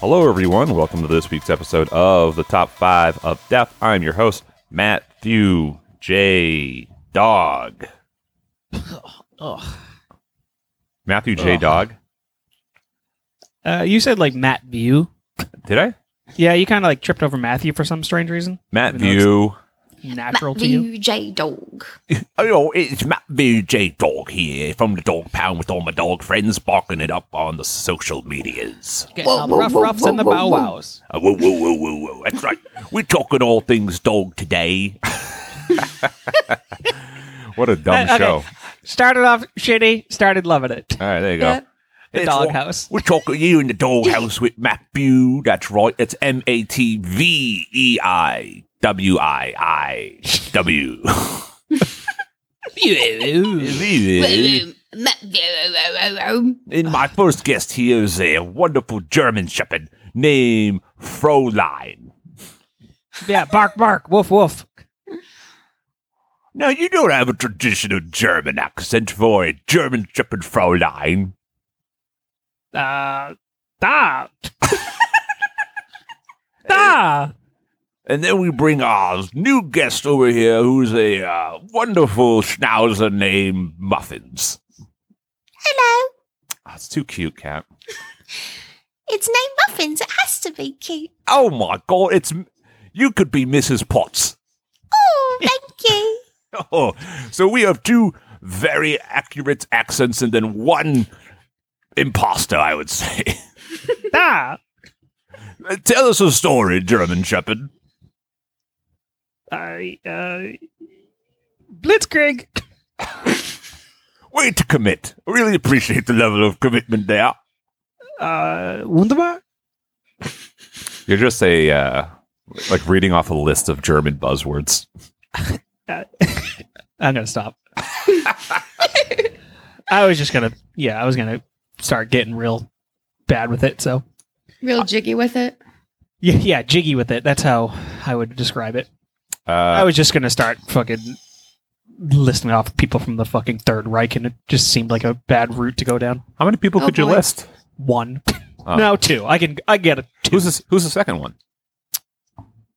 Hello, everyone. Welcome to this week's episode of the Top 5 of Death. I'm your host, Matthew J. Dog. Matthew J. Dog. Uh, you said like Matt View. Did I? Yeah, you kind of like tripped over Matthew for some strange reason. Matt View. Natural to you. J Dog. Oh, it's Matthew J. Dog here from the Dog Pound with all my dog friends, barking it up on the social medias. Getting Whoa, all the whoa, rough whoa, roughs and the whoa, bow whoa. wows. Uh, whoa, whoa, whoa, whoa, whoa. That's right. We're talking all things dog today. what a dumb Uh, okay. show. Started off shitty, started loving it. All right, there you go. Yeah. The It's all- doghouse. We're talking you in the doghouse with Matthew. That's right. It's M A T V E I W I I W. And my first guest here is a wonderful German shepherd named Fräulein. yeah, bark, bark, woof, woof. Now, you don't have a traditional German accent for a German shepherd Fräulein. Uh, da. da. And then we bring our new guest over here, who's a uh, wonderful schnauzer named Muffins. Hello. Oh, it's too cute, Cat. It's named Muffins. It has to be cute. Oh my God! It's you could be Mrs. Potts. Oh, thank you. Oh, so we have two very accurate accents, and then one imposter, I would say. Da. Tell us a story, German Shepherd. I, uh, Blitzkrieg. Way to commit. I really appreciate the level of commitment there. Uh, wunderbar. You're just a uh, like reading off a list of German buzzwords. Uh, I'm gonna stop. I was just gonna, yeah, I was gonna start getting real bad with it. So Real jiggy with it. yeah, yeah, jiggy with it. That's how I would describe it. I Uh, was just gonna start fucking listing off people from the fucking Third Reich, and it just seemed like a bad route to go down. how many people Oh, could you boy. list? One, Oh. no, two. I can, I get it. Two. Who's this, who's the second one?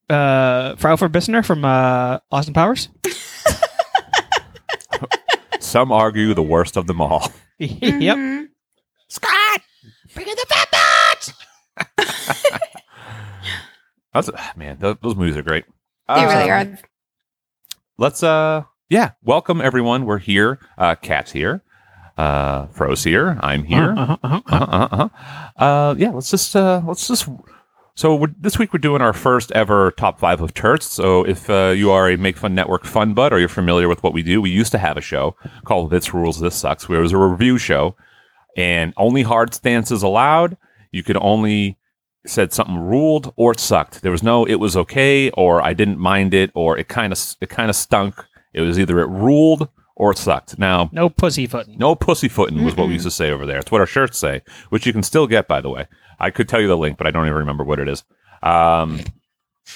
Uh, Frau Farbissina from uh, Austin Powers. Some argue the worst of them all. yep. Mhm. Scott, Bring in the fat That's man. Those, those movies are great. They Uh, really are. let's uh yeah. welcome everyone. We're here. Uh cat's here. Uh fro's here. I'm here. Uh-huh, uh-huh, uh-huh. uh-huh, uh-huh. uh yeah let's just uh let's just so we're, this week we're doing our first ever top five of turts. So if uh, you are a make fun network fun bud or you're familiar with what we do we used to have a show called this rules this sucks where it was a review show and only hard stances allowed. You could only said something ruled or it sucked. There was no it was okay or I didn't mind it or it kind of it kind of stunk. It was either it ruled or it sucked. Now, No pussyfooting. no pussyfooting was what we used to say over there. It's what our shirts say, which you can still get by the way. I could tell you the link, but I don't even remember what it is. Um,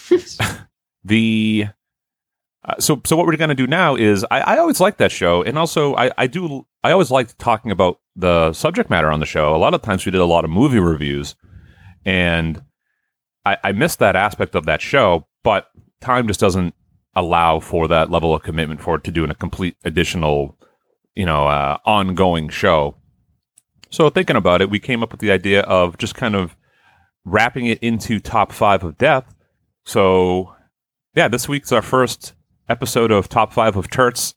the uh, so so what we're going to do now is I, I always like that show, and also I, I do I always liked talking about the subject matter on the show. A lot of times we did a lot of movie reviews, and I, I missed that aspect of that show. But time just doesn't allow for that level of commitment for it to do in a complete additional, you know, uh, ongoing show. So thinking about it, we came up with the idea of just kind of wrapping it into top five of death. So yeah, this week's our first episode of top five of Turts,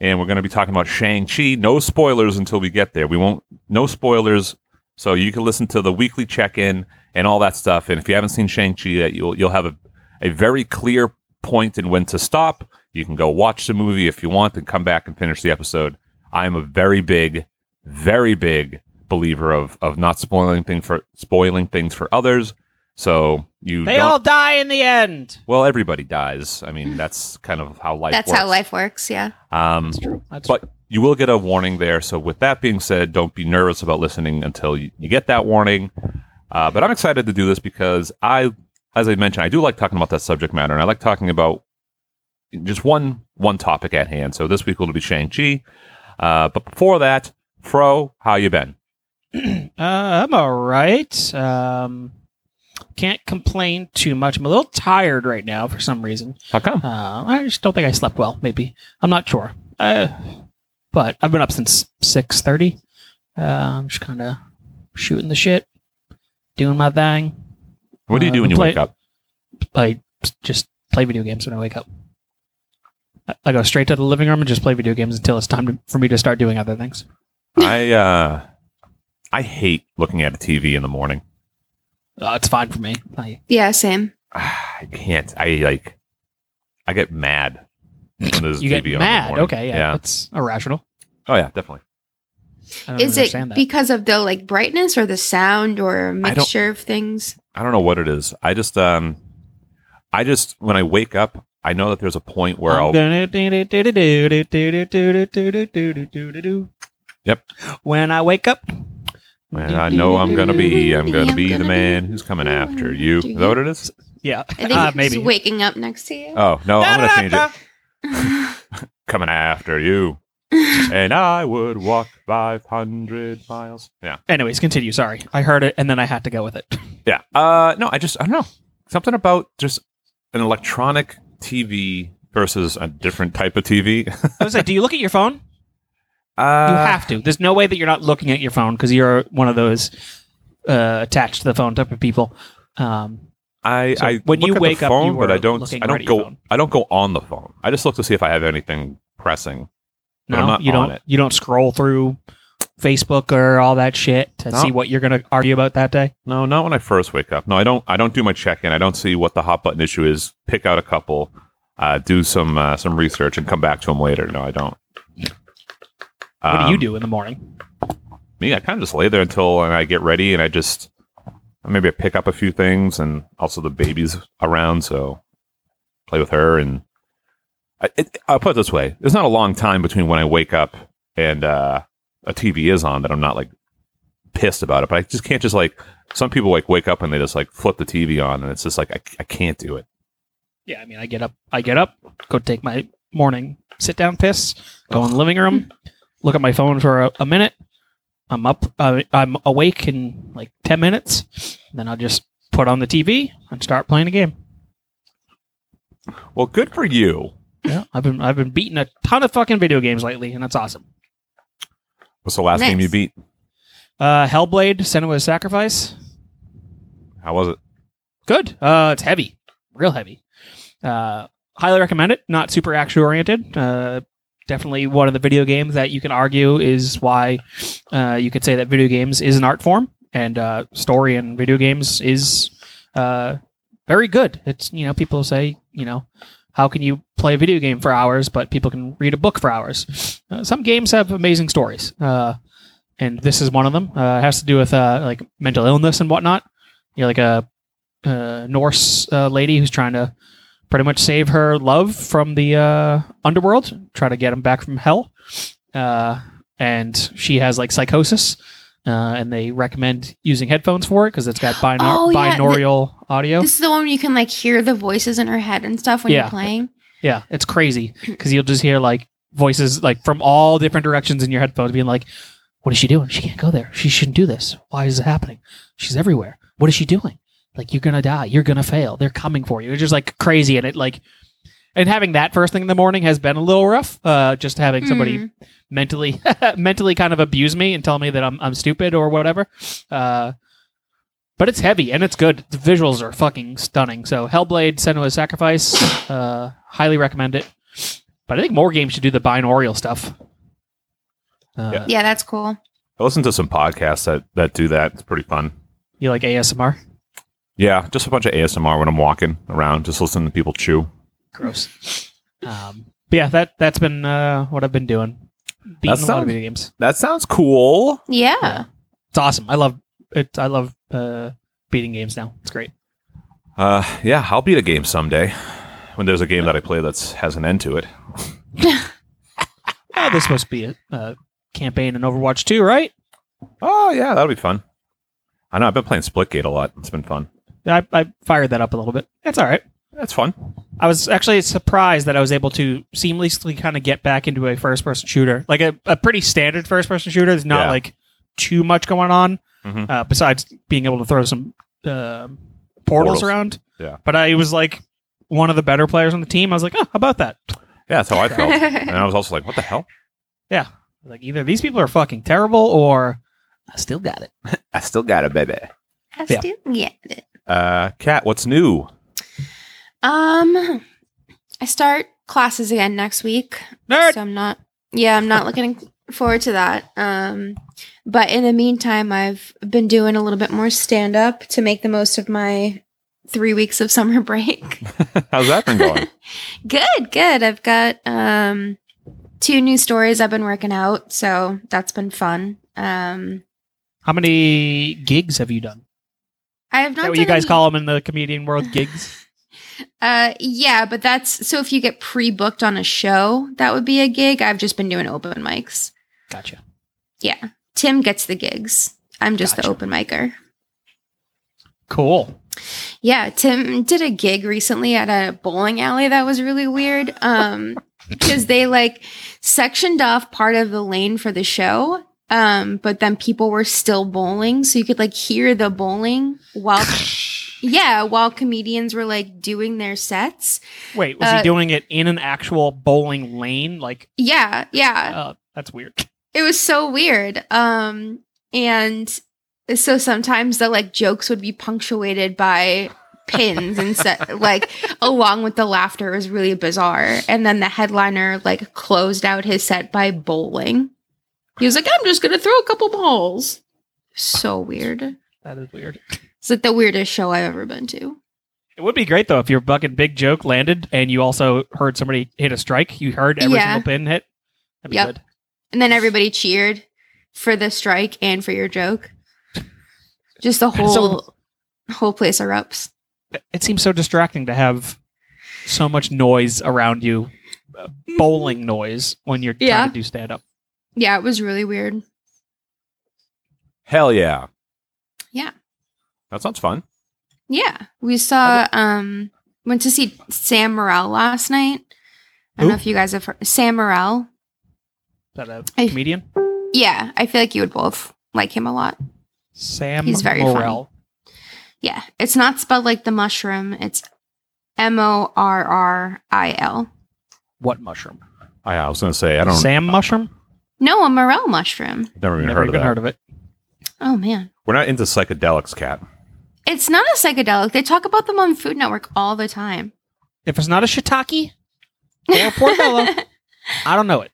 and we're going to be talking about Shang Chi. No spoilers until we get there. We won't. No spoilers. So you can listen to the weekly check-in and all that stuff. And if you haven't seen Shang Chi yet, you'll you'll have a a very clear point in when to stop. You can go watch the movie if you want and come back and finish the episode. I am a very big, very big believer of of not spoiling thing for spoiling things for others. So you They don't, all die in the end. well, everybody dies. I mean, that's kind of how life. Works. That's works. how life works. Yeah. Um, That's true. That's but you will get a warning there. So with that being said, don't be nervous about listening until you, you get that warning. Uh, but I'm excited to do this because I, as I mentioned, I do like talking about that subject matter, and I like talking about just one one topic at hand. So this week will be Shang Chi. Uh, but before that, Fro, how you been? Uh, I'm all right. Um, can't complain too much. I'm a little tired right now for some reason. How come? Uh, I just don't think I slept well. Maybe I'm not sure. Uh, but I've been up since six thirty. Uh, I'm just kind of shooting the shit, doing my thing. What do you uh, do when you play- wake up? I just play video games when I wake up. I- I go straight to the living room and just play video games until it's time to, for me to start doing other things. I uh, I hate looking at a TV in the morning. Uh, it's fine for me. I, Yeah. Same. I can't. I like. I get mad when there's you TV get on in the mad. Okay, yeah, yeah. that's irrational. Oh yeah, definitely. Is it that. because of the like brightness or the sound or mixture of things? I don't know what it is. I just um I just when I wake up, I know that there's a point where I'll Yep. When I wake up and I know I'm gonna be I'm gonna be the man who's coming after you. Is that what it is? Yeah. I think uh, maybe waking up next to you. Oh no, I'm gonna change it. coming after you and I would walk 500 miles. Yeah, Anyways, continue. Sorry, I heard it and then I had to go with it. yeah. Uh, no, I just I don't know something about just an electronic TV versus a different type of TV. I was like, do you look at your phone? Uh, You have to. There's no way that you're not looking at your phone because you're one of those uh, attached to the phone type of people. Um, I, So I when look you at the wake up, phone, you but I don't. I don't go. I don't go on the phone. I just look to see if I have anything pressing. No, you on don't. it. You don't scroll through Facebook or all that shit to No. see what you're going to argue about that day. No, not when I first wake up. No, I don't. I don't do my check-in. I don't see what the hot button issue is. Pick out a couple, uh, do some uh, some research, and come back to them later. No, I don't. What do you Um, do in the morning? Me, I kind of just lay there until I get ready, and I just maybe I pick up a few things, and also the baby's around, so play with her. And I, it, I'll put it this way: there's not a long time between when I wake up and uh, a TV is on that I'm not like pissed about it. But I just can't just like some people like wake up and they just like flip the TV on, and it's just like I, I can't do it. Yeah, I mean, I get up, I get up, go take my morning sit down piss, go in the living room, look at my phone for a, a minute. I'm up, uh, I'm awake in like ten minutes. Then I'll just put on the TV and start playing a game. Well, good for you. Yeah, I've been I've been beating a ton of fucking video games lately, and that's awesome. What's the last game you Nice. beat? Uh, Hellblade: Senua's Sacrifice. How was it? Good. Uh, it's heavy, real heavy. Uh, highly recommend it. Not super action oriented. Uh, definitely one of the video games that you can argue is why uh, you could say that video games is an art form, and uh, story in video games is uh, very good. It's you know people say you know how can you play a video game for hours, but people can read a book for hours. Uh, some games have amazing stories, uh, and this is one of them. Uh, it has to do with uh, like mental illness and whatnot. You're like a uh, Norse uh, lady who's trying to pretty much save her love from the underworld, try to get him back from hell. And she has like psychosis, uh, and they recommend using headphones for it because it's got binau- Oh, yeah, the- binaural audio. This is the one where you can like hear the voices in her head and stuff when Yeah. you're playing. Yeah, it's crazy because you'll just hear like voices like from all different directions in your headphones being like, "What is she doing? She can't go there. She shouldn't do this. Why is it happening? She's everywhere. What is she doing? Like you're gonna die. You're gonna fail. They're coming for you." It's just like crazy, and it like, and having that first thing in the morning has been a little rough. Uh, just having somebody Mm. mentally mentally kind of abuse me and tell me that I'm I'm stupid or whatever. Uh, but it's heavy and it's good. The visuals are fucking stunning. So Hellblade: Senua's Sacrifice, uh, highly recommend it. But I think more games should do the binaural stuff. Uh, Yeah. Yeah, that's cool. I listen to some podcasts that that do that. It's pretty fun. You like ASMR? Yeah, just a bunch of ASMR when I'm walking around, just listening to people chew. Gross. um, but yeah, that that's been uh, what I've been doing. Beating That a lot of sounds- video games. That sounds cool. Yeah. Yeah. It's awesome. I love it. I love uh, beating games now. It's great. Uh, yeah, I'll beat a game someday when there's a game that I play that has an end to it. Oh, this must be a uh, campaign in Overwatch 2, right? Oh yeah, that'll be fun. I know I've been playing Splitgate a lot. It's been fun. I, I fired that up a little bit. That's all right. That's fun. I was actually surprised that I was able to seamlessly kind of get back into a first person shooter, like a, a pretty standard first person shooter. There's not Yeah. like too much going on, Mhm. uh, besides being able to throw some uh, portals, Portals. around. Yeah. But I was like one of the better players on the team. I was like, oh, how about that? Yeah, that's how I felt. and I was also like, what the hell? Yeah. Like either these people are fucking terrible or I still got it. I still got it, baby. I Yeah. still get it. Uh, Kat, what's new? Um, I start classes again next week, Nerd. so I'm not. Yeah, I'm not looking forward to that. Um, but in the meantime, I've been doing a little bit more stand up to make the most of my three weeks of summer break. How's that been going? good, good. I've got um two new stories I've been working out, so that's been fun. Um, How many gigs have you done? I have Is not. that what you guys any- call them in the comedian world? Gigs? Uh, yeah, but that's so if you get pre-booked on a show, that would be a gig. I've just been doing open mics. Gotcha. Yeah, Tim gets the gigs. I'm just Gotcha. the open micer. Cool. Yeah, Tim did a gig recently at a bowling alley that was really weird. Um, because they like sectioned off part of the lane for the show. Um, but then people were still bowling, so you could like hear the bowling while yeah, while comedians were like doing their sets. Wait, was Uh, he doing it in an actual bowling lane? Like, Yeah, yeah. uh, that's weird. It was so weird. Um, and so sometimes the like jokes would be punctuated by pins and set like along with the laughter it was really bizarre. And then the headliner like closed out his set by bowling. He was like, I'm just gonna throw a couple balls. So weird. That is weird. It's like the weirdest show I've ever been to. It would be great though if your fucking big joke landed and you also heard somebody hit a strike. You heard every Yeah. single pin hit. That'd be Yep. good. And then everybody cheered for the strike and for your joke. Just the whole So- whole place erupts. It seems so distracting to have so much noise around you, uh, bowling noise when you're Yeah. trying to do stand up. Yeah, it was really weird. Hell yeah. Yeah. That sounds fun. Yeah, we saw. Um, went to see Sam Morril last night. I don't Who? know if you guys have heard Sam Morril. Is that a I- comedian? Yeah, I feel like you would both like him a lot. Sam He's very Morril. Yeah, it's not spelled like the mushroom. It's M O R R I L. What mushroom? I, I was going to say, I don't Sam mushroom? No, a morel mushroom. never even Never heard of even that. heard of it. Oh man, We're not into psychedelics, Kat. It's not a psychedelic. They talk about them on Food Network all the time. If it's not a shiitake or portobello, I don't know it.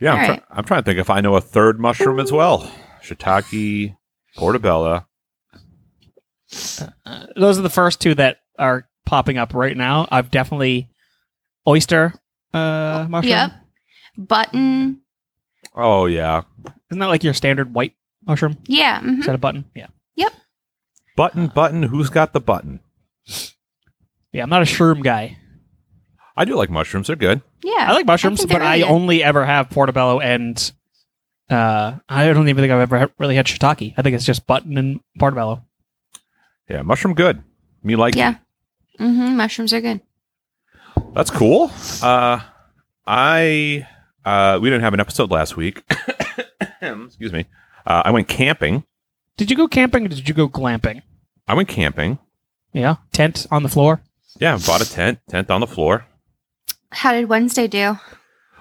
Yeah, I'm, All try- I'm trying to think if I know a third mushroom as well. Shiitake, portobello. Uh, those are the first two that are popping up right now. I've definitely oyster uh, mushroom. Yep. Button. Oh, yeah. Isn't that like your standard white mushroom? Yeah. mhm. Is that a button? Yeah. Button, button. Who's got the button? Yeah, I'm not a shroom guy. I do like mushrooms. They're good. Yeah. I like mushrooms, think but they're I really good. only ever have portobello and uh, I don't even think I've ever ha- really had shiitake. I think it's just button and portobello. Yeah, mushroom good. Me like Yeah. Mm-hmm. Mushrooms are good. That's cool. Uh, I uh, we didn't have an episode last week. Excuse me. Uh, I went camping. Did you go camping or did you go glamping? I went camping. Yeah, tent on the floor. Yeah, bought a tent. Tent on the floor. How did Wednesday do?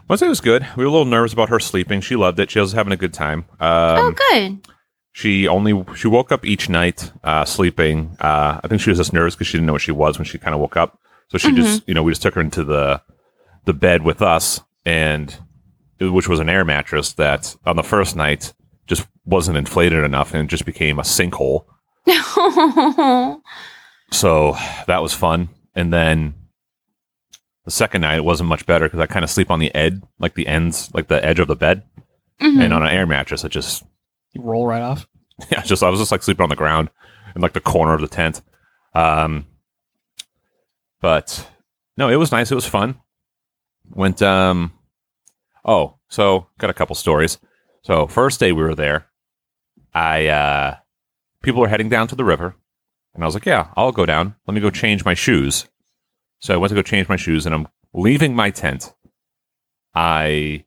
Wednesday was good. We were a little nervous about her sleeping. She loved it. She was having a good time. Um, oh, good. She only she woke up each night uh, sleeping. Uh, I think she was just nervous because she didn't know what she was when she kind of woke up. So she just you know we just took her into the the bed with us and which was an air mattress that on the first night just wasn't inflated enough and it just became a sinkhole. So that was fun. And then the second night it wasn't much better because I kind of sleep on the edge, like the ends, like the edge of the bed, Mhm. and on an air mattress I just You roll right off. yeah, just I was just like sleeping on the ground in like the corner of the tent. Um, but no, it was nice. It was fun. Went um oh, so got a couple stories. So first day we were there, I uh people were heading down to the river and I was like, Yeah, I'll go down. Let me go change my shoes. So I went to go change my shoes and I'm leaving my tent. I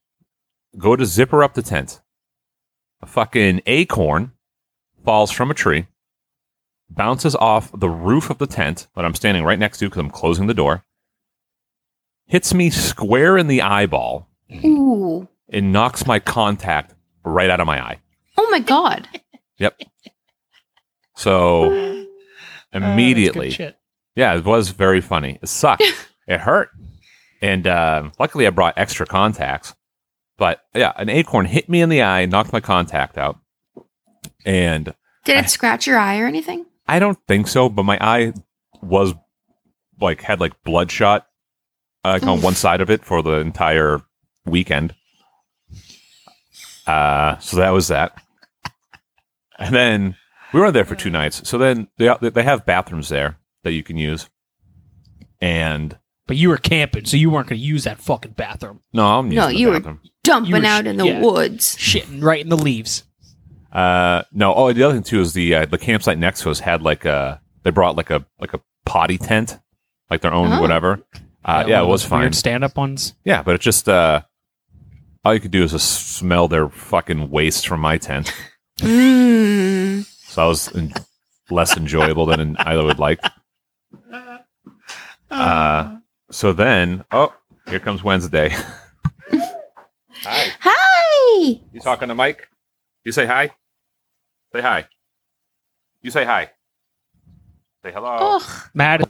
go to zipper up the tent. A fucking acorn falls from a tree, bounces off the roof of the tent that I'm standing right next to because I'm closing the door, hits me square in the eyeball, Ooh. and knocks my contact right out of my eye. Oh my god. Yep. So Uh, that's good immediately, shit. yeah, it was very funny. It sucked. it hurt, and um luckily I brought extra contacts. But yeah, an acorn hit me in the eye, knocked my contact out, and Did it scratch your eye or anything? I don't think so, but my eye was like had like bloodshot uh, like on one side of it for the entire weekend. Uh, so that was that. And then we were there for two nights. So then they they have bathrooms there that you can use. And But you were camping, so you weren't going to use that fucking bathroom. no, I'm using No, the you were- Dumping You were out sh- in the yeah. woods. Shitting right in the leaves. Uh, no. Oh, the other thing too is the uh, the campsite next to us had like a they brought like a like a potty tent, like their own Oh. whatever. Uh, yeah, it was those fine. Weird stand-up ones. Yeah, but it's just uh all you could do is just smell their fucking waste from my tent. Mmm. So I was en- less enjoyable than I would like. Uh so then, oh, here comes Wednesday. hi. Hi. You talking to Mike? You say hi? Say hi. You say hi. Say hello. Oh, Matt is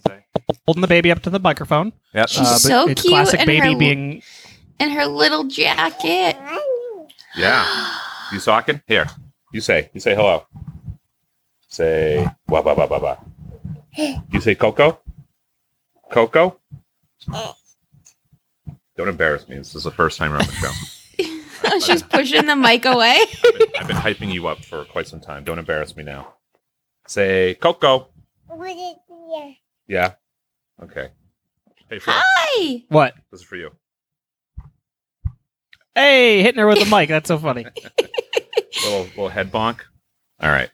holding the baby up to the microphone. Yep. She's Uh, but so it's cute classic baby her- being and her little jacket. Yeah. You talking? Here. You say. You say hello. Say wah wah wah wah wah. You say Coco? Coco? Don't embarrass me. This is the first time on the show. Oh, she's pushing the mic away. I've been, I've been hyping you up for quite some time. Don't embarrass me now. Say Coco. Yeah. Okay. Hey, Flo, Hi. what? this is for you. Hey, hitting her with the mic. That's so funny. Little little head bonk. All right.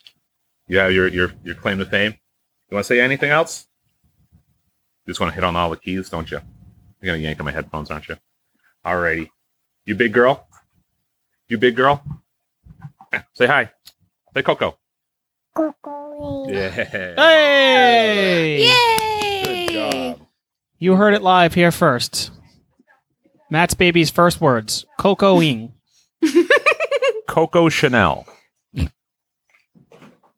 You have your your your claim to fame. You want to say anything else? You just want to hit on all the keys, don't you? You're gonna yank on my headphones, aren't you? Alrighty. You big girl. You big girl. Say hi. Say Coco. Yeah. Hey! Yay. Good job. You heard it live here first. Matt's baby's first words: cocoing. Coco Chanel.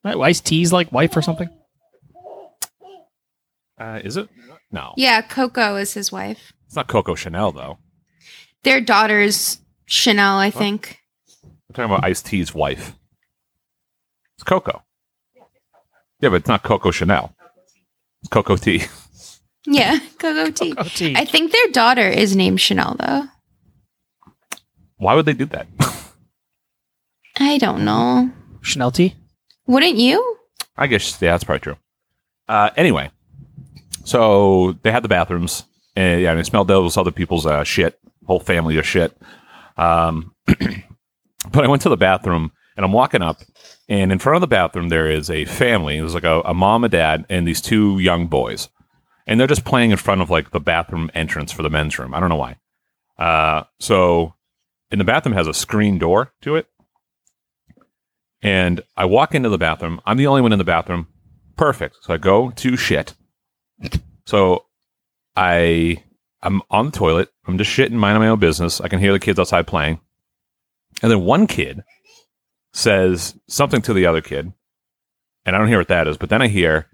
Right, Ice T's like wife or something. Uh, is it? No. Yeah, Coco is his wife. It's not Coco Chanel though. Their daughter's Chanel, I think. I'm talking about Ice T's wife. It's Coco. Yeah, but it's not Coco Chanel. It's Coco T. Yeah, Coco T. Cocoa tea. I think their daughter is named Chanel, though. Why would they do that? I don't know. Chanel tea. Wouldn't you? I guess yeah, that's probably true. Uh, anyway, so they had the bathrooms, and yeah, and I smelled those other people's uh, shit, whole family of shit. Um, but I went to the bathroom, and I'm walking up, and in front of the bathroom there is a family. It was like a, a mom, a dad, and these two young boys, and they're just playing in front of like the bathroom entrance for the men's room. I don't know why. Uh, so, in the bathroom has a screen door to it. And I walk into the bathroom. I'm the only one in the bathroom. Perfect. So I go to shit. So I I'm on the toilet. I'm just shitting, minding my own business. I can hear the kids outside playing. And then one kid says something to the other kid. And I don't hear what that is, but then I hear,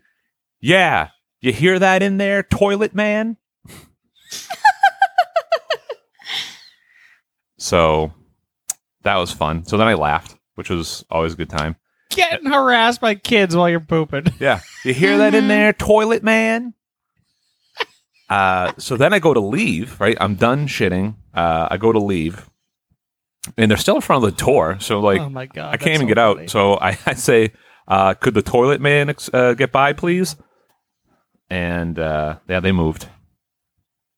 Yeah, you hear that in there, toilet man? so that was fun. So then I laughed, which was always a good time. Getting harassed by kids while you're pooping. Yeah. You hear that in Mhm. there, toilet man? Uh, so then I go to leave, right? I'm done shitting. Uh, I go to leave. And they're still in front of the door. So, like, oh my god! I can't even so get out. funny. So I, I say, uh, could the toilet man ex- uh, get by, please? and uh, yeah, they moved.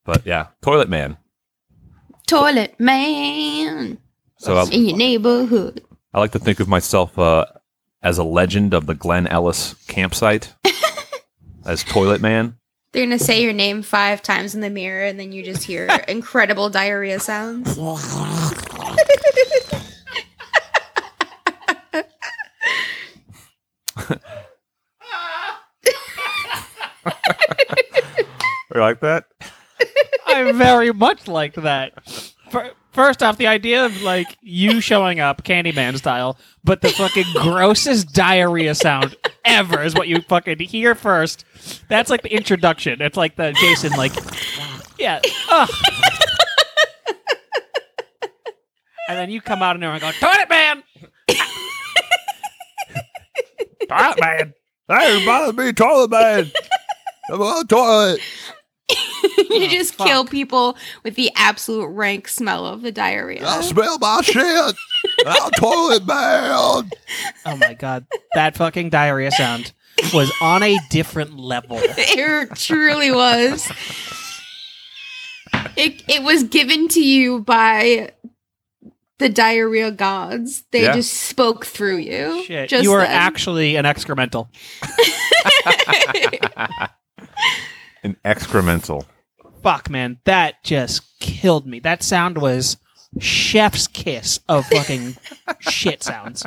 But yeah, Toilet Man. Toilet man So in your neighborhood. I like to think of myself uh, as a legend of the Glen Ellis campsite, as Toilet Man. They're gonna say your name five times in the mirror, and then you just hear incredible diarrhea sounds. You like that? I very much like that. Fir- First off, the idea of like you showing up Candyman style, but the fucking grossest diarrhea sound ever is what you fucking hear first. That's like the introduction. It's like the Jason, like, yeah, and then you come out in there and go, Toilet Man! Toilet Man. Hey, bother me, Toilet Man. I'm on toilet. you oh, just kill people with the absolute rank smell of the diarrhea. I smell my shit. I'm Toilet Man. Oh my god, that fucking diarrhea sound was on a different level. It truly was. It it was given to you by the diarrhea gods. They Yeah. just spoke through you. Shit, Just you are then. actually an excremental. An excremental. Fuck, man, that just killed me. That sound was chef's kiss of fucking shit sounds.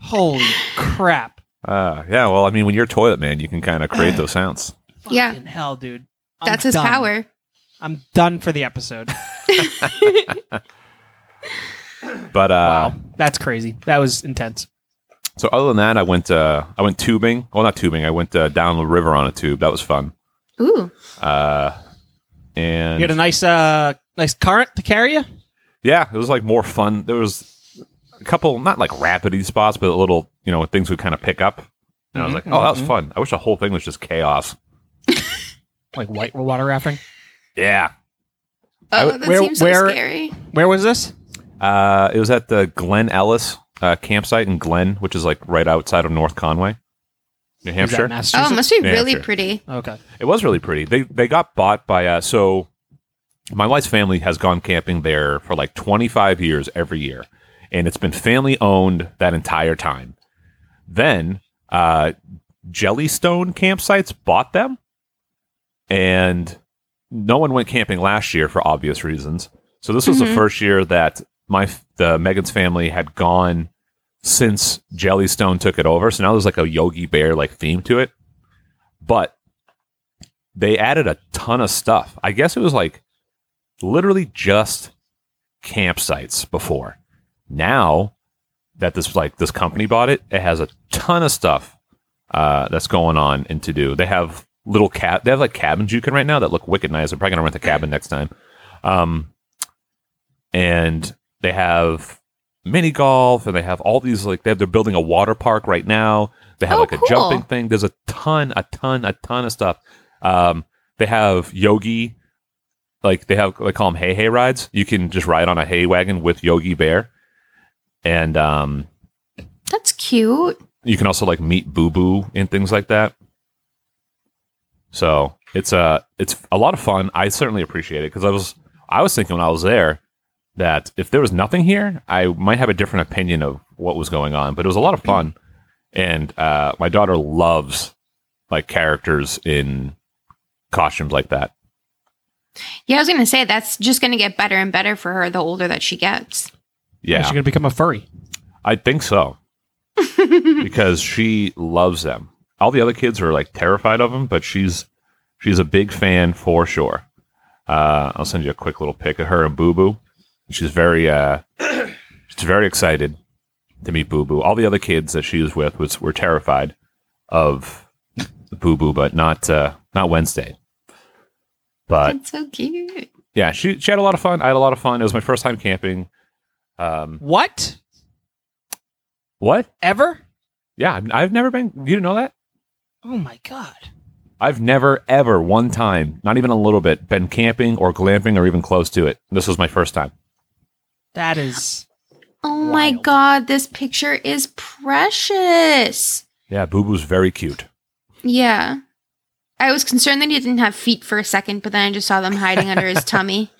Holy crap! Uh, yeah, well, I mean, when you're Toilet Man, you can kind of create those sounds. Yeah. Fucking hell, dude. I'm That's his done. power. I'm done for the episode. But uh, Wow, that's crazy. That was intense. so other than that, I went uh, I went tubing. Well, not tubing. I went uh, down the river on a tube. That was fun. Ooh. Uh, and You had a nice, uh, nice current to carry you. yeah, it was like more fun. There was a couple, not like rapidy spots, but a little, you know, things would kind of pick up. And I was like, oh, that was fun. I wish the whole thing was just chaos. Like white water rafting. Yeah. Oh, I- that where- seems so where- scary. Where was this? Uh, it was at the Glen Ellis uh, campsite in Glen, which is like right outside of North Conway, New Is that Hampshire. Oh, it must be Yeah, really sure. pretty. okay. It was really pretty. They they got bought by uh so my wife's family has gone camping there for like 25 years every year and it's been family owned that entire time. Then uh Jellystone campsites bought them and no one went camping last year for obvious reasons. So this was the Mhm. first year that my the Megan's family had gone since Jellystone took it over. So now there's like a Yogi Bear like theme to it. But they added a ton of stuff. I guess it was like literally just campsites before. Now that this like this company bought it, it has a ton of stuff uh, that's going on and to do. They have little cab. They have like cabins you can rent now that look wicked nice. I'm probably gonna rent a cabin next time. Um, and they have mini golf and they have all these like they have, they're building a water park right now. They have Oh, like a cool. jumping thing. There's a ton, a ton, a ton of stuff. Um, they have yogi, like they have they call them hay hay rides. You can just ride on a hay wagon with Yogi Bear, and um, That's cute. you can also like meet Boo Boo and things like that. So it's a it's a lot of fun. I certainly appreciate it because I was I was thinking when I was there that if there was nothing here, I might have a different opinion of what was going on. But it was a lot of fun, and uh, my daughter loves like characters in costumes like that. Yeah, I was gonna say that's just gonna get better and better for her the older that she gets. Yeah, She's gonna become a furry. I think so because she loves them. All the other kids are like terrified of them, but she's she's a big fan for sure. Uh, I'll send you a quick little pic of her and Boo Boo. She's very uh, she's very excited to meet Boo Boo. All the other kids that she was with was were terrified of Boo Boo, but not uh, not Wednesday. But That's so cute. yeah, she she had a lot of fun. I had a lot of fun. It was my first time camping. Um, What? what? Ever? Yeah, I've- I've never been. You didn't know that? Oh my god. I've never, ever, one time, not even a little bit, been camping or glamping or even close to it. This was my first time. That is Oh my god, this picture is precious. Yeah, Boo Boo's very cute. Yeah. I was concerned that he didn't have feet for a second, but then I just saw them hiding under his tummy.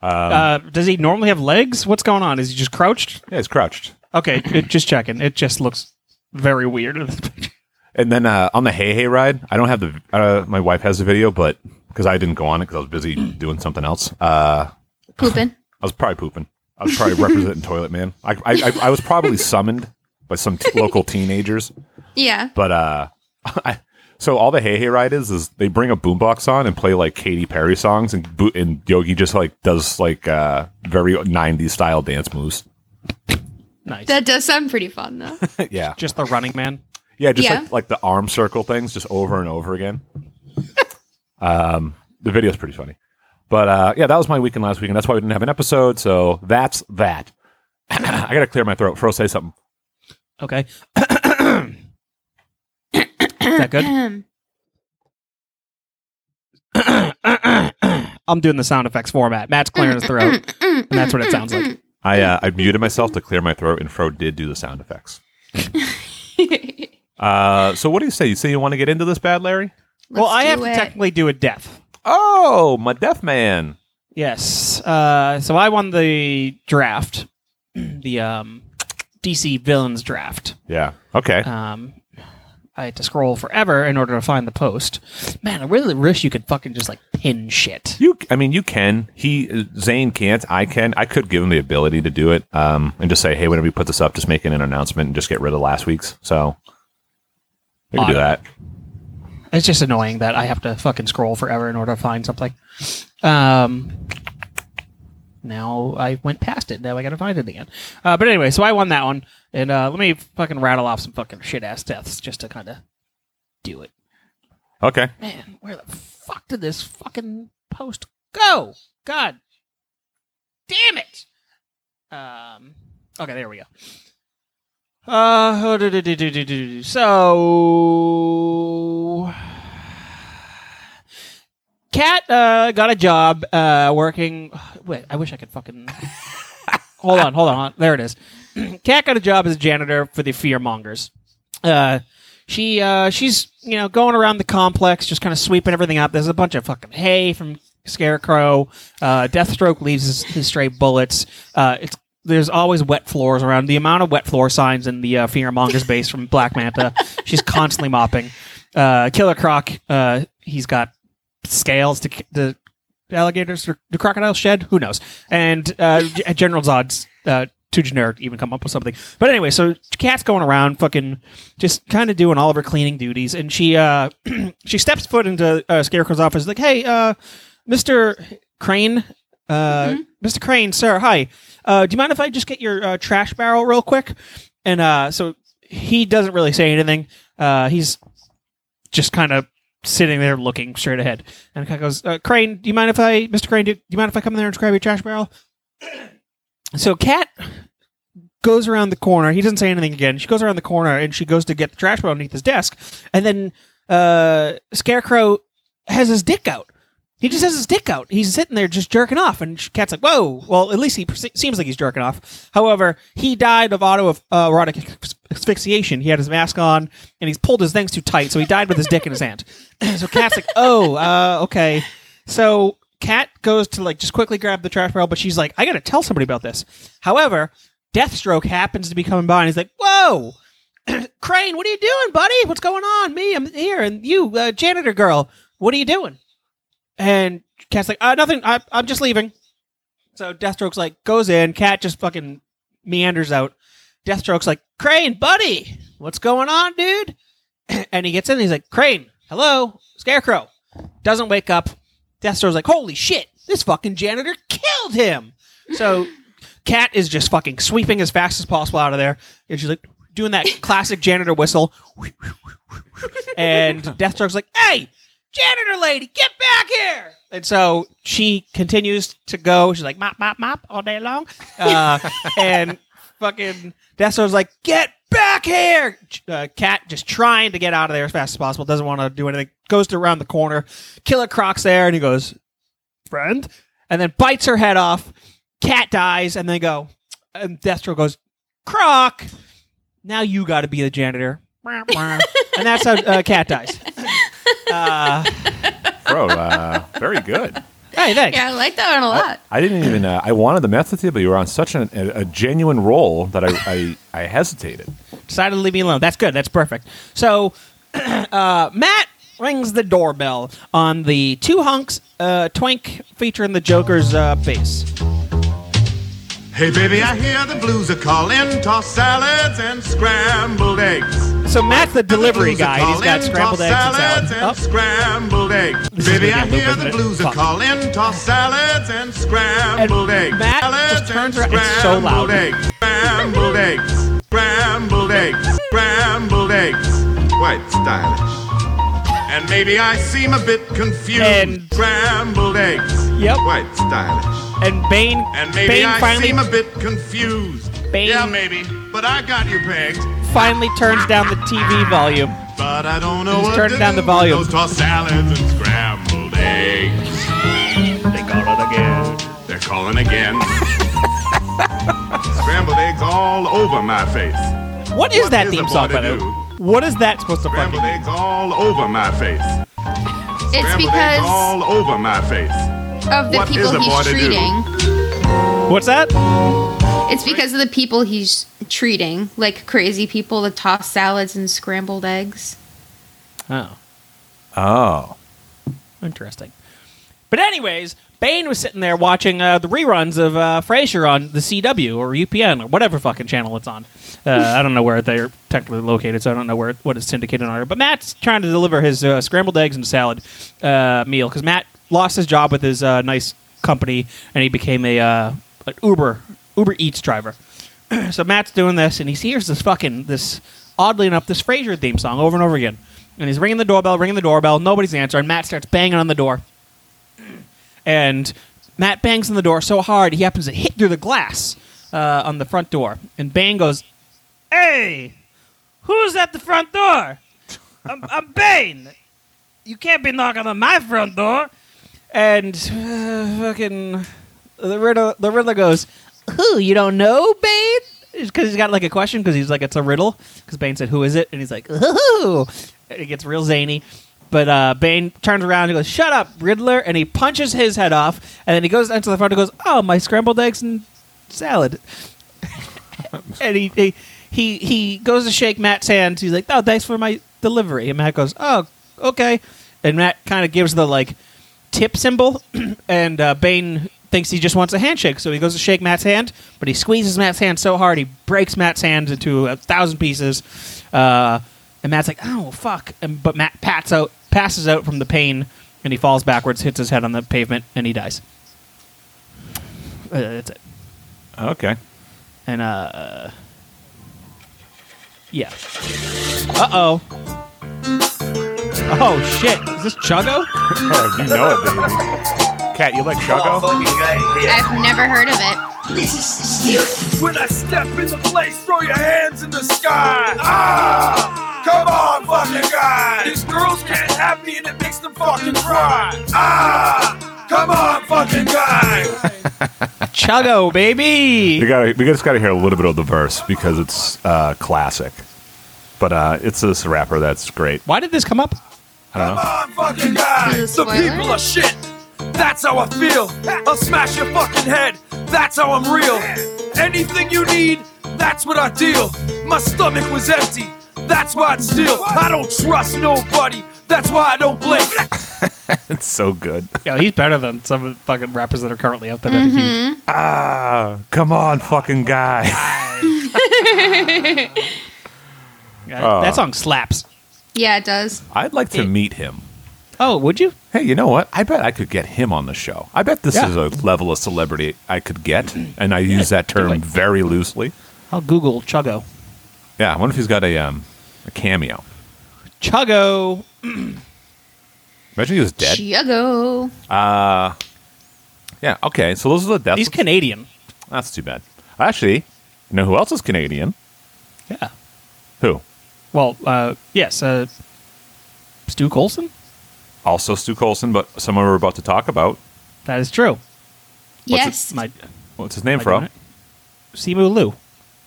Um, Uh, does he normally have legs? What's going on? Is he just crouched? yeah, he's crouched. Okay, it, just checking. It just looks very weird in this picture. And then uh, on the Hey Hey ride, I don't have the. Uh, my wife has the video, but because I didn't go on it because I was busy doing something else. Uh, Pooping. I was probably pooping. I was probably representing Toilet Man. I, I, I, I was probably summoned by some t- local teenagers. Yeah. But uh, I, so all the Hey Hey ride is is they bring a boombox on and play like Katy Perry songs, and Bo- and Yogi just like does like uh very '90s style dance moves. Nice. That does sound pretty fun, though. yeah, just the running man. yeah, just Yeah. like like the arm circle things, just over and over again. um, the video's pretty funny. But uh, yeah, that was my weekend last weekend. That's why we didn't have an episode. So that's that. I gotta clear my throat. Fro, say something. Okay. Is that good? I'm doing the sound effects format. Matt's clearing his throat, and that's what it sounds like. I uh, I muted myself to clear my throat, and Fro did do the sound effects. Uh, so what do you say? You say you want to get into this bad, Larry? well, I have do to technically do a death. Oh, my deaf man. Yes. Uh, so I won the draft, the um, DC villains draft. Yeah. Okay. Um, I had to scroll forever in order to find the post. Man, I really wish you could fucking just like pin shit. You, I mean, you can. He, Zane can't. I can. I could give him the ability to do it, um, and just say, "Hey, whenever you put this up, just make an announcement and just get rid of last week's." So we can do that. It's just annoying that I have to fucking scroll forever in order to find something. Um, now I went past it. Now I got to find it again. Uh, but anyway, so I won that one, and uh, let me fucking rattle off some fucking shit ass deaths just to kind of do it. Okay. Man, where the fuck did this fucking post go? God damn it! Um. Okay, there we go. Uh. So. Cat uh, got a job uh, working. Wait, I wish I could fucking. hold on, hold on. There it is. Cat got a job as a janitor for the Fearmongers. Uh, she uh, she's you know going around the complex, just kind of sweeping everything up. There's a bunch of fucking hay from Scarecrow. Uh, Deathstroke leaves his, his stray bullets. Uh, it's there's always wet floors around. The amount of wet floor signs in the uh, Fearmonger's base from Black Manta, she's constantly mopping. Uh, Killer Croc, uh, he's got scales to the alligators or the crocodile shed. Who knows? And uh, General Zod's uh, too generic to even come up with something. But anyway, so Cat's going around, fucking, just kind of doing all of her cleaning duties, and she uh, she steps foot into uh, Scarecrow's office, like, "Hey, uh, Mister Crane, uh, Mister Crane, sir, hi. Uh, do you mind if I just get your uh, trash barrel real quick?" And uh, so he doesn't really say anything. Uh, he's just kind of sitting there looking straight ahead. And Cat goes, uh, Crane, do you mind if I, Mr. Crane, do, do you mind if I come in there and grab your trash barrel? So Cat goes around the corner. He doesn't say anything again. She goes around the corner and she goes to get the trash barrel underneath his desk. And then uh, Scarecrow has his dick out. He just has his dick out. He's sitting there just jerking off, and Cat's like, "Whoa!" Well, at least he perce- seems like he's jerking off. However, he died of auto of erotic asphyxiation. He had his mask on, and he's pulled his things too tight, so he died with his dick in his hand. so Cat's like, "Oh, uh, okay." So Cat goes to like just quickly grab the trash barrel, but she's like, "I got to tell somebody about this." However, Deathstroke happens to be coming by, and he's like, "Whoa!" Crane, what are you doing, buddy? What's going on? Me, I'm here, and you, uh, janitor girl, what are you doing? And Cat's like, uh, nothing. I, I'm just leaving. So Deathstroke's like, goes in. Cat just fucking meanders out. Deathstroke's like, Crane, buddy, what's going on, dude? and he gets in. And he's like, Crane, hello, Scarecrow. Doesn't wake up. Deathstroke's like, holy shit, this fucking janitor killed him. So Cat is just fucking sweeping as fast as possible out of there. And she's like, doing that classic janitor whistle. and Deathstroke's like, hey, janitor lady, get back here. And so she continues to go. She's like, mop, mop, mop all day long. Uh, and fucking Deathstroke's like, get back here. Uh, Cat just trying to get out of there as fast as possible. Doesn't want to do anything. Goes to around the corner. Killer Croc's there and he goes, friend. And then bites her head off. Cat dies. And they go, and Deathstroke goes, Croc, now you got to be the janitor. and that's how uh, Cat dies. Bro, uh, very good. Hey, thanks. Yeah, I like that one a lot. I didn't even. Uh, I wanted the mess with you, but you were on such an, a, a genuine roll that I, I, I hesitated. decided to leave me alone. That's good. That's perfect. So, uh, Matt rings the doorbell on the two hunks uh, twink featuring the Joker's uh, bass. Hey baby, I hear the blues are calling. Toss salads and scrambled eggs. So Matt's the delivery are guy. He's got scrambled eggs and salads salad. and Oh, scrambled eggs. This Baby, I be a loop, hear the blues are calling. Toss salads and scrambled And eggs. Matt just turns around- it's so loud. scrambled eggs. Scrambled eggs. Scrambled eggs. Scrambled eggs. Quite stylish. And maybe I seem a bit confused. And- scrambled eggs. Yep. Quite stylish. And Bane, And maybe Bane I finally seem a bit confused. Bane- Yeah, maybe. But I got you pegged. finally turns down the TV volume. But I don't know Just what turn to down the volume. with Those tossed salads and scrambled eggs. They call it again. They're calling again. scrambled eggs all over my face. What is What that is theme song, boy by the way? What is that supposed to Scrambled fucking? eggs all over my face. It's Scrambled eggs because all over my face. Of the what is people he's treating. What's that? It's because of the people he's treating, like crazy people that toss salads and scrambled eggs. Oh, Oh. interesting. But anyways, Bane was sitting there watching uh, the reruns of uh, Frasier on the CW or UPN or whatever fucking channel it's on. Uh, I don't know where they're technically located, so I don't know where what it's syndicated on. But Matt's trying to deliver his uh, scrambled eggs and salad uh, meal because Matt lost his job with his uh, nice company and he became a uh, an Uber Uber Eats driver. so Matt's doing this and he hears this fucking this oddly enough this Frasier theme song over and over again. And he's ringing the doorbell, ringing the doorbell. Nobody's answering. Matt starts banging on the door and Matt bangs on the door so hard he happens to hit through the glass uh, on the front door. And Bane goes, "Hey, who's at the front door? I'm, I'm Bane. You can't be knocking on my front door." And uh, fucking the Riddler, the Riddler goes, "Who? You don't know, Bane?" Because he's got like a question because he's like, "It's a riddle." Because Bane said, "Who is it?" And he's like, "Who?" It gets real zany. But uh, Bane turns around and goes, "Shut up, Riddler!" And he punches his head off. And then he goes into the front and goes, "Oh, my scrambled eggs and salad." and he, he he he goes to shake Matt's hand. He's like, "Oh, thanks for my delivery." And Matt goes, "Oh, okay." And Matt kind of gives the like tip symbol, and uh, Bane thinks he just wants a handshake, so he goes to shake Matt's hand, but he squeezes Matt's hand so hard he breaks Matt's hand into a thousand pieces. Uh, and Matt's like, "Oh fuck!" And, but Matt pats out, passes out from the pain, and he falls backwards, hits his head on the pavement, and he dies. Uh, that's it. Okay. And uh, yeah. Uh oh. Oh shit! Is this Chuggo? Oh, you know it, baby. Cat, you like Chuggo? I've never heard of it. When I step in the place, throw your hands in the sky. Ah! Come on, fucking guy. These girls can't have me and it makes them fucking cry. Ah! Come on, fucking guy. Chuggo, baby. We got we just got to hear a little bit of the verse because it's uh, classic. But uh, it's this rapper that's great. Why did this come up? Come on, fucking guy. Is The people are shit. That's how I feel. I'll smash your fucking head. That's how I'm real. Anything you need, that's what I deal. My stomach was empty. That's why I'd steal. I don't trust nobody. That's why I don't blink. It's so good. Yeah, he's better than some of the fucking rappers that are currently out there. that are huge. Ah, come on, fucking guy. Yeah, that song slaps. Yeah, it does. I'd like to meet him. Oh, would you? Hey, you know what? I bet I could get him on the show. I bet this Yeah. is a level of celebrity I could get, and I use that term like- very loosely. I'll Google Chuggo. Yeah, I wonder if he's got a um, a cameo. Chuggo. Imagine he was dead. Chiago. Uh, yeah. Okay, so those are the deaths. He's Canadian. That's too bad. Actually, you know who else is Canadian? Yeah. Who? Well, uh, yes. Uh, Stu Colson. Also Stu Colson, but someone we're about to talk about. That is true. Yes. My, What's his name am from? Simu Liu,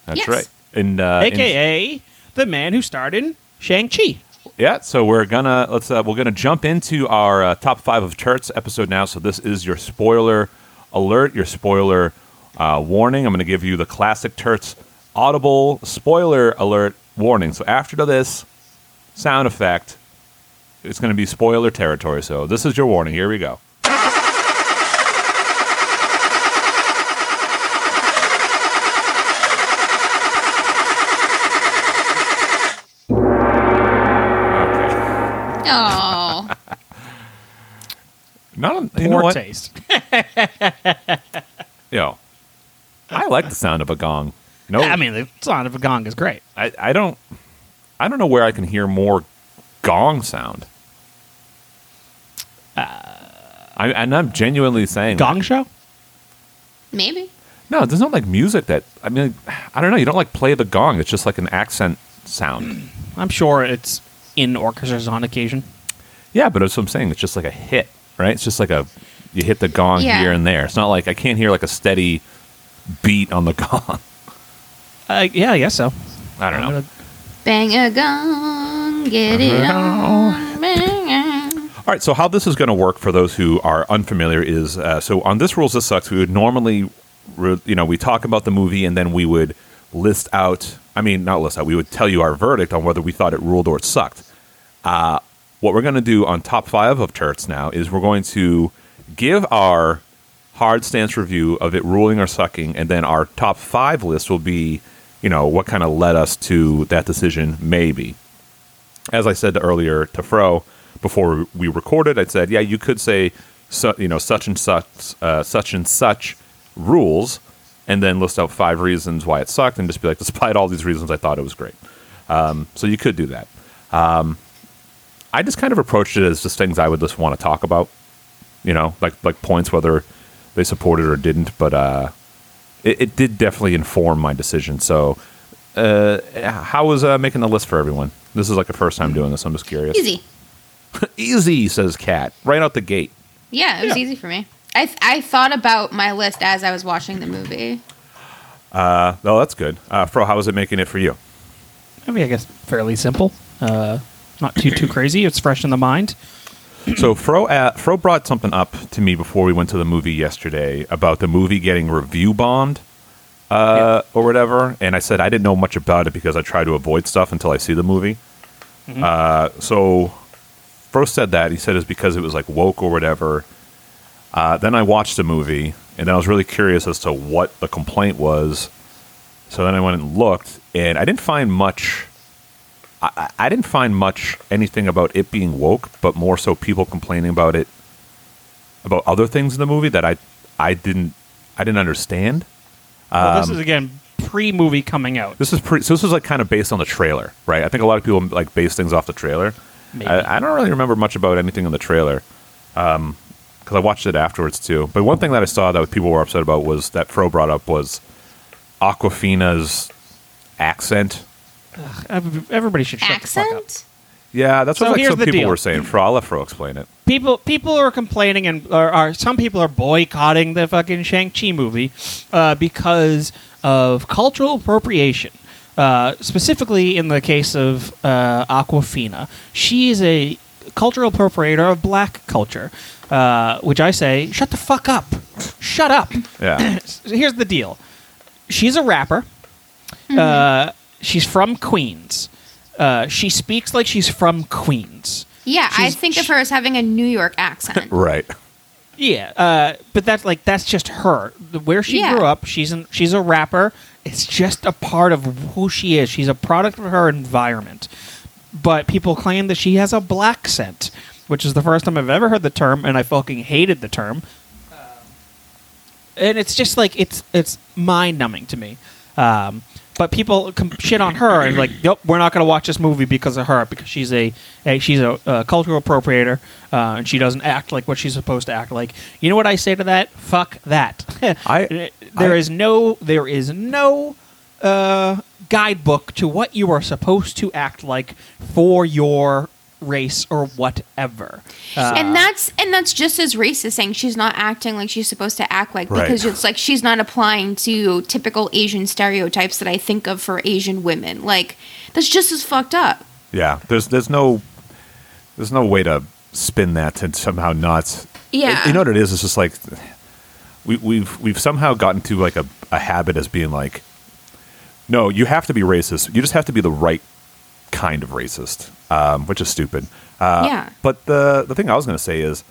That's Yes. right. And uh, in- aka the man who starred in Shang Chi. Yeah, so we're gonna let's uh, we're gonna jump into our uh, top five of turts episode now. So this is your spoiler alert, your spoiler uh, warning. I'm gonna give you the classic turts audible spoiler alert warning. So after this sound effect, it's gonna be spoiler territory. So this is your warning. Here we go. Okay. Oh, Not you know Poor what? taste. Yo, I like the sound of a gong. No, I mean, the sound of a gong is great. I, I don't I don't know where I can hear more gong sound. Uh, I, and I'm genuinely saying that. Gong show? maybe. No, there's no like music that I mean I don't know. You don't like play the gong. It's just like an accent sound. I'm sure it's in orchestras on occasion. yeah, but that's what I'm saying. It's just like a hit, right? It's just like a you hit the gong Yeah. here and there. It's not like I can't hear like a steady beat on the gong. Uh, yeah, I guess so. I don't know. Bang a gong, get it on. Bang a- All right, so how this is going to work for those who are unfamiliar is uh, so on this rules this sucks. We would normally, re- you know, we talk about the movie and then we would list out. I mean, not list out. We would tell you our verdict on whether we thought it ruled or it sucked. Uh, what we're going to do on top five of Turts now is we're going to give our hard stance review of it ruling or sucking, and then our top five list will be, you know, what kind of led us to that decision, maybe as I said earlier to Fro before we recorded, I said, yeah, you could say, su- you know, such and such, uh, such and such rules, and then list out five reasons why it sucked, and just be like, despite all these reasons, I thought it was great. Um, so you could do that. Um, I just kind of approached it as just things I would just want to talk about, you know, like like points whether they supported or didn't, but uh, it, it did definitely inform my decision. So uh, how was uh, making the list for everyone? This is like the first time doing this. I'm just curious. Easy. Easy, says Kat, right out the gate. Yeah, it was easy for me. I th- I thought about my list as I was watching the movie. Uh, no, that's good. Uh, Fro, how was it making it for you? I mean, I guess fairly simple. Uh, not too too crazy. It's fresh in the mind. So Fro, uh, Fro brought something up to me before we went to the movie yesterday about the movie getting review bombed uh, or whatever, and I said I didn't know much about it because I try to avoid stuff until I see the movie. Uh, so Fro said that he said it's because it was like woke or whatever. Uh, then I watched the movie, and then I was really curious as to what the complaint was. So then I went and looked, and I didn't find much. I, I- didn't find much anything about it being woke, but more so people complaining about it, about other things in the movie that I, I didn't, I didn't understand. well, this um, is again pre-movie coming out. This is pretty. So this was like kind of based on the trailer, right? I think a lot of people like base things off the trailer. I, I don't really remember much about anything in the trailer um, because I watched it afterwards too. But one thing that I saw that people were upset about was that Fro brought up was Awkwafina's accent. Every- Everybody should shut the fuck up. Accent? Yeah, that's So what like, here's some the people deal. were saying. Fro, I'll let Fro explain it. people people are complaining and are, are some people are boycotting the fucking Shang-Chi movie uh, because of cultural appropriation. Uh, specifically, in the case of uh, Awkwafina, she is a cultural appropriator of black culture, uh, which I say, shut the fuck up, shut up. Yeah, So here's the deal: she's a rapper. Uh, she's from Queens. Uh, she speaks like she's from Queens. Yeah, I She's- think of her as having a New York accent. right. Yeah, uh, but that's like that's just her. Where she Yeah. grew up, she's an, she's a rapper. It's just a part of who she is. She's a product of her environment. But people claim that she has a black scent, which is the first time I've ever heard the term, and I fucking hated the term. And it's just like it's it's mind numbing to me. Um, but people shit on her and like, nope, we're not going to watch this movie because of her because she's a, a she's a, uh cultural appropriator uh, and she doesn't act like what she's supposed to act like. You know what I say to that? Fuck that. I- there I- is no there is no uh, guidebook to what you are supposed to act like for your race or whatever. Uh, and that's and that's just as racist saying she's not acting like she's supposed to act like Right. because it's like she's not applying to typical Asian stereotypes that I think of for Asian women. Like that's just as fucked up. Yeah, there's there's no there's no way to spin that to somehow not. Yeah. you know what it is? It's just like we, we've we've somehow gotten to like a, a habit as being like, no, you have to be racist. You just have to be the right kind of racist, um, which is stupid. Uh, Yeah. But the the thing I was going to say is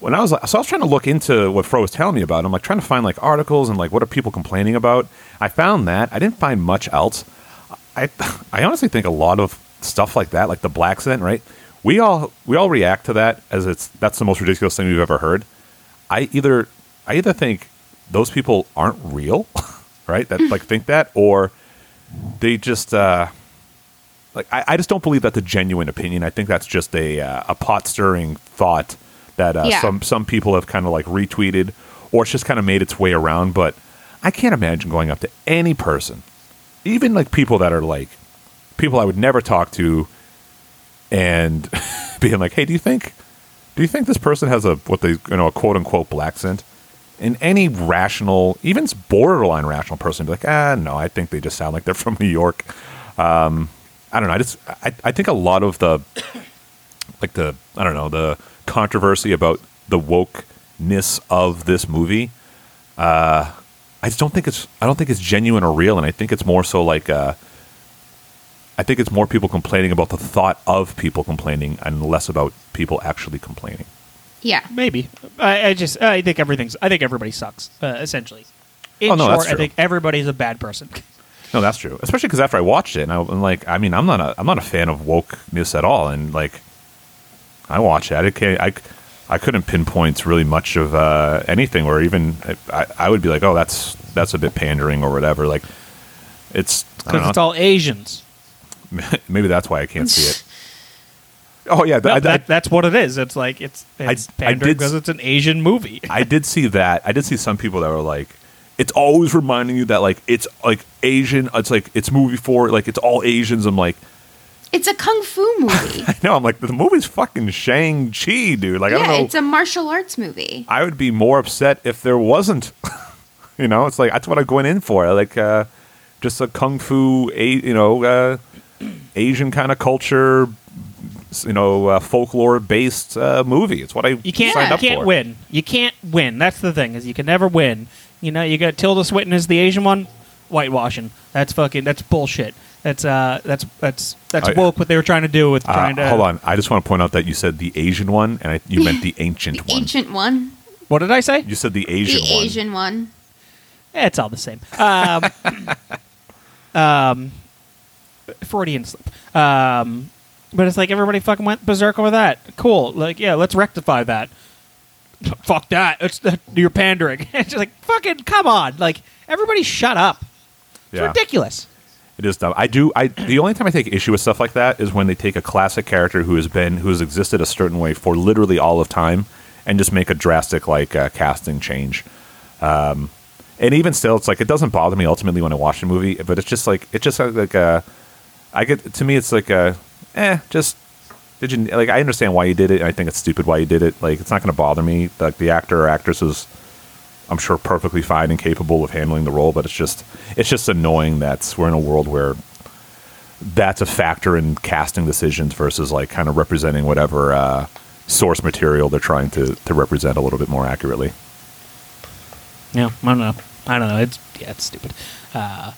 when I was so I was trying to look into what Fro was telling me about. I'm like trying to find like articles and like what are people complaining about. I found that I didn't find much else. I I honestly think a lot of stuff like that, like the black scent, right? We all we all react to that as it's that's the most ridiculous thing we've ever heard. I either I either think those people aren't real, right? That like think that, or they just uh, like I, I just don't believe that's a genuine opinion. I think that's just a uh, a pot stirring thought that uh, Yeah. some some people have kind of like retweeted, or it's just kind of made its way around. But I can't imagine going up to any person, even like people that are like people I would never talk to, and being like, "Hey, do you think do you think this person has a what they you know a quote unquote black scent?" And any rational, even borderline rational person, be like, ah, no, I think they just sound like they're from New York. Um, I don't know. I just I, I think a lot of the like the I don't know the controversy about the wokeness of this movie. Uh, I just don't think it's I don't think it's genuine or real, and I think it's more so like uh, I think it's more people complaining about the thought of people complaining and less about people actually complaining. Yeah. Maybe. I, I just I think everything's I think everybody sucks uh, essentially. In Oh, no, that's short, I think everybody's a bad person. No, that's true. Especially because after I watched it, and I, am like, I mean, I'm not a I'm not a fan of wokeness at all, and like, I watched it. I can't, I, I couldn't pinpoint really much of uh, anything, or even I, I would be like, oh, that's that's a bit pandering or whatever. Like, it's Because it's all Asians. maybe that's why I can't see it. Oh yeah, No, I, that, that's what it is. It's like it's it's I pandering did because it's an Asian movie. I did see that. I did see some people that were like, it's always reminding you that like it's like Asian. It's like it's movie for like it's all Asians. I'm like. It's a kung fu movie. No, I'm like the movie's fucking Shang Chi, dude. Like I yeah, don't know. it's a martial arts movie. I would be more upset if there wasn't. you know, it's like that's what I'm going in for. Like uh, just a kung fu, a you know, uh, Asian kind of culture, you know, uh, folklore based uh, movie. It's what I You can't signed you can't for. win. You can't win. That's the thing is you can never win. You know, you got Tilda Swinton as the Asian one, whitewashing. That's fucking that's bullshit. That's uh that's that's that's I- woke what they were trying to do with Uh, trying to hold on, I just want to point out that you said the Asian one, and I, you meant the ancient The one. ancient one. What did I say? You said the Asian the one. Asian one. Eh, it's all the same. Um, um, Freudian slip. Um, but it's like everybody fucking went berserk over that. Cool. Like, yeah, let's rectify that. Fuck that. It's that you're pandering. it's just like fucking come on. Like everybody, shut up. It's Yeah. ridiculous. It is dumb. I do. I the only time I take issue with stuff like that is when they take a classic character who has been who has existed a certain way for literally all of time and just make a drastic like uh, casting change. Um, and even still, it's like it doesn't bother me ultimately when I watch a movie, but it's just like it's just like a. I get to me, it's like a, eh, just did you like? I understand why you did it. I think it's stupid why you did it. Like it's not going to bother me. Like the actor or actress is I'm sure perfectly fine and capable of handling the role, but it's just it's just annoying that we're in a world where that's a factor in casting decisions versus like kind of representing whatever uh, source material they're trying to to represent a little bit more accurately. Yeah, I don't know. I don't know. It's yeah, it's stupid. Uh,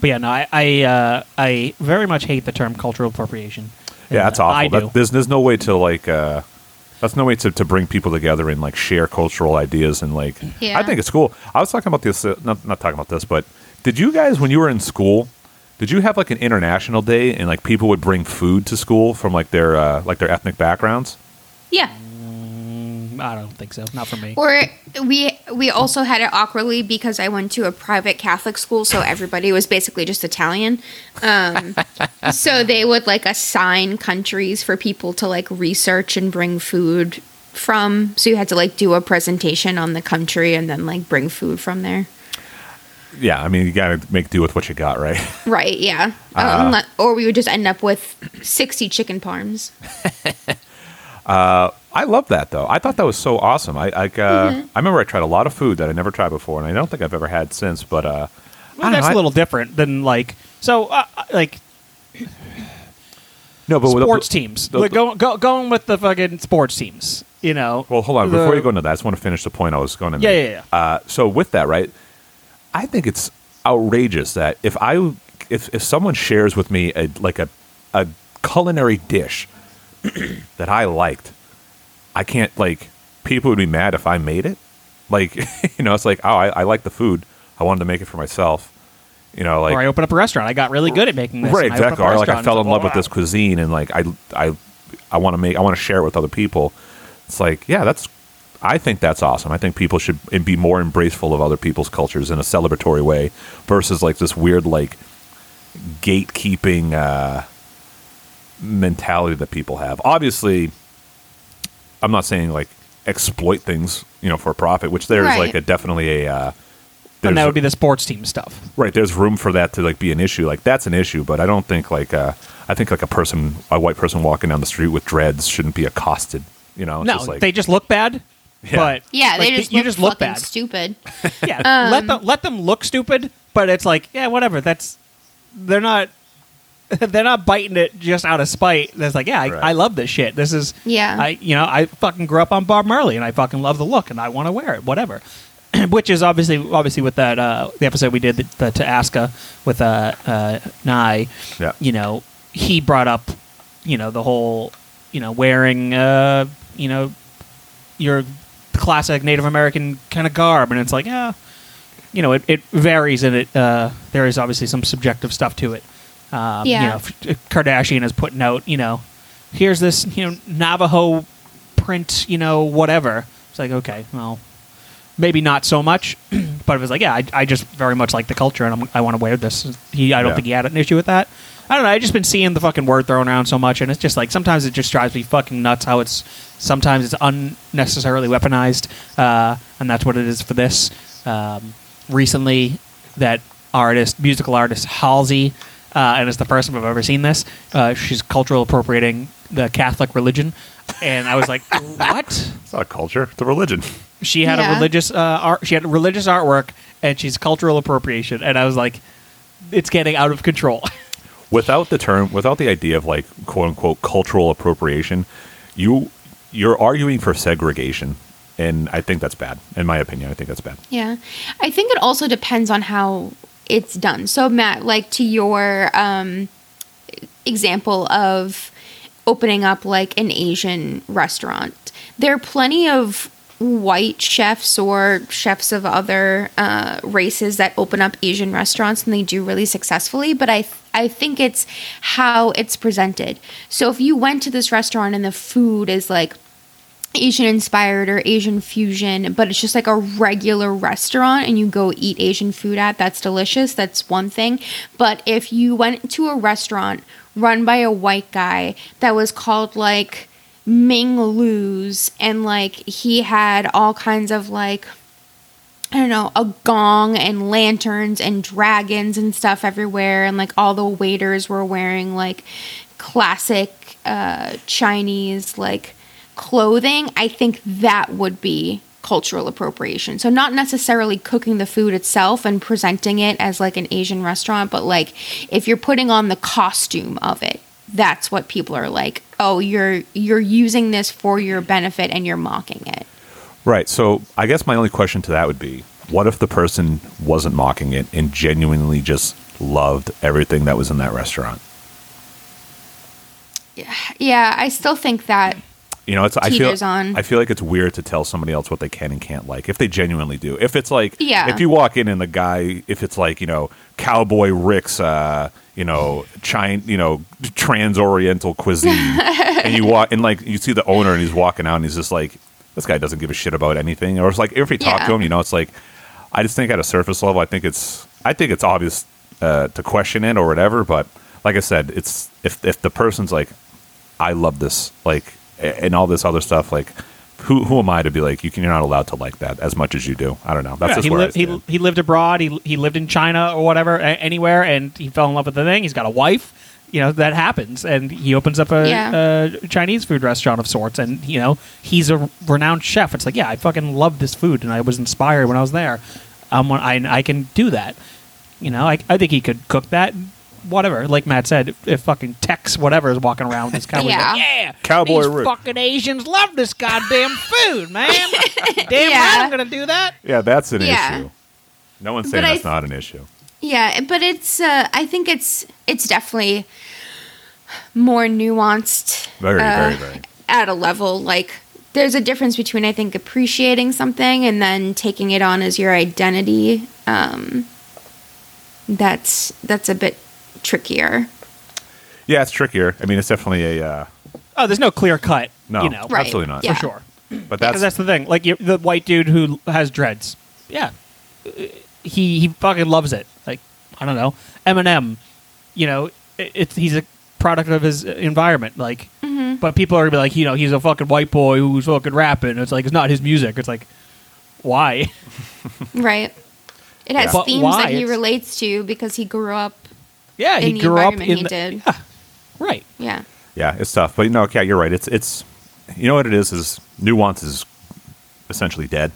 but yeah, no, I I, uh, I very much hate the term cultural appropriation. Yeah, that's awful. I That- do. there's there's no way to like uh, that's no way to, to bring people together and like share cultural ideas and like Yeah. I think it's cool. I was talking about this uh, not not talking about this, but did you guys when you were in school did you have like an international day and like people would bring food to school from like their uh, like their ethnic backgrounds? Yeah. I don't think so. Not for me. Or we we also had it awkwardly because I went to a private Catholic school, so everybody was basically just Italian. Um, so they would like assign countries for people to like research and bring food from. So you had to like do a presentation on the country and then like bring food from there. Yeah, I mean you got to make do with what you got, right? Right? Yeah. Um, or we would just end up with sixty chicken parms. I love that though. I thought that was so awesome. I like uh, Mm-hmm. I remember I tried a lot of food that I never tried before, and I don't think I've ever had since. But uh, I Well, that's know, I- a little different than like so uh, uh, like No, but sports teams. the- Like, go, go, going with the fucking sports teams. You know. Well, hold on. The- Before you go into that, I just want to finish the point I was going to Yeah, make. yeah, yeah. Uh, so with that, right? I think it's outrageous that if I if if someone shares with me a like a a culinary dish that I liked, I can't like people would be mad if I made it. Like you know, it's like oh, I, I like the food. I wanted to make it for myself. You know, like or I open up a restaurant. I got really good at making this. right I exactly or like i fell in love with this cuisine and like i i i want to make i want to share it with other people it's like yeah that's i think that's awesome i think people should be more embraceful of other people's cultures in a celebratory way versus like this weird like gatekeeping uh mentality that people have obviously i'm not saying like exploit things you know for profit which there's Right. like a definitely a uh And that would be the sports team stuff. right there's room for that to like be an issue like that's an issue but i don't think like uh i think like a person a white person walking down the street with dreads shouldn't be accosted you know no, just like they just look bad. Yeah. But Yeah, they like, just you look just look fucking bad. stupid. Yeah, Um, let them let them look stupid, but it's like yeah, whatever. That's they're not they're not biting it just out of spite. That's like yeah, I, Right. I love this shit. This is Yeah. I you know I fucking grew up on Bob Marley and I fucking love the look and I want to wear it. Whatever. Which is obviously obviously with that uh, the episode we did the, the to Aska with uh, uh, Nye. Yeah. You know he brought up you know the whole you know wearing uh, you know your classic Native American kind of garb, and it's like, yeah, you know, it, it varies, and it uh, there is obviously some subjective stuff to it. Um, Yeah. You know, Kardashian is putting out, you know, here's this, you know, Navajo print, you know, whatever. It's like, okay, well, maybe not so much, but it was like, yeah, I, I just very much like the culture, and I'm, I want to wear this. He, I don't Yeah. think he had an issue with that. I don't know. I just been seeing the fucking word thrown around so much, and it's just like sometimes it just drives me fucking nuts. How it's sometimes it's unnecessarily weaponized, uh, and that's what it is for this. Um, recently, that artist, musical artist Halsey, uh, and it's the first time I've ever seen this. Uh, she's cultural appropriating the Catholic religion, and I was like, what? it's not a culture it's a religion She had a religious uh, art. She had religious artwork, and she's cultural appropriation. And I was like, it's getting out of control. without the term without the idea of like quote unquote cultural appropriation you you're arguing for segregation and i think that's bad in my opinion i think that's bad Yeah. I think it also depends on how it's done. So, Matt, like to your um, example of opening up like an Asian restaurant, there are plenty of white chefs or chefs of other uh, races that open up Asian restaurants and they do really successfully. But I, I think it's how it's presented. So if you went to this restaurant and the food is like Asian inspired or Asian fusion, but it's just like a regular restaurant and you go eat Asian food at, that's delicious. That's one thing. But if you went to a restaurant run by a white guy that was called like Ming Lu's and like he had all kinds of like I don't know, a gong and lanterns and dragons and stuff everywhere, and like all the waiters were wearing like classic uh, Chinese like clothing. I think that would be cultural appropriation. So not necessarily cooking the food itself and presenting it as like an Asian restaurant, but like if you're putting on the costume of it, that's what people are like, "Oh, you're you're using this for your benefit and you're mocking it." right so i guess my only question to that would be what if the person wasn't mocking it and genuinely just loved everything that was in that restaurant Yeah, I still think that You know, it's I feel on. I feel like it's weird to tell somebody else what they can and can't like if they genuinely do. If it's like Yeah. if you walk in and the guy if it's like, you know, cowboy Rick's uh, you know, China, you know, trans oriental cuisine and you walk and like you see the owner and he's walking out and he's just like this guy doesn't give a shit about anything or it's like if we talk Yeah. to him, you know, it's like I just think at a surface level, I think it's I think it's obvious uh, to question it or whatever, but like I said, it's if if the person's like I love this, like, and all this other stuff. Like, who who am I to be like you can? You're not allowed to like that as much as you do. I don't know. That's Yeah, just he, where I lived, he, he lived abroad. He, he lived in China or whatever, a- anywhere, and he fell in love with the thing. He's got a wife. You know that happens, and he opens up a, Yeah. a Chinese food restaurant of sorts. And you know he's a renowned chef. It's like, yeah, I fucking love this food, and I was inspired when I was there. Um, I I can do that. You know, I, I think he could cook that whatever. Like Matt said, if, if fucking Tex whatever is walking around, this cowboy, Yeah. like, yeah, Cowboy these Rick." fucking Asians love this goddamn food, man. Damn Yeah. right, I'm gonna do that. Yeah, that's an Yeah. issue. No one's saying But that's th- not an issue. Yeah, but it's uh I think it's it's definitely more nuanced. Very, uh, very, very. At a level like there's a difference between I think appreciating something and then taking it on as your identity. Um that's that's a bit trickier. Yeah, it's trickier. I mean, it's definitely a uh, Oh, there's no clear cut. no, you know, Right. absolutely not. Yeah. for sure. But that's, that's the thing. Like you, the white dude who has dreads. Yeah, he he fucking loves it. Like I don't know, Eminem. You know, it, it's he's a product of his environment. Like, but people are gonna be like, you know, he's a fucking white boy who's fucking rapping. It's like it's not his music. It's like, why? Right. It has But themes why? that he It's- relates to because he grew up Yeah, he grew up in he the, did. Yeah, right. Yeah. yeah, it's tough. But no, yeah, you're right. It's it's you know what it is is nuance is essentially dead.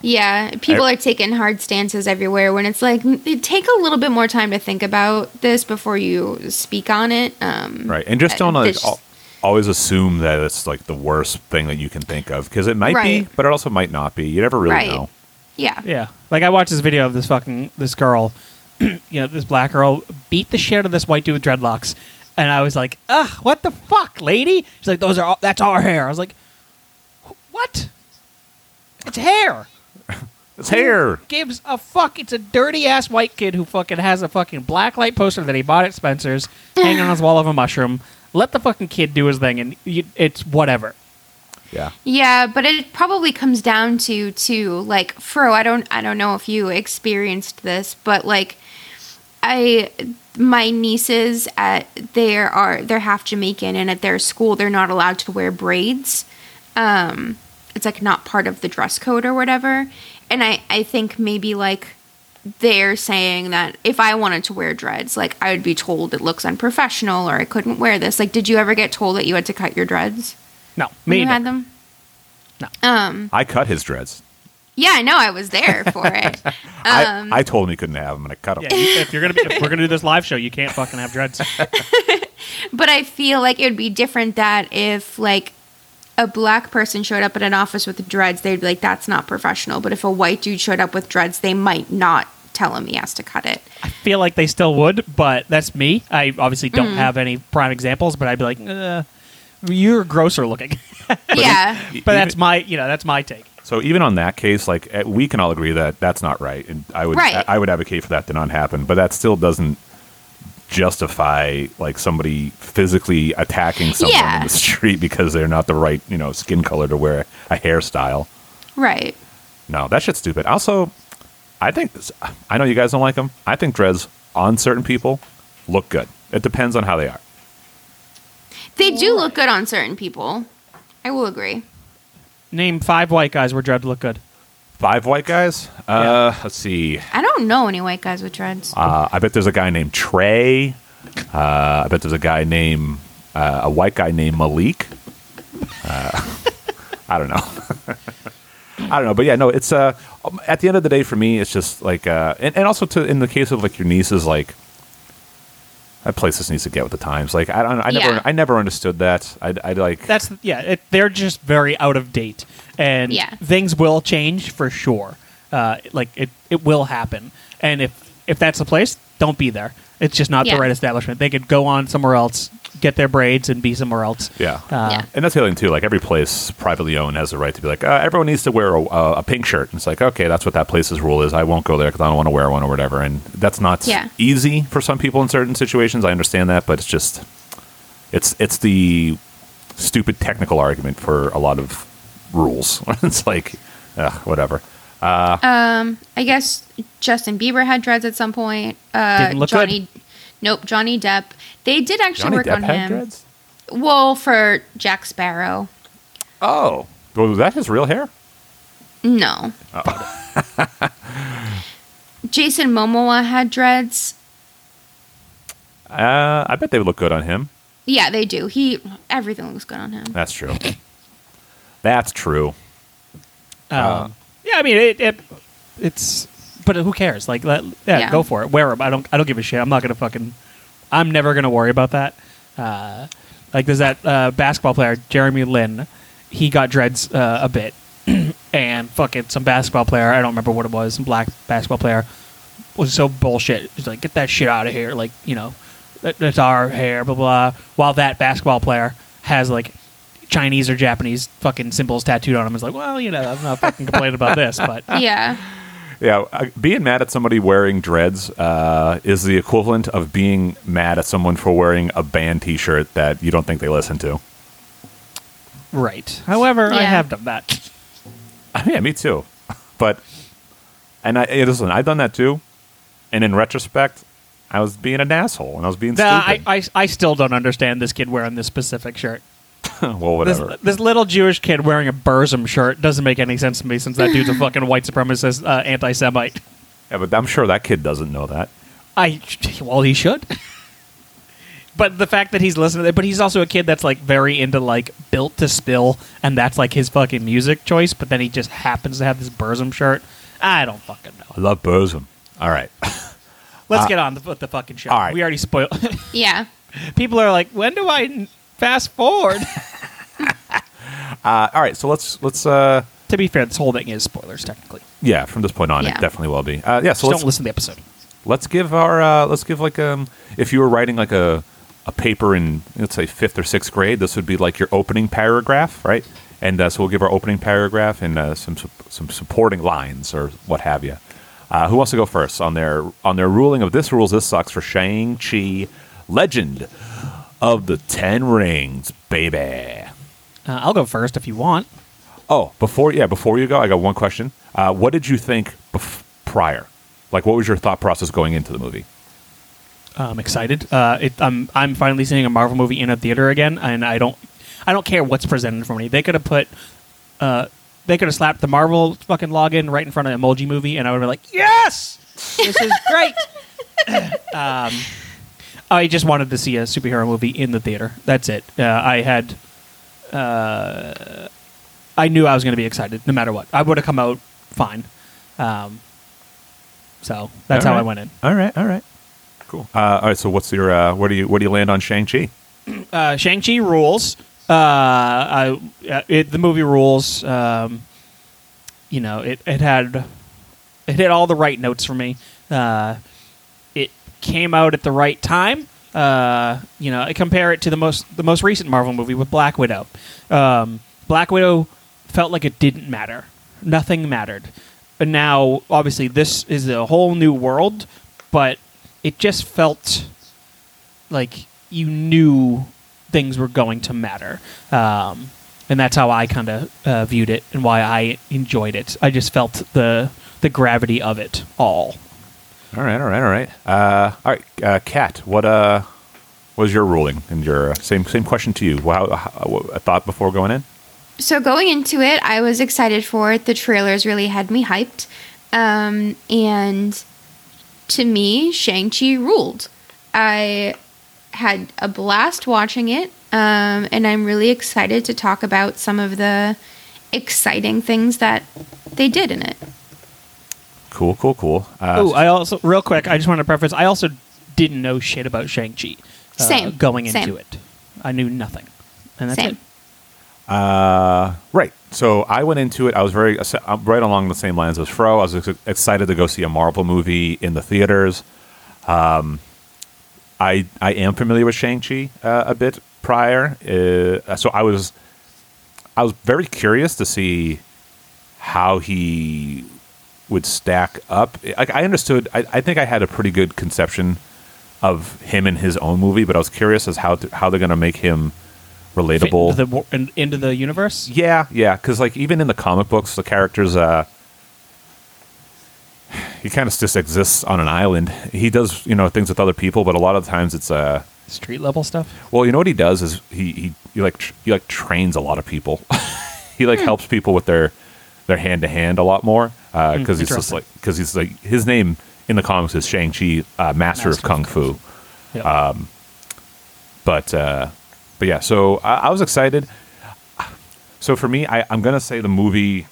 Yeah, people I- are taking hard stances everywhere when it's like take a little bit more time to think about this before you speak on it. Um, Right. And just uh, don't like this- al- always assume that it's like the worst thing that you can think of because it might be, but it also might not be. You never really Right. know. Yeah. Yeah, like I watched this video of this fucking this girl, you know, this black girl beat the shit out of this white dude with dreadlocks, and I was like, ugh, what the fuck, lady? She's like, those are all, that's our hair. I was like, what? It's hair. It's hair. Gives a fuck. It's a dirty ass white kid who fucking has a fucking black light poster that he bought at Spencer's hanging on his wall of a mushroom. Let the fucking kid do his thing, and you, it's whatever. Yeah. Yeah, but it probably comes down to to like Fro. I don't I don't know if you experienced this, but like I my nieces at there are they're half Jamaican and at their school they're not allowed to wear braids. Um it's like not part of the dress code or whatever. And I I think maybe like they're saying that if I wanted to wear dreads, like I would be told it looks unprofessional or I couldn't wear this. Like did you ever get told that you had to cut your dreads? No, me you had them? No. Um. I cut his dreads. Yeah, I know. I was there for it. Um. I, I told him he couldn't have them, and I cut them. Yeah, you- if you're gonna be, if we're gonna do this live show, you can't fucking have dreads. but I feel like it would be different that if like a black person showed up at an office with dreads, they'd be like, "That's not professional." But if a white dude showed up with dreads, they might not tell him he has to cut it. I feel like they still would, but that's me. I obviously don't Mm. have any prime examples, but I'd be like, uh, you're grosser looking. yeah. but that's my, you know, that's my take. So even on that case, like eh, we can all agree that that's not right, and I would Right. I would advocate for that to not happen. But that still doesn't justify like somebody physically attacking someone Yeah. in the street because they're not the right you know skin color to wear a hairstyle. Right. No, that shit's stupid. Also, I think I know you guys don't like them. I think dreads on certain people look good. It depends on how they are. They do look good on certain people. I will agree. Name five white guys where dreads look good. Five white guys. Uh, let's see. I don't know any white guys with dreads. Uh, I bet there's a guy named Trey. Uh, I bet there's a guy named uh, a white guy named Malik. Uh, I don't know. I don't know, but yeah, no. It's uh, um, at the end of the day for me, it's just like, uh, and, and also to in the case of like your nieces, like that place just needs to get with the times. Like I don't, I never, Yeah. I never understood that. I, I like That's yeah, it, they're just very out of date, and Yeah. things will change for sure. Uh, like it, it will happen, and if if that's the place, don't be there. It's just not Yeah. the right establishment. They could go on somewhere else, get their braids, and be somewhere else. yeah. Uh, Yeah. And that's the other thing too. Like every place privately owned has the right to be like, uh, everyone needs to wear a, a, a pink shirt. And it's like, okay, that's what that place's rule is. I won't go there because I don't want to wear one or whatever. And that's not Yeah. easy for some people in certain situations. I understand that, but it's just, it's it's the stupid technical argument for a lot of rules. it's like, ugh, whatever. Um, I guess Justin Bieber had dreads at some point. Uh, Didn't look Johnny, nope, Johnny Depp. They did actually Johnny work Depp on had him. dreads. Well, for Jack Sparrow, Oh, well, was that his real hair? no. Jason Momoa had dreads. Uh, I bet they would look good on him. Yeah, they do. He everything looks good on him. That's true. That's true. Um, yeah, I mean, it, it it's but who cares? Like, let, yeah, Yeah. go for it. Wear them. I don't. I don't give a shit. I'm not gonna fucking. I'm never gonna worry about that. Uh, like, there's that uh, basketball player Jeremy Lin. He got dreads uh, a bit, and fucking some basketball player. I don't remember what it was. Some black basketball player was so bullshit. He's like, get that shit out of here. Like, you know, that, that's our hair. Blah blah. While that basketball player has like. Chinese or Japanese fucking symbols tattooed on him is like, well, you know, I'm not fucking complaining about this, but yeah. Yeah, uh, being mad at somebody wearing dreads uh, is the equivalent of being mad at someone for wearing a band T-shirt that you don't think they listen to. Right. However, I have done that. i yeah, me too. But and I hey, listen, I've done that too. And in retrospect, I was being an asshole and I was being Nah, I, stupid. I, I still don't understand this kid wearing this specific shirt. well, This, whatever. this little Jewish kid wearing a Burzum shirt doesn't make any sense to me since that dude's a fucking white supremacist uh, anti Semite. yeah, but I'm sure that kid doesn't know that. I well, he should. but the fact that he's listening, to it, but he's also a kid that's like very into like built to spill, and that's like his fucking music choice. But then he just happens to have this Burzum shirt. I don't fucking know. I love Bosom. All right. Let's get on the, with the fucking show. all right. We already spoiled. Yeah. People are like, when do I n- fast forward? Uh, all right, so let's let's uh to be fair, this whole thing is spoilers technically. yeah, from this point on, it definitely will be. Uh, yeah, so Just let's don't listen to the episode. let's give our uh, let's give like um if you were writing like a a paper in let's say fifth or sixth grade, this would be like your opening paragraph, right? And uh, so we'll give our opening paragraph and uh, some some supporting lines or what have you. Uh, who wants to go first on their on their ruling of this rules this sucks for Shang Chi, Legend of the Ten Rings, baby. Uh, I'll go first if you want. Oh, before yeah, before you go, I got one question. Uh, what did you think bef- prior? Like, what was your thought process going into the movie? I'm excited. Uh, it, I'm I'm finally seeing a Marvel movie in a theater again, and I don't I don't care what's presented for me. They could have put uh, they could have slapped the Marvel fucking login right in front of Emoji Movie, and I would have been like, yes, this is great. um, I just wanted to see a superhero movie in the theater. That's it. Uh, I had. Uh, I knew I was going to be excited no matter what. I would have come out fine. Um, so that's All how I right. went in. All right, all right, cool. Uh, all right, so what's your uh, where do you where do you land on Shang Chi? uh, Shang Chi rules. Uh, I, uh, it, the movie rules. Um, you know, it, it had it hit all the right notes for me. Uh, it came out at the right time. Uh, you know, I compare it to the most the most recent Marvel movie with Black Widow. Um, Black Widow felt like it didn't matter. Nothing mattered. And now, obviously, this is a whole new world, but it just felt like you knew things were going to matter. Um, and that's how I kind of uh, viewed it and why I enjoyed it. I just felt the the gravity of it all. All right, all right, all right. Uh, all right, uh, Kat, what uh was your ruling and your uh, same same question to you? Wow, a thought before going in? So going into it, I was excited for it. The trailers really had me hyped. Um, and to me, Shang-Chi ruled. I had a blast watching it. Um, and I'm really excited to talk about some of the exciting things that they did in it. Cool, cool, cool. Uh, oh, I also real quick. I just want to preface. I also didn't know shit about Shang Chi. Uh, Same, going same. into it, I knew nothing, and that's Same. it. Uh, right. So I went into it. I was very uh, right along the same lines as Fro. I was ex- excited to go see a Marvel movie in the theaters. Um, I I am familiar with Shang Chi uh, a bit prior, uh, so I was I was very curious to see how he would stack up. Like I understood. I, I think I had a pretty good conception of him in his own movie, but I was curious as how to, how they're going to make him relatable. into the, into the universe. Yeah, yeah, because like even in the comic books, the characters, uh, he kind of just exists on an island. He does, you know, things with other people, but a lot of times it's, uh, Street level stuff. well, you know what he does is he he, he like tr- he like trains a lot of people. he like helps people with their their hand to hand a lot more because he's just like because he's like his name in the comics is Shang Chi, uh, Master, of Master of Kung Kung Fu. Yeah. but uh, but yeah, so I, I was excited. So for me, I, I'm gonna say the movie.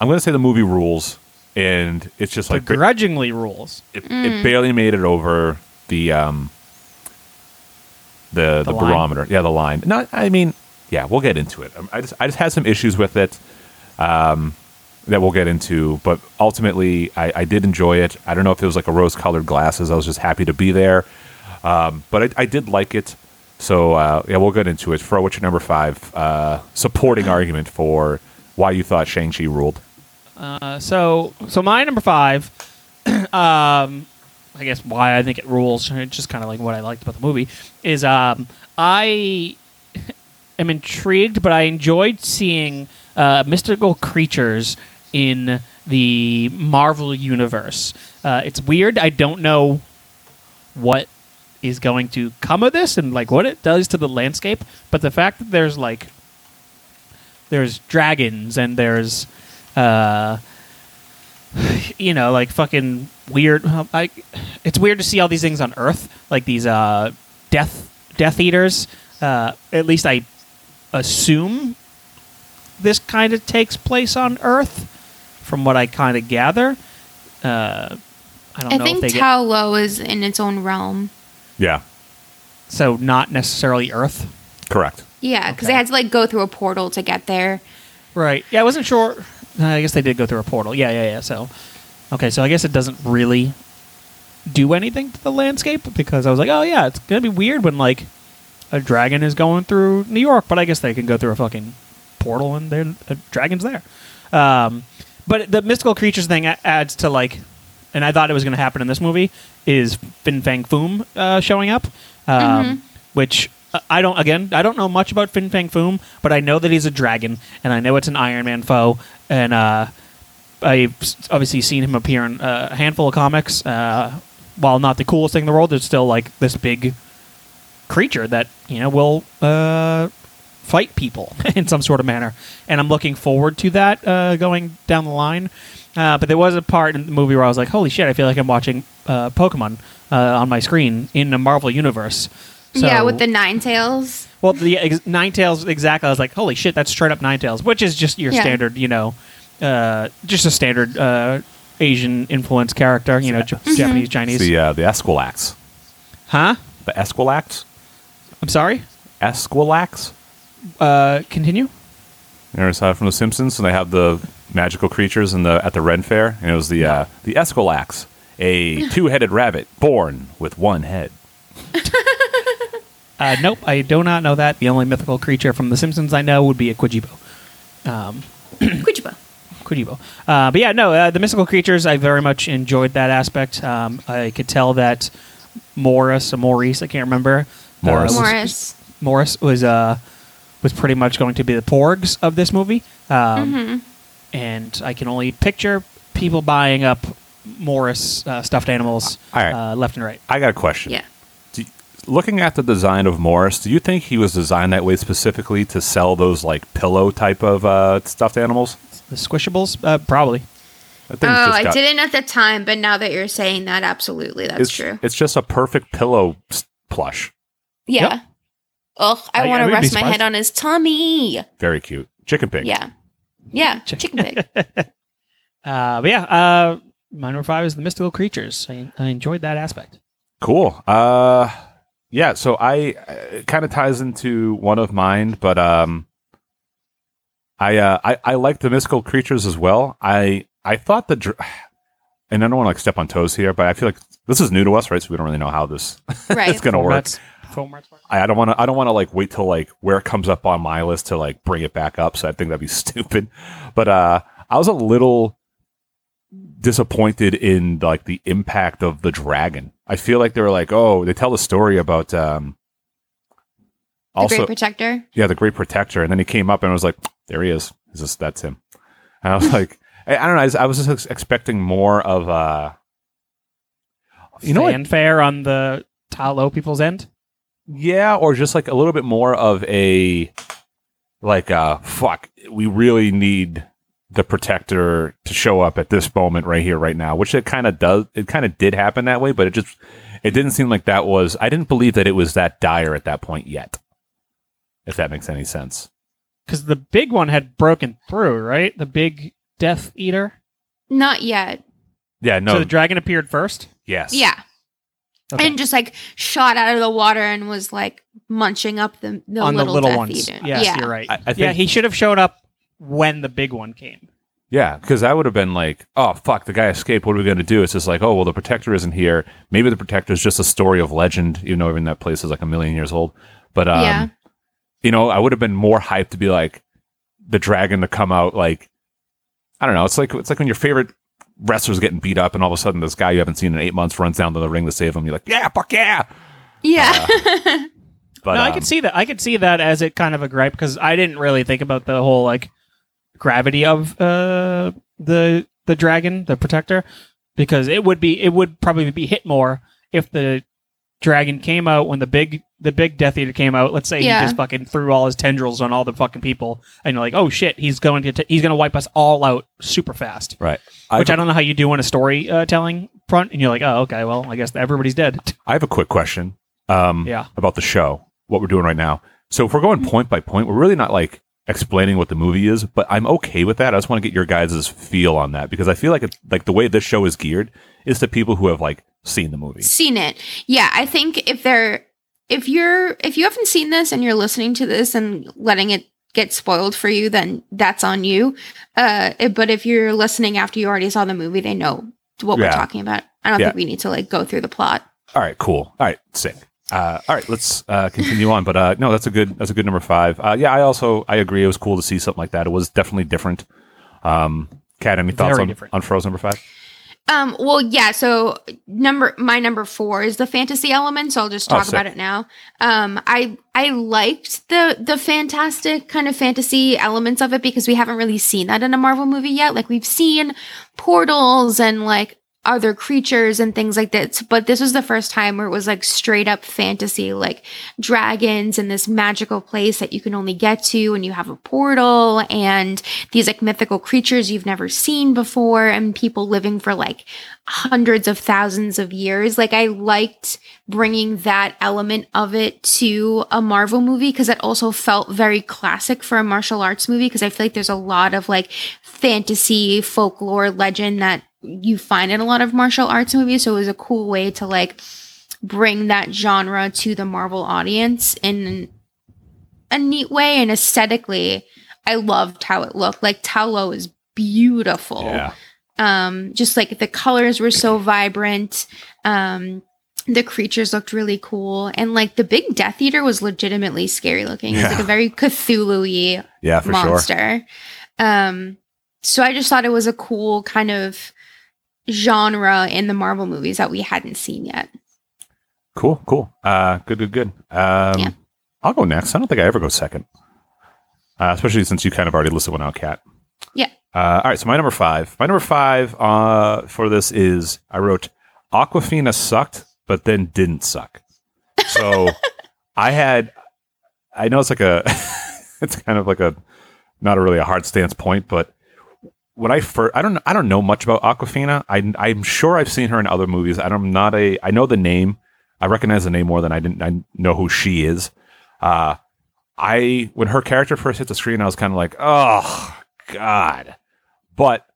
I'm gonna say the movie rules and it's just like ba- Begrudgingly rules. it, it barely made it over the um the the, The barometer. Yeah, the line. No, I mean, yeah, we'll get into it. Um, I just I just had some issues with it. Um, that we'll get into, but ultimately, I, I did enjoy it. I don't know if it was like a rose-colored glasses. I was just happy to be there, um, but I, I did like it. So uh, yeah, we'll get into it. For what's your number five uh, supporting argument for why you thought Shang Chi ruled? Uh, so, so my number five, um, I guess why I think it rules, just kind of like what I liked about the movie, is um, I am intrigued, but I enjoyed seeing uh, mystical creatures in the Marvel universe. Uh, it's weird. I don't know what is going to come of this and like what it does to the landscape, but the fact that there's like there's dragons and there's uh you know like fucking weird well, I, it's weird to see all these things on earth like these uh death death eaters uh at least i assume this kind of takes place on earth from what i kind of gather uh i don't I know think if they get Ta Lo is in its own realm. Yeah, so not necessarily earth correct. Yeah, because Okay. they had to like go through a portal to get there. Right. Yeah, I wasn't sure. I guess they did go through a portal. Yeah, yeah, yeah. So, okay, so I guess it doesn't really do anything to the landscape because I was like, oh yeah, it's gonna be weird when like a dragon is going through New York, but I guess they can go through a fucking portal and then a dragon's there. Um, but the mystical creatures thing adds to like, and I thought it was going to happen in this movie is Fin Fang Foom uh, showing up, um, which uh, I don't. Again, I don't know much about Fin Fang Foom, but I know that he's a dragon, and I know it's an Iron Man foe, and uh, I've obviously seen him appear in a handful of comics. Uh, while not the coolest thing in the world, it's still like this big creature that you know will uh, fight people in some sort of manner, and I'm looking forward to that uh, going down the line. Uh, but there was a part in the movie where I was like, "Holy shit! I feel like I'm watching uh, Pokemon uh, on my screen in the Marvel universe." So- yeah, with the nine tails. well, the ex- tails exactly. I was like, "Holy shit! That's straight up nine tails, which is just your Yeah. standard, you know, uh, just a standard uh, Asian influence character, you know, J- Japanese, Chinese. The uh, the Esquilax, Huh? the Esquilax, I'm sorry. Esquilax. Uh, continue. You ever saw it from The Simpsons? And they have the magical creatures in the at the Ren Fair, and it was the uh, the Esquilax, a two-headed rabbit born with one head. Uh, nope, I do not know that. The only mythical creature from The Simpsons I know would be a Kwyjibo. Um, Kwyjibo. Kujibo. Uh, but yeah, no, uh, the mystical creatures, I very much enjoyed that aspect. Um, I could tell that Morris, or Maurice, I can't remember. Morris. was- Morris. Morris was uh was pretty much going to be the porgs of this movie, um, Mm-hmm. and I can only picture people buying up Morris uh, stuffed animals All right. uh, left and right. I got a question. Yeah. Do you- looking at the design of Morris, do you think he was designed that way specifically to sell those like pillow type of uh, stuffed animals? The Squishables, uh, probably. Oh, I got- didn't at the time, but now that you're saying that, absolutely, that's it's, true. It's just a perfect pillow s- plush. Yeah. Yep. Ugh, I, I- I want to rest my head on his tummy. Very cute. Chicken pig. Yeah. Yeah. Chicken pig. Uh, but yeah, uh, my number five is the mystical creatures. I, I enjoyed that aspect. Cool. Uh, yeah. So I uh, kind of ties into one of mine, but um, I uh, I I like the mystical creatures as well. I I thought the dr- and I don't want to like step on toes here, but I feel like this is new to us, right? So we don't really know how this Right. it's gonna work. Formats- formats work. I, I don't want to. I don't want to like wait till like where it comes up on my list to like bring it back up. So I think that'd be stupid. But uh, I was a little disappointed in like the impact of the dragon. I feel like they were like, oh, they tell the story about um, The also Great Protector. yeah, the Great Protector, and then he came up and I was like, there he is. Is this that's him? And I was like, I, I don't know. I, was- I was just ex- expecting more of uh, you know what? fanfare on the Ta Lo people's end. Yeah, or just like a little bit more of a like uh fuck, we really need the protector to show up at this moment right here right now, which it kind of does it kind of did happen that way, but it just it didn't seem like that was I didn't believe that it was that dire at that point yet. If that makes any sense. Because the big one had broken through, right? The big Death Eater. Not yet. Yeah, no. So the dragon appeared first. yes. Yeah. Okay. And just like shot out of the water and was like munching up the, the on little, the little Death ones. Eater. Yes, yeah. you're right. I, I think yeah, he should have showed up when the big one came. Yeah, because that would have been like, oh fuck, the guy escaped. What are we going to do? It's just like, oh well, the protector isn't here. Maybe the protector is just a story of legend, even though even that place is like a million years old. But um, Yeah. you know, I would have been more hyped to be like the dragon to come out. Like, I don't know. It's like it's like when your favorite wrestler's getting beat up, and all of a sudden this guy you haven't seen in eight months runs down to the ring to save him. You're like, yeah, fuck yeah. Yeah. But no, I um, could see that. I could see that as it kind of a gripe because I didn't really think about the whole like gravity of uh the the dragon, the protector, because it would be it would probably be hit more if the dragon came out when the big the big Death Eater came out. Let's say Yeah. he just fucking threw all his tendrils on all the fucking people, and you're like, oh shit, he's going to t- he's going to wipe us all out super fast. right. Which I, I don't know how you do on a story uh, telling front, and you're like, oh okay, well I guess everybody's dead. I have a quick question. Um, Yeah. about the show, what we're doing right now. So if we're going point by point, we're really not like explaining what the movie is, but I'm okay with that. I just want to get your guys' feel on that because I feel like it's like the way this show is geared is to people who have like seen the movie. seen it. Yeah, I think if they're if you're if you haven't seen this and you're listening to this and letting it get spoiled for you, then that's on you. Uh, but if you're listening after you already saw the movie, they know what Yeah. we're talking about. I don't Yeah. think we need to like go through the plot. All right, cool. All right, sick. Uh, all right, let's uh, continue on. But uh, no, that's a good that's a good number five. Uh, yeah, I also I agree. It was cool to see something like that. It was definitely different. Um, Kat, any thoughts on, on Frozen number five? Um, well, yeah. So number my number four is the fantasy element. So I'll just Oh, talk sick. about it now. Um, I I liked the the fantastic kind of fantasy elements of it because we haven't really seen that in a Marvel movie yet. Like we've seen portals and like other creatures and things like that. But this was the first time where it was like straight up fantasy, like dragons and this magical place that you can only get to and you have a portal and these like mythical creatures you've never seen before and people living for like hundreds of thousands of years. Like I liked bringing that element of it to a Marvel movie because it also felt very classic for a martial arts movie because I feel like there's a lot of like fantasy, folklore, legend that you find in a lot of martial arts movies. So it was a cool way to like bring that genre to the Marvel audience in a neat way and aesthetically. I loved how it looked. Like Ta Lo is beautiful Yeah, um just like the colors were so vibrant um the creatures looked really cool and like the big death eater was legitimately scary looking it's like a very cthulhu-y yeah, for sure. monster um so i just thought it was a cool kind of genre in the marvel movies that we hadn't seen yet Cool, cool. Uh, good, good, good. Um, Yeah. I'll go next. I don't think I ever go second, uh, especially since you kind of already listed one out, Cat. Yeah. Uh, all right. So my number five. My number five uh, for this is I wrote Awkwafina sucked, but then didn't suck. So I had. I know it's like a. it's kind of like a, not a really a hard stance point, but when I first, I don't, I don't know much about Awkwafina. I, I'm sure I've seen her in other movies. I don't, I'm not a, I know the name. I recognize the name more than I didn't. I know who she is. Uh, I when her character first hit the screen, I was kind of like, oh god. But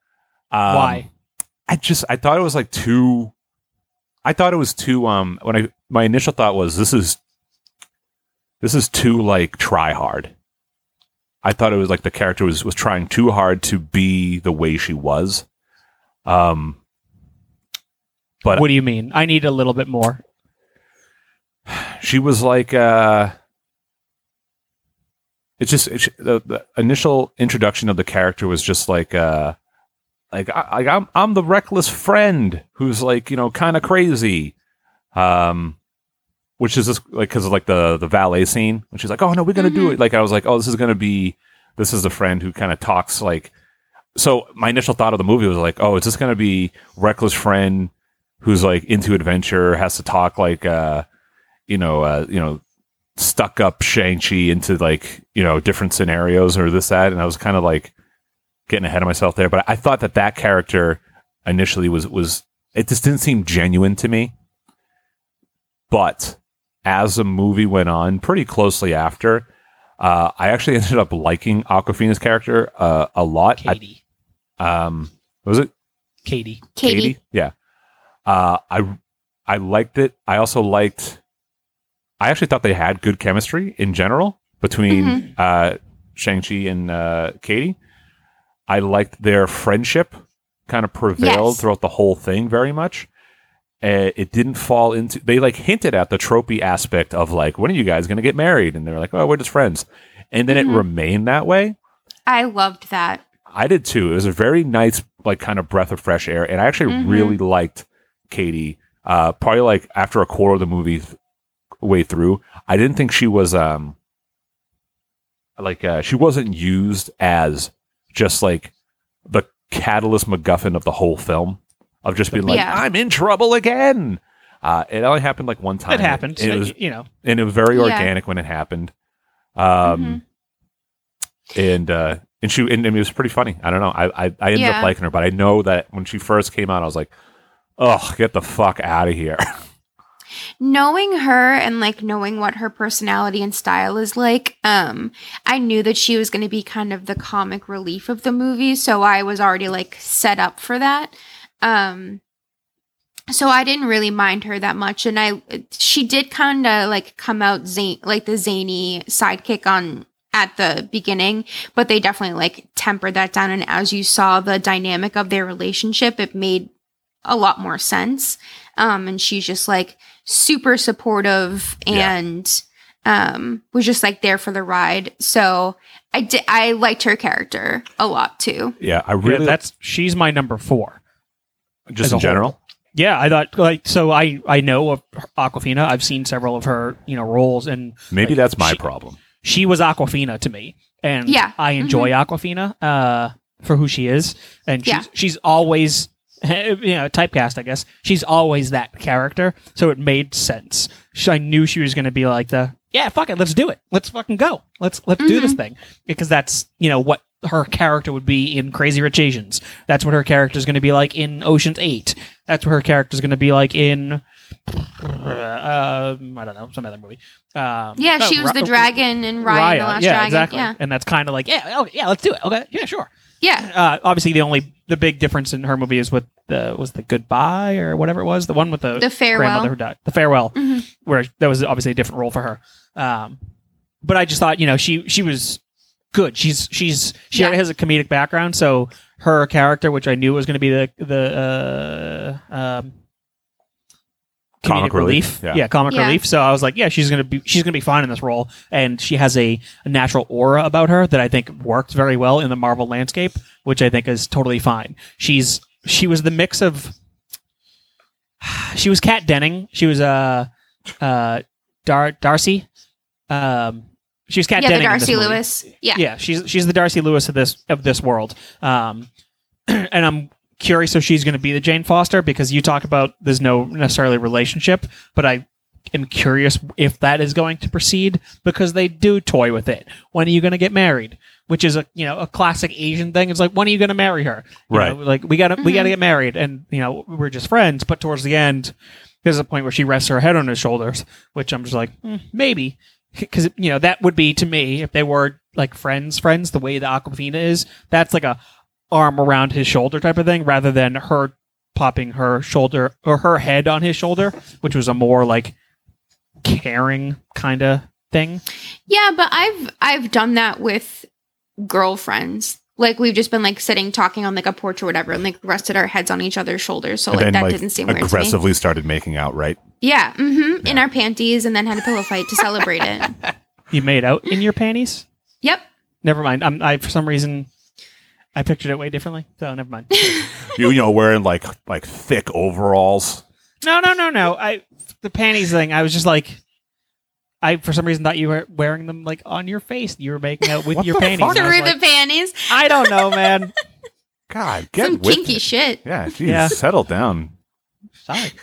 um, Why? I just I thought it was like too. I thought it was too. Um, when I my initial thought was this is this is too like try hard. I thought it was like the character was was trying too hard to be the way she was. Um, but what do you mean? I need a little bit more. she was like uh it's just it's, the, the initial introduction of the character was just like uh like I, like I'm I'm the reckless friend who's like you know kind of crazy, um, which is just like because of like the the valet scene when she's like oh no we're gonna do it like I was like oh this is gonna be this is the friend who kind of talks like so my initial thought of the movie was like oh is this gonna be reckless friend who's like into adventure has to talk like uh you know, uh, you know, stuck up Shang-Chi into like, you know, different scenarios or this, that. And I was kind of like getting ahead of myself there. But I thought that that character initially was, was, it just didn't seem genuine to me. But as the movie went on pretty closely after, uh, I actually ended up liking Awkwafina's character uh, a lot. I- Katie. um, was it Katie. Katie. Yeah. Uh, I I liked it. I also liked. I actually thought they had good chemistry in general between Mm-hmm. uh, Shang Chi and uh, Katie. I liked their friendship kind of prevailed Yes. throughout the whole thing very much. Uh, it didn't fall into. They like hinted at the tropey aspect of like, when are you guys going to get married? And they're like, oh, we're just friends. And then Mm-hmm. it remained that way. I loved that. I did too. It was a very nice, like, kind of breath of fresh air, and I actually Mhm. really liked Katie. Uh, probably like after a quarter of the movie way through, I didn't think she was um like uh, she wasn't used as just like the catalyst MacGuffin of the whole film of just being like, Yeah. I'm in trouble again. Uh, it only happened like one time. It happened. and it so, was you know, and it was very Yeah. organic when it happened. Um, and uh, and she and, and it was pretty funny. I don't know. I I, I ended Yeah. up liking her, but I know that when she first came out, I was like, "Oh, get the fuck out of here!" knowing her and like knowing what her personality and style is like um i knew that she was going to be kind of the comic relief of the movie so i was already like set up for that um so i didn't really mind her that much. And i she did kind of like come out zane like the zany sidekick on at the beginning but they definitely like tempered that down. And as you saw the dynamic of their relationship it made a lot more sense. Um and she's just like super supportive Yeah. and um was just like there for the ride. So i did i liked her character a lot too. Yeah, I yeah, really that's she's my number four. Just in general. Yeah, I thought like so. I I know of Awkwafina. I've seen several of her you know roles, and Maybe like, that's my she- problem. She was Awkwafina to me, and Yeah. I enjoy Awkwafina uh, for who she is, and she's Yeah. she's always you know typecast. I guess she's always that character, so it made sense. She, I knew she was going to be like the yeah, fuck it, let's do it, let's fucking go, let's let's do this thing because that's you know what her character would be in Crazy Rich Asians. That's what her character is going to be like in Ocean's Eight. That's what her character is going to be like in. Uh, I don't know some other movie. Um, yeah oh, she was Ra- the dragon in ryan the Raya, last yeah, dragon exactly. yeah And that's kind of like, yeah, okay, yeah, let's do it. Okay, yeah, sure. yeah Uh, obviously, the only the big difference in her movie is with the was the goodbye or whatever it was, the one with the The farewell. grandmother who died, the farewell, Mhm. where that was obviously a different role for her. Um, but I just thought, you know, she she was good. She's she's she Yeah. already has a comedic background, so her character, which I knew was going to be the the uh, um, Comic comedic relief, relief, yeah. comic Yeah. relief. So I was like, yeah, she's gonna be she's gonna be fine in this role, and she has a, a natural aura about her that I think worked very well in the Marvel landscape, which I think is totally fine. She's she was the mix of she was Kat Denning, she was uh uh Dar- Darcy, um she was Kat yeah the Denning in this darcy movie. lewis yeah Yeah, she's she's the Darcy Lewis of this of this world. Um, and I'm curious if she's going to be the Jane Foster because you talk about there's no necessarily relationship, but I am curious if that is going to proceed because they do toy with it. When are you going to get married? Which is a you know a classic Asian thing. It's like when are you going to marry her? You Right. know, like we got to we got to get married, and you know we're just friends. But towards the end, there's a point where she rests her head on his shoulders, which I'm just like hmm, maybe because you know that would be to me if they were like friends friends the way the awkwafina is that's like a arm around his shoulder type of thing rather than her popping her shoulder or her head on his shoulder which was a more like caring kind of thing Yeah, but I've I've done that with girlfriends. Like we've just been like sitting talking on like a porch or whatever, and like rested our heads on each other's shoulders. So and like then that like didn't seem weird to me. aggressively started making out, right? Yeah, mm-hmm. In our panties, and then had a pillow fight to celebrate it. you made out in your panties Yep. never mind i'm i for some reason i pictured it way differently so never mind You, you know, wearing like like thick overalls. No, no, no, no. I the panties thing. I was just like, I for some reason thought you were wearing them like on your face. You were making out with your panties. fuck? And I Through like, the panties. I don't know, man. God, get Some with kinky it. shit. Yeah, geez, Yeah. settle down. Sorry.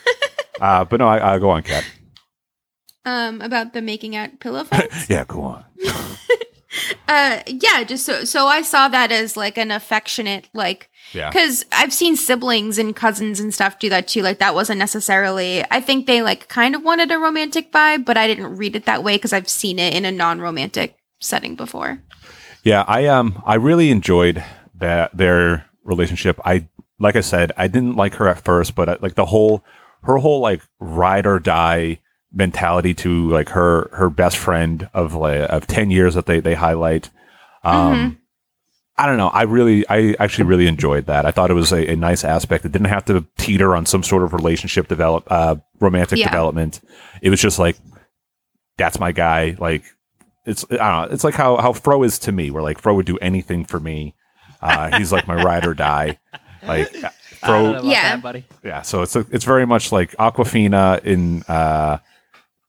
Uh, but no, I, I go on, Cat. Um, about the making out pillow fights. Yeah, go on. uh, yeah. Just so so I saw that as like an affectionate like Yeah, because I've seen siblings and cousins and stuff do that too. Like that wasn't necessarily. I think they like kind of wanted a romantic vibe, but I didn't read it that way because I've seen it in a non-romantic setting before. yeah. I um, I really enjoyed that their relationship. I like I said, I didn't like her at first, but uh, like the whole her whole like ride or die mentality to like her her best friend of like of ten years that they they highlight. Um, I don't know. I really, I actually really enjoyed that. I thought it was a, a nice aspect. It didn't have to teeter on some sort of relationship develop, uh, romantic Yeah. development. It was just like, that's my guy. Like, it's, I don't know. It's like how, how Fro is to me, where like Fro would do anything for me. Uh, he's like my ride or die. Like, I don't know Fro, about Yeah. that, buddy. yeah. So it's, a, it's very much like Awkwafina in, uh,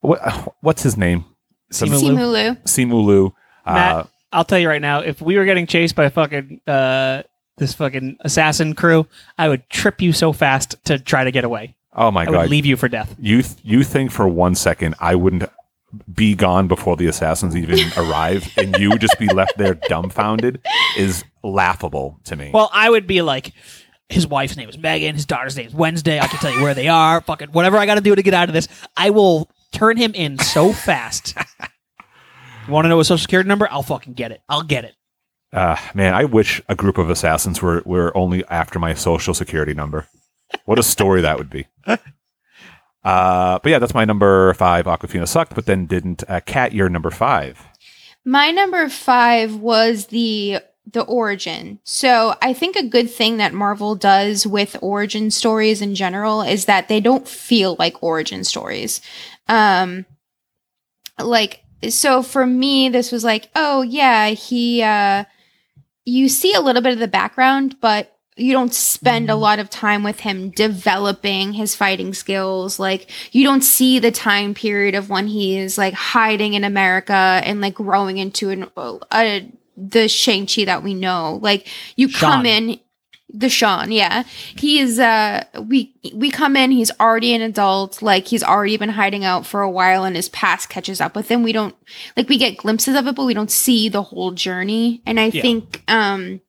what, what's his name? Some- Simu. Simulu. Simu Liu. Uh, Matt, I'll tell you right now, if we were getting chased by fucking uh, this fucking assassin crew, I would trip you so fast to try to get away. oh my I God. would leave you for death. you th- you think for one second I wouldn't be gone before the assassins even arrive, and you just be left there dumbfounded is laughable to me. Well, I would be like, his wife's name is Megan, his daughter's name is Wednesday. I can tell you where they are. Fucking whatever I got to do to get out of this, I will turn him in so fast. you want to know a social security number? I'll fucking get it. I'll get it. uh, man, I wish a group of assassins were were only after my social security number. What a story that would be. Uh, but yeah, that's my number five. Awkwafina sucked, but then didn't. Uh, Cat, your number five. My number five was the the origin. So I think a good thing that Marvel does with origin stories in general is that they don't feel like origin stories. Um like so for me this was like, oh yeah, he uh you see a little bit of the background, but you don't spend a lot of time with him developing his fighting skills. Like you don't see the time period of when he is like hiding in America and like growing into an a, the Shang-Chi that we know. Like you come in the Sean, yeah. He is uh we we come in, he's already an adult, like he's already been hiding out for a while and his past catches up with him. We don't like we get glimpses of it, but we don't see the whole journey. And I Yeah. think um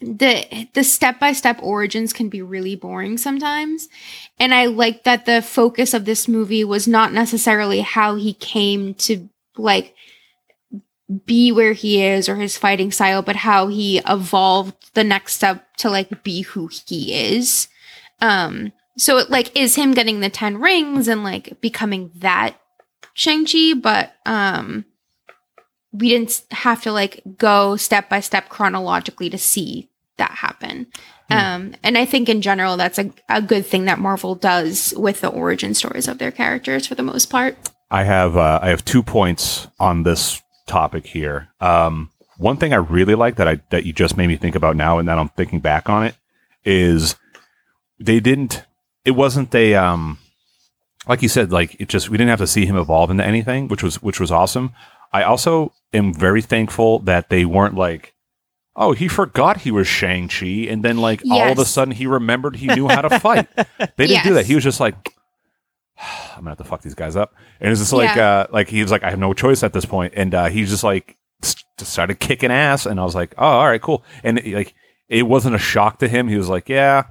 the the step by step origins can be really boring sometimes. And I like that the focus of this movie was not necessarily how he came to like be where he is or his fighting style, but how he evolved the next step to like be who he is. Um so it like is him getting the 10 rings and like becoming that Shang-Chi, but um we didn't have to like go step by step chronologically to see that happen. Um, and I think in general, that's a, a good thing that Marvel does with the origin stories of their characters for the most part. I have uh, I have two points on this topic here. Um, one thing I really like that I that you just made me think about now, and that I'm thinking back on it, is they didn't. It wasn't a um, like you said, like it just we didn't have to see him evolve into anything, which was which was awesome. I also am very thankful that they weren't like. Oh, he forgot he was Shang Chi, and then like all of a sudden he remembered he knew how to fight. They didn't do that. He was just like, I'm gonna have to fuck these guys up. And it's just like, Yeah. uh, like he was like, I have no choice at this point, and uh, he just like s- just started kicking ass, and I was like, oh, all right, cool. And like, it wasn't a shock to him. He was like, yeah,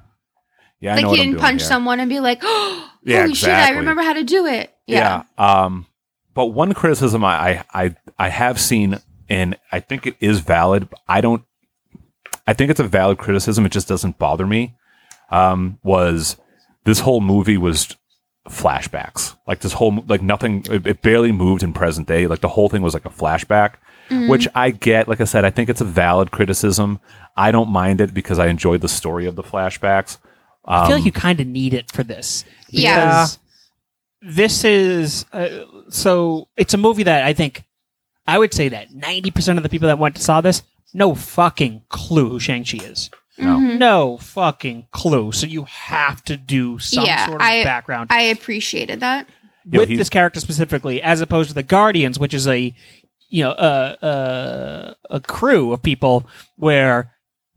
yeah, I like he didn't punch here. someone and be like, "Oh, Yeah, holy shit! I remember how to do it." Yeah. Yeah, Um, but one criticism I, I I I have seen, and I think it is valid. I don't. I think it's a valid criticism. It just doesn't bother me. Um, was this whole movie was flashbacks? Like this whole like nothing. It, it barely moved in present day. Like the whole thing was like a flashback. Which I get, like I said, I think it's a valid criticism. I don't mind it because I enjoyed the story of the flashbacks. I feel Um, like you kind of need it for this. Yeah. This is uh, so. It's a movie that I think I would say that ninety percent of the people that went to saw this no fucking clue who Shang Chi is. No. Mhm. No fucking clue. So you have to do some Yeah, sort of I- background I appreciated that. Yeah, with he- this character specifically, as opposed to the Guardians, which is a you know a a, a crew of people where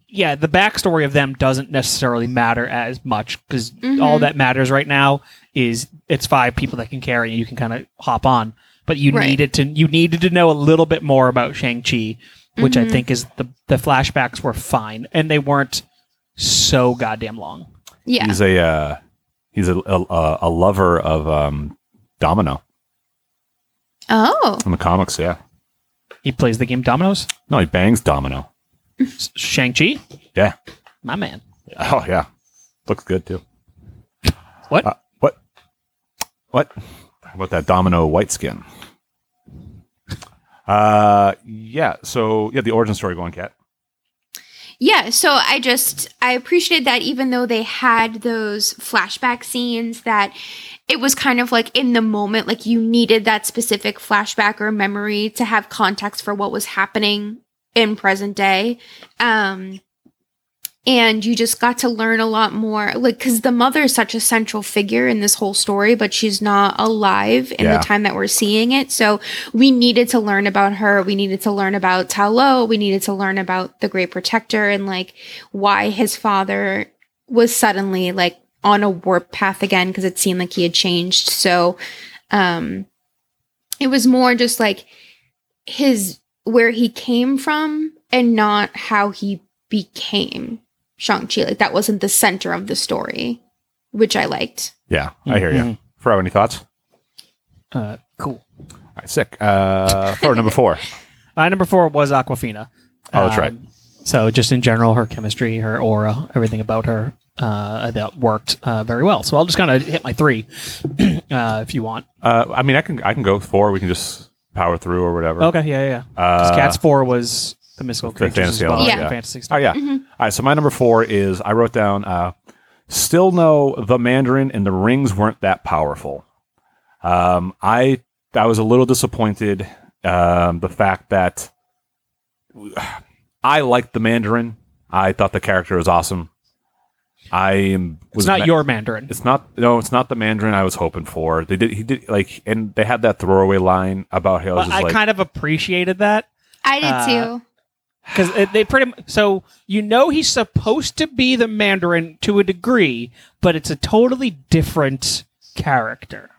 yeah the backstory of them doesn't necessarily matter as much because Mhm. all that matters right now is it's five people that can carry and you can kind of hop on but you Right. needed to you needed to know a little bit more about Shang-Chi which I Mhm. think is the the flashbacks were fine and they weren't so goddamn long Yeah, He's a uh, he's a, a a lover of um, Domino Oh, in the comics. Yeah, he plays the game Dominoes no, he bangs Domino. Shang-Chi Yeah. my man Oh yeah, Looks good too. What? Uh, what? What? How about that domino white skin? Uh, yeah. So yeah, the origin story going, cat. Yeah, so I just I appreciated that even though they had those flashback scenes that it was kind of like in the moment like you needed that specific flashback or memory to have context for what was happening in present day. Um and you just got to learn a lot more like cuz the mother is such a central figure in this whole story but she's not alive in Yeah. the time that we're seeing it. So we needed to learn about her. We needed to learn about Ta Lo. We needed to learn about the Great Protector and like why his father was suddenly like on a warp path again because it seemed like he had changed. So um it was more just like his where he came from and not how he became Shang-Chi. Like that wasn't the center of the story, which I liked. Yeah, I hear you. Mhm. Fro, any thoughts? Uh, cool. All right, sick. Uh, Fro, number four. My number four was Awkwafina. Oh, that's right. Um, So just in general, her chemistry, her aura, everything about her, uh, I thought worked uh, very well. So I'll just kind of hit my three, uh, if you want. Uh, I mean, I can I can go four. We can just power through or whatever. Okay, yeah, yeah. Because Uh, Cat's four was the mystical creatures fantasy as well, element, Yeah. yeah. fantasy Oh stuff. yeah. All right. So my number four is I wrote down. Uh, still no the Mandarin and the rings weren't that powerful. Um, I I was a little disappointed. Um, the fact that I liked the Mandarin. I thought the character was awesome. I am. It's was not ma- your Mandarin. It's not. No, it's not the Mandarin I was hoping for. They did. He did like, and they had that throwaway line about how it was But I like, kind of appreciated that I did Uh, too. Because they pretty m- so you know he's supposed to be the Mandarin to a degree, but it's a totally different character.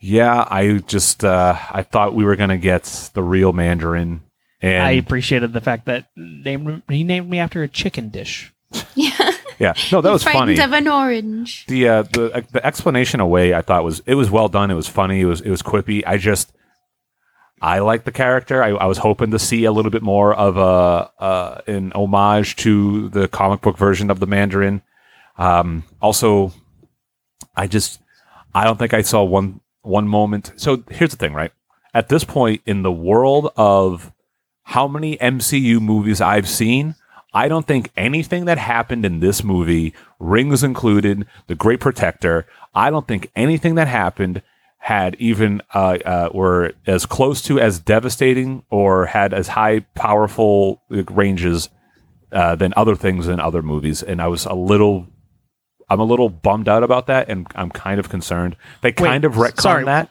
Yeah, I just uh, I thought we were gonna get the real Mandarin, and I appreciated the fact that they, he named me after a chicken dish. Yeah. yeah, no, that was Frightened funny. of an orange. the uh, the the explanation away, I thought was it was well done. It was funny. It was it was quippy. I just I like the character. I, I was hoping to see a little bit more of a uh, an homage to the comic book version of the Mandarin. Um, also, I just I don't think I saw one one moment. So here's the thing, right? At this point in the world of how many MCU movies I've seen, I don't think anything that happened in this movie, Rings included, The Great Protector, I don't think anything that happened had even uh, uh, were as close to as devastating or had as high powerful like, ranges uh, than other things in other movies. And I was a little, I'm a little bummed out about that, and I'm kind of concerned. They kind of retconned sorry. that.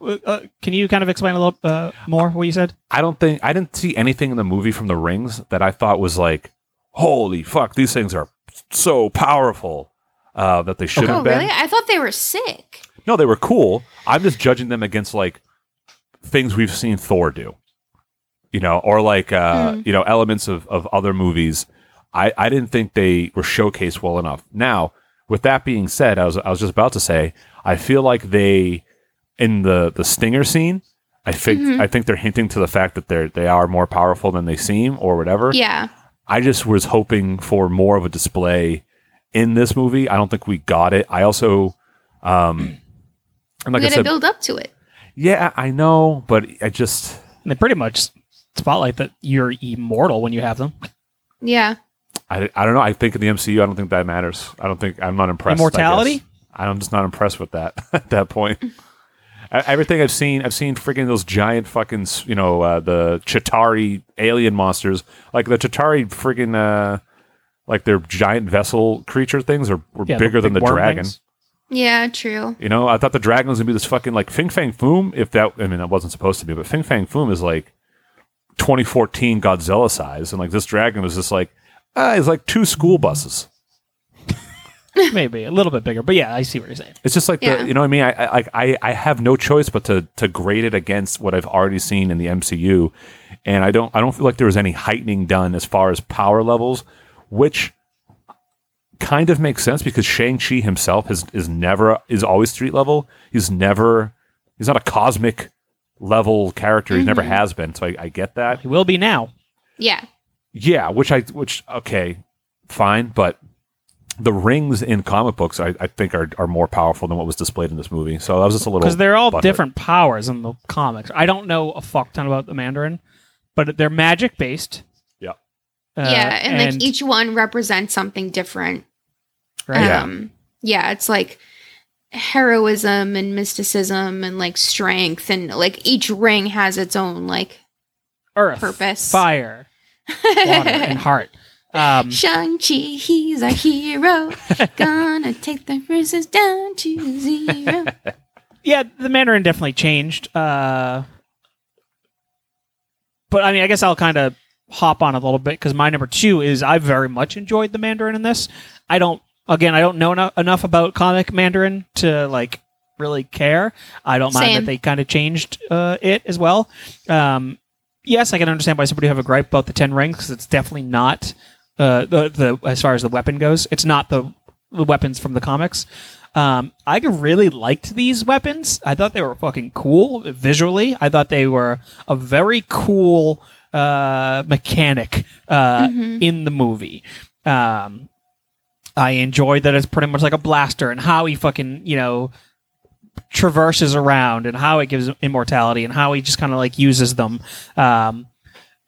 Uh, uh, can you kind of explain a little uh, more what you said? I don't think I didn't see anything in the movie from the rings that I thought was like, holy fuck, these things are so powerful uh, that they should Oh, have been. really? I thought they were sick. No, they were cool. I'm just judging them against like things we've seen Thor do, you know, or like uh, you know elements of of other movies. I I didn't think they were showcased well enough. Now, with that being said, I was I was just about to say I feel like they in the the stinger scene. I think I think they're hinting to the fact that they're they are more powerful than they seem, or whatever. Yeah. I just was hoping for more of a display in this movie. I don't think we got it. I also, um, and like we I got to said, build up to it. yeah, I know, but I just, They pretty much spotlight that you're immortal when you have them. Yeah. I, I don't know. I think in the MCU, I don't think that matters. I don't think I'm not impressed. Immortality? guess. I'm just not impressed with that at that point. Everything I've seen, I've seen freaking those giant fucking, you know, uh, the Chitauri alien monsters. Like the Chitauri freaking, uh, like their giant vessel creature things are were Yeah, bigger than the dragon. things. Yeah, true. You know, I thought the dragon was gonna be this fucking like Fing Fang Foom. If that, I mean, that wasn't supposed to be, but Fing Fang Foom is like 2014 Godzilla size, and like this dragon was just like, uh, it's like two school buses. Maybe a little bit bigger, but yeah, I see what you're saying. It's just like Yeah. the, you know what I mean. I, I like I I have no choice but to to grade it against what I've already seen in the MCU, and I don't I don't feel like there was any heightening done as far as power levels, which kind of makes sense because Shang Chi himself is is never is always street level. He's never he's not a cosmic level character. He never has been. So I, I get that. He will be now. Yeah. Yeah, which I which okay, fine, but the rings in comic books, I, I think, are, are more powerful than what was displayed in this movie. So that was just a little because they're all butthurt. different powers in the comics. I don't know a fuck ton about the Mandarin, but they're magic based. Yeah. Uh, yeah, and, like each one represents something different. Right? Yeah. Um, yeah, it's like heroism and mysticism and like strength and like each ring has its own like Earth, purpose. fire, water, and heart. Um, Shang-Chi, he's a hero. Gonna take the bruises down to zero. yeah, the Mandarin definitely changed. Uh, but I mean, I guess I'll kind of hop on a little bit because my number two is I very much enjoyed the Mandarin in this. I don't, again, I don't know eno- enough about comic Mandarin to like really care. I don't mind Same. that they kind of changed uh, it as well. Um, yes, I can understand why somebody would have a gripe about the Ten Rings because it's definitely not uh, the the as far as the weapon goes. It's not the the weapons from the comics. Um, I really liked these weapons. I thought they were fucking cool visually. I thought they were a very cool uh, mechanic uh, in the movie. Um, I enjoyed that it's pretty much like a blaster and how he fucking you know traverses around and how it gives immortality and how he just kind of like uses them. Um,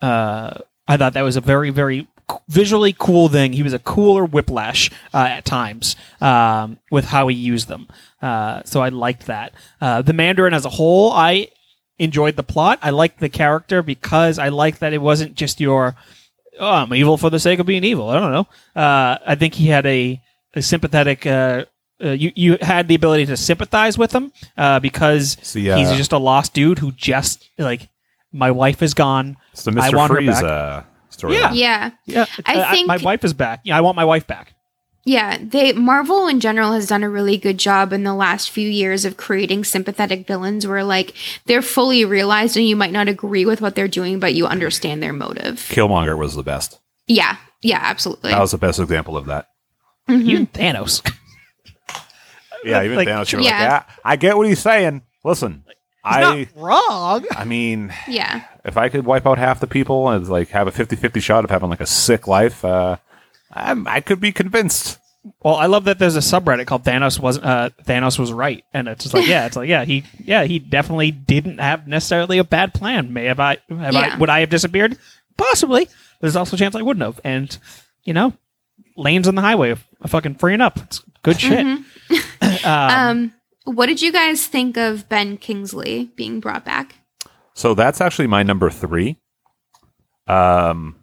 uh, I thought that was a very very visually cool thing. He was a cooler Whiplash uh, at times um, with how he used them. Uh, so I liked that. Uh, the Mandarin as a whole, I enjoyed the plot. I liked the character because I liked that it wasn't just your oh, I'm evil for the sake of being evil. I don't know. Uh, I think he had a, a sympathetic. Uh, uh, you you had the ability to sympathize with him uh, because See, uh, he's just a lost dude who just like my wife is gone. It's the I Mr. want her Freeze back. uh, story. Yeah. yeah. Yeah, I think- my wife is back. Yeah, I want my wife back. Yeah, they Marvel in general has done a really good job in the last few years of creating sympathetic villains where like they're fully realized and you might not agree with what they're doing, but you understand their motive. Killmonger was the best. Yeah, yeah, absolutely. That was the best example of that. Mhm. Even Thanos. Yeah, even Like- Thanos, you were Yeah. like, yeah, I get what he's saying. Listen, I Not wrong. I mean, yeah. if I could wipe out half the people and like have a 50-50 shot of having like a sick life, uh, I'm, I could be convinced. Well, I love that there's a subreddit called Thanos was uh, Thanos was right, and it's just like yeah, it's like yeah, he yeah he definitely didn't have necessarily a bad plan. May have I have I would I have disappeared? Possibly. There's also a chance I wouldn't have, and you know, lanes on the highway are fucking freeing up. It's good shit. um, Um, what did you guys think of Ben Kingsley being brought back? So that's actually my number three. Um,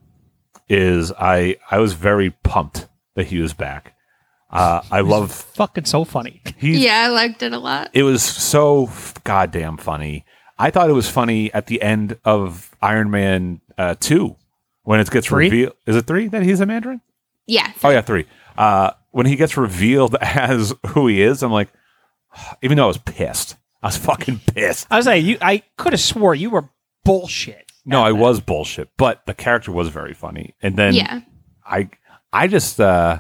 is I I was very pumped that he was back. Uh, I love fucking so funny. he's yeah, I liked it a lot. it was so f- goddamn funny. I thought it was funny at the end of Iron Man uh, two when it gets Three? revealed. Is it three that he's a Mandarin? Yeah. Oh yeah, three. Uh, when he gets revealed as who he is, I'm like, even though I was pissed, I was fucking pissed. I was like, you, I could have swore you were bullshit. No, I was bullshit, but the character was very funny. And then Yeah. I, I just, uh,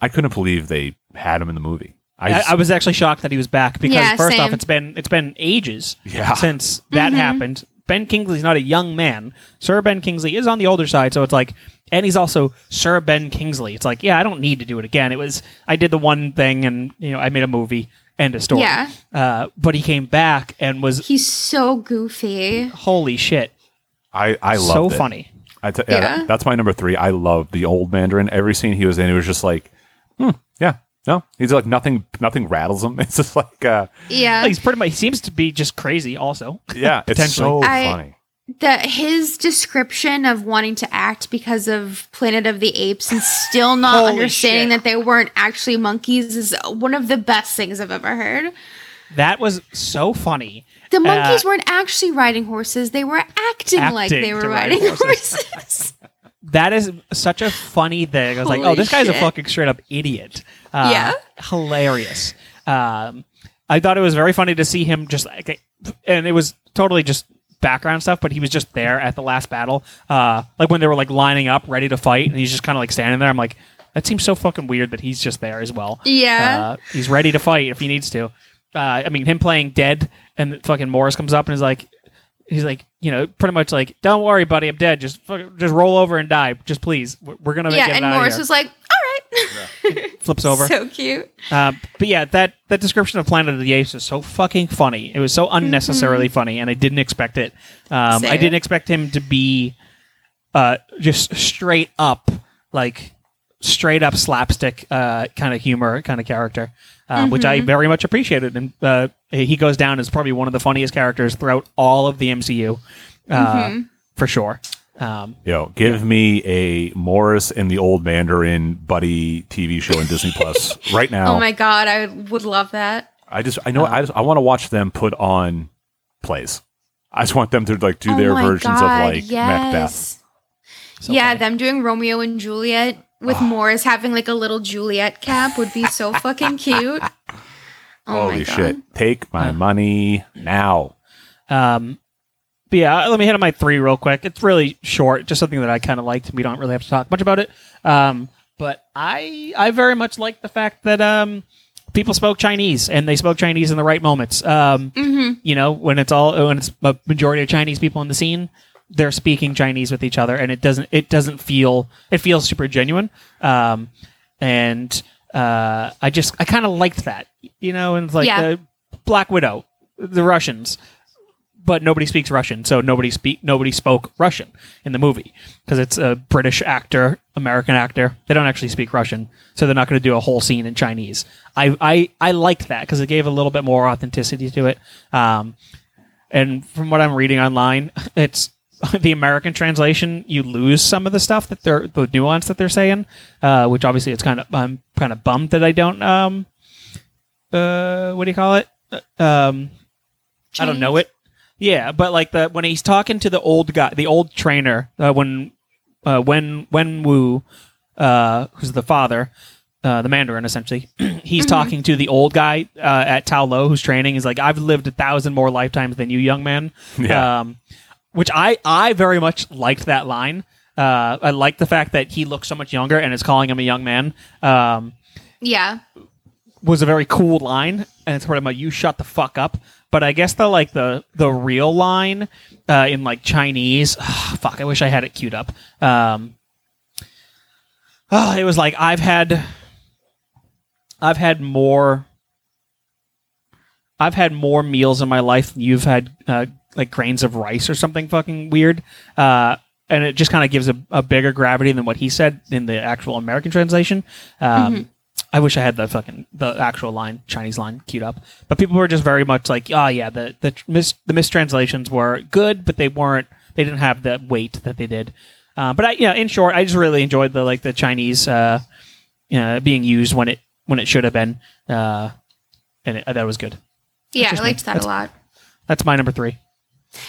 I couldn't believe they had him in the movie. I, I, just- I was actually shocked that he was back because Yeah, first off, it's been it's been ages Yeah. since that happened. Ben Kingsley's not a young man. Sir Ben Kingsley is on the older side, so it's like, and he's also Sir Ben Kingsley. It's like, yeah, I don't need to do it again. It was I did the one thing, and you know, I made a movie. End of story. Yeah. Uh, but he came back and was He's so goofy. holy shit, I, I love so it. funny. I t- yeah, Yeah. that- that's my number three. I love the old Mandarin. Every scene he was in, it was just like, hmm, yeah, no, he's like nothing, nothing rattles him. It's just like, uh, Yeah. He's pretty much. He seems to be just crazy. Also, yeah, it's Potentially. so I- funny. The his description of wanting to act because of Planet of the Apes and still not understanding shit. that they weren't actually monkeys is one of the best things I've ever heard. that was so funny. The monkeys Uh, weren't actually riding horses; they were acting, like they were riding horses. horses. That is such a funny thing. I was like, oh, this guy's a fucking straight up idiot. Uh, Yeah. Hilarious. Um, I thought it was very funny to see him just like, and it was totally just background stuff, but he was just there at the last battle. Uh, like when they were like lining up ready to fight, and he's just kind of like standing there. I'm like, that seems so fucking weird that he's just there as well. Yeah. Uh, he's ready to fight if he needs to. Uh, I mean, him playing dead, and fucking Morris comes up and is like, he's like, you know, pretty much like, "Don't worry, buddy, I'm dead. Just fucking, just roll over and die, just please. We're, we're gonna yeah, get and Morris here." was like, "All right." flips over. So cute. Uh, but yeah, that that description of Planet of the Apes is so fucking funny. It was so unnecessarily funny, and I didn't expect it. Um, I didn't expect him to be uh, just straight up like straight up slapstick uh, kind of humor kind of character, uh, which I very much appreciated. And uh, he goes down as probably one of the funniest characters throughout all of the MCU, uh, for sure. Um, Yo, give me a Morris and the Old Mandarin buddy TV show in Disney Plus right now. Oh my god, I would love that. I just, I know, I just, I want to watch them put on plays. I just want them to like do oh their versions god, of like Macbeth. yes. yeah, funny. them doing Romeo and Juliet with Morris having like a little Juliet cap would be so fucking cute. Oh Holy my god. shit! Take my money now. Um, but yeah, let me hit on my three real quick. It's really short, just something that I kind of liked. We don't really have to talk much about it. Um, but I I very much like the fact that um, people spoke Chinese and they spoke Chinese in the right moments. Um, You know, when it's all when it's a majority of Chinese people in the scene, they're speaking Chinese with each other, and it doesn't it doesn't feel it feels super genuine. Um, and uh, I just I kind of liked that, you know, and it's like Yeah. the Black Widow, the Russians, but nobody speaks Russian, so nobody speak nobody spoke Russian in the movie because it's a British actor, American actor. They don't actually speak Russian, so they're not going to do a whole scene in Chinese. I I I liked that because it gave a little bit more authenticity to it. Um, and from what I'm reading online, it's the American translation. You lose some of the stuff that they're the nuance that they're saying, uh, which obviously it's kind of I'm kind of bummed that I don't um uh what do you call it Uh, um I don't know it. Yeah, but like the when he's talking to the old guy, the old trainer, uh, when uh, when when Wu, uh, who's the father, uh, the Mandarin essentially, he's talking to the old guy uh, at Ta Lo who's training. He's like, "I've lived a thousand more lifetimes than you, young man." Yeah. Um, which I I very much liked that line. Uh, I like the fact that he looks so much younger and is calling him a young man. Um, Yeah. was a very cool line, and it's sort of a "you shut the fuck up." But I guess the like the the real line uh, in like Chinese, fuck, I wish I had it queued up. Um, oh, it was like I've had, I've had more, I've had more meals in my life than you've had uh, like grains of rice or something fucking weird. Uh, and it just kind of gives a, a bigger gravity than what he said in the actual American translation. Um, I wish I had the fucking the actual line Chinese line queued up, but people were just very much like, oh yeah, the the mis- the mistranslations were good, but they weren't. They didn't have the weight that they did. Uh, but I, yeah, in short, I just really enjoyed the like the Chinese uh, you know, being used when it when it should have been, uh, and it, that was good. Yeah, I just me. liked that That's- a lot. That's my number three.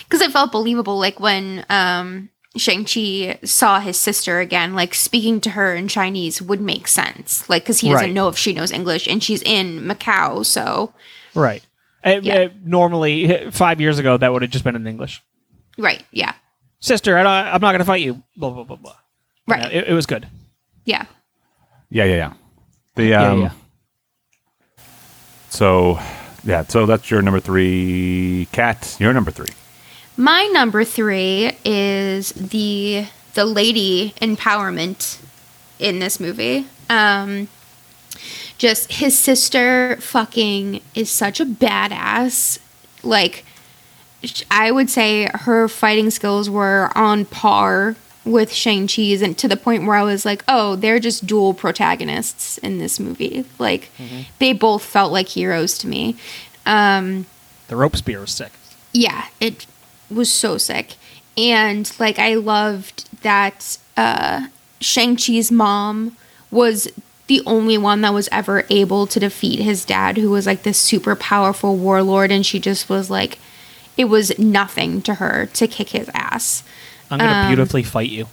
because it felt believable like when um Shang-Chi saw his sister again, like speaking to her in Chinese would make sense. Like, because he doesn't Right. know if she knows English and she's in Macau. So, Right. Uh, Yeah. uh, normally, five years ago, that would have just been in English. right. Yeah. Sister, I don't, I'm not going to fight you. Blah blah blah blah. Right. Yeah, it, it was good. yeah. Yeah, yeah, yeah. The Yeah, um, yeah. So, yeah. So that's your number three. Cat, your number three. My number three is the the lady empowerment in this movie. Um, just his sister fucking is such a badass. Like, I would say her fighting skills were on par with Shang Chi's, and to the point where I was like, oh, they're just dual protagonists in this movie. Like, they both felt like heroes to me. Um, The rope spear was sick. yeah, it was so sick. And like I loved that uh Shang-Chi's mom was the only one that was ever able to defeat his dad who was like this super powerful warlord and she just was like it was nothing to her to kick his ass. I'm going to Um, beautifully fight you.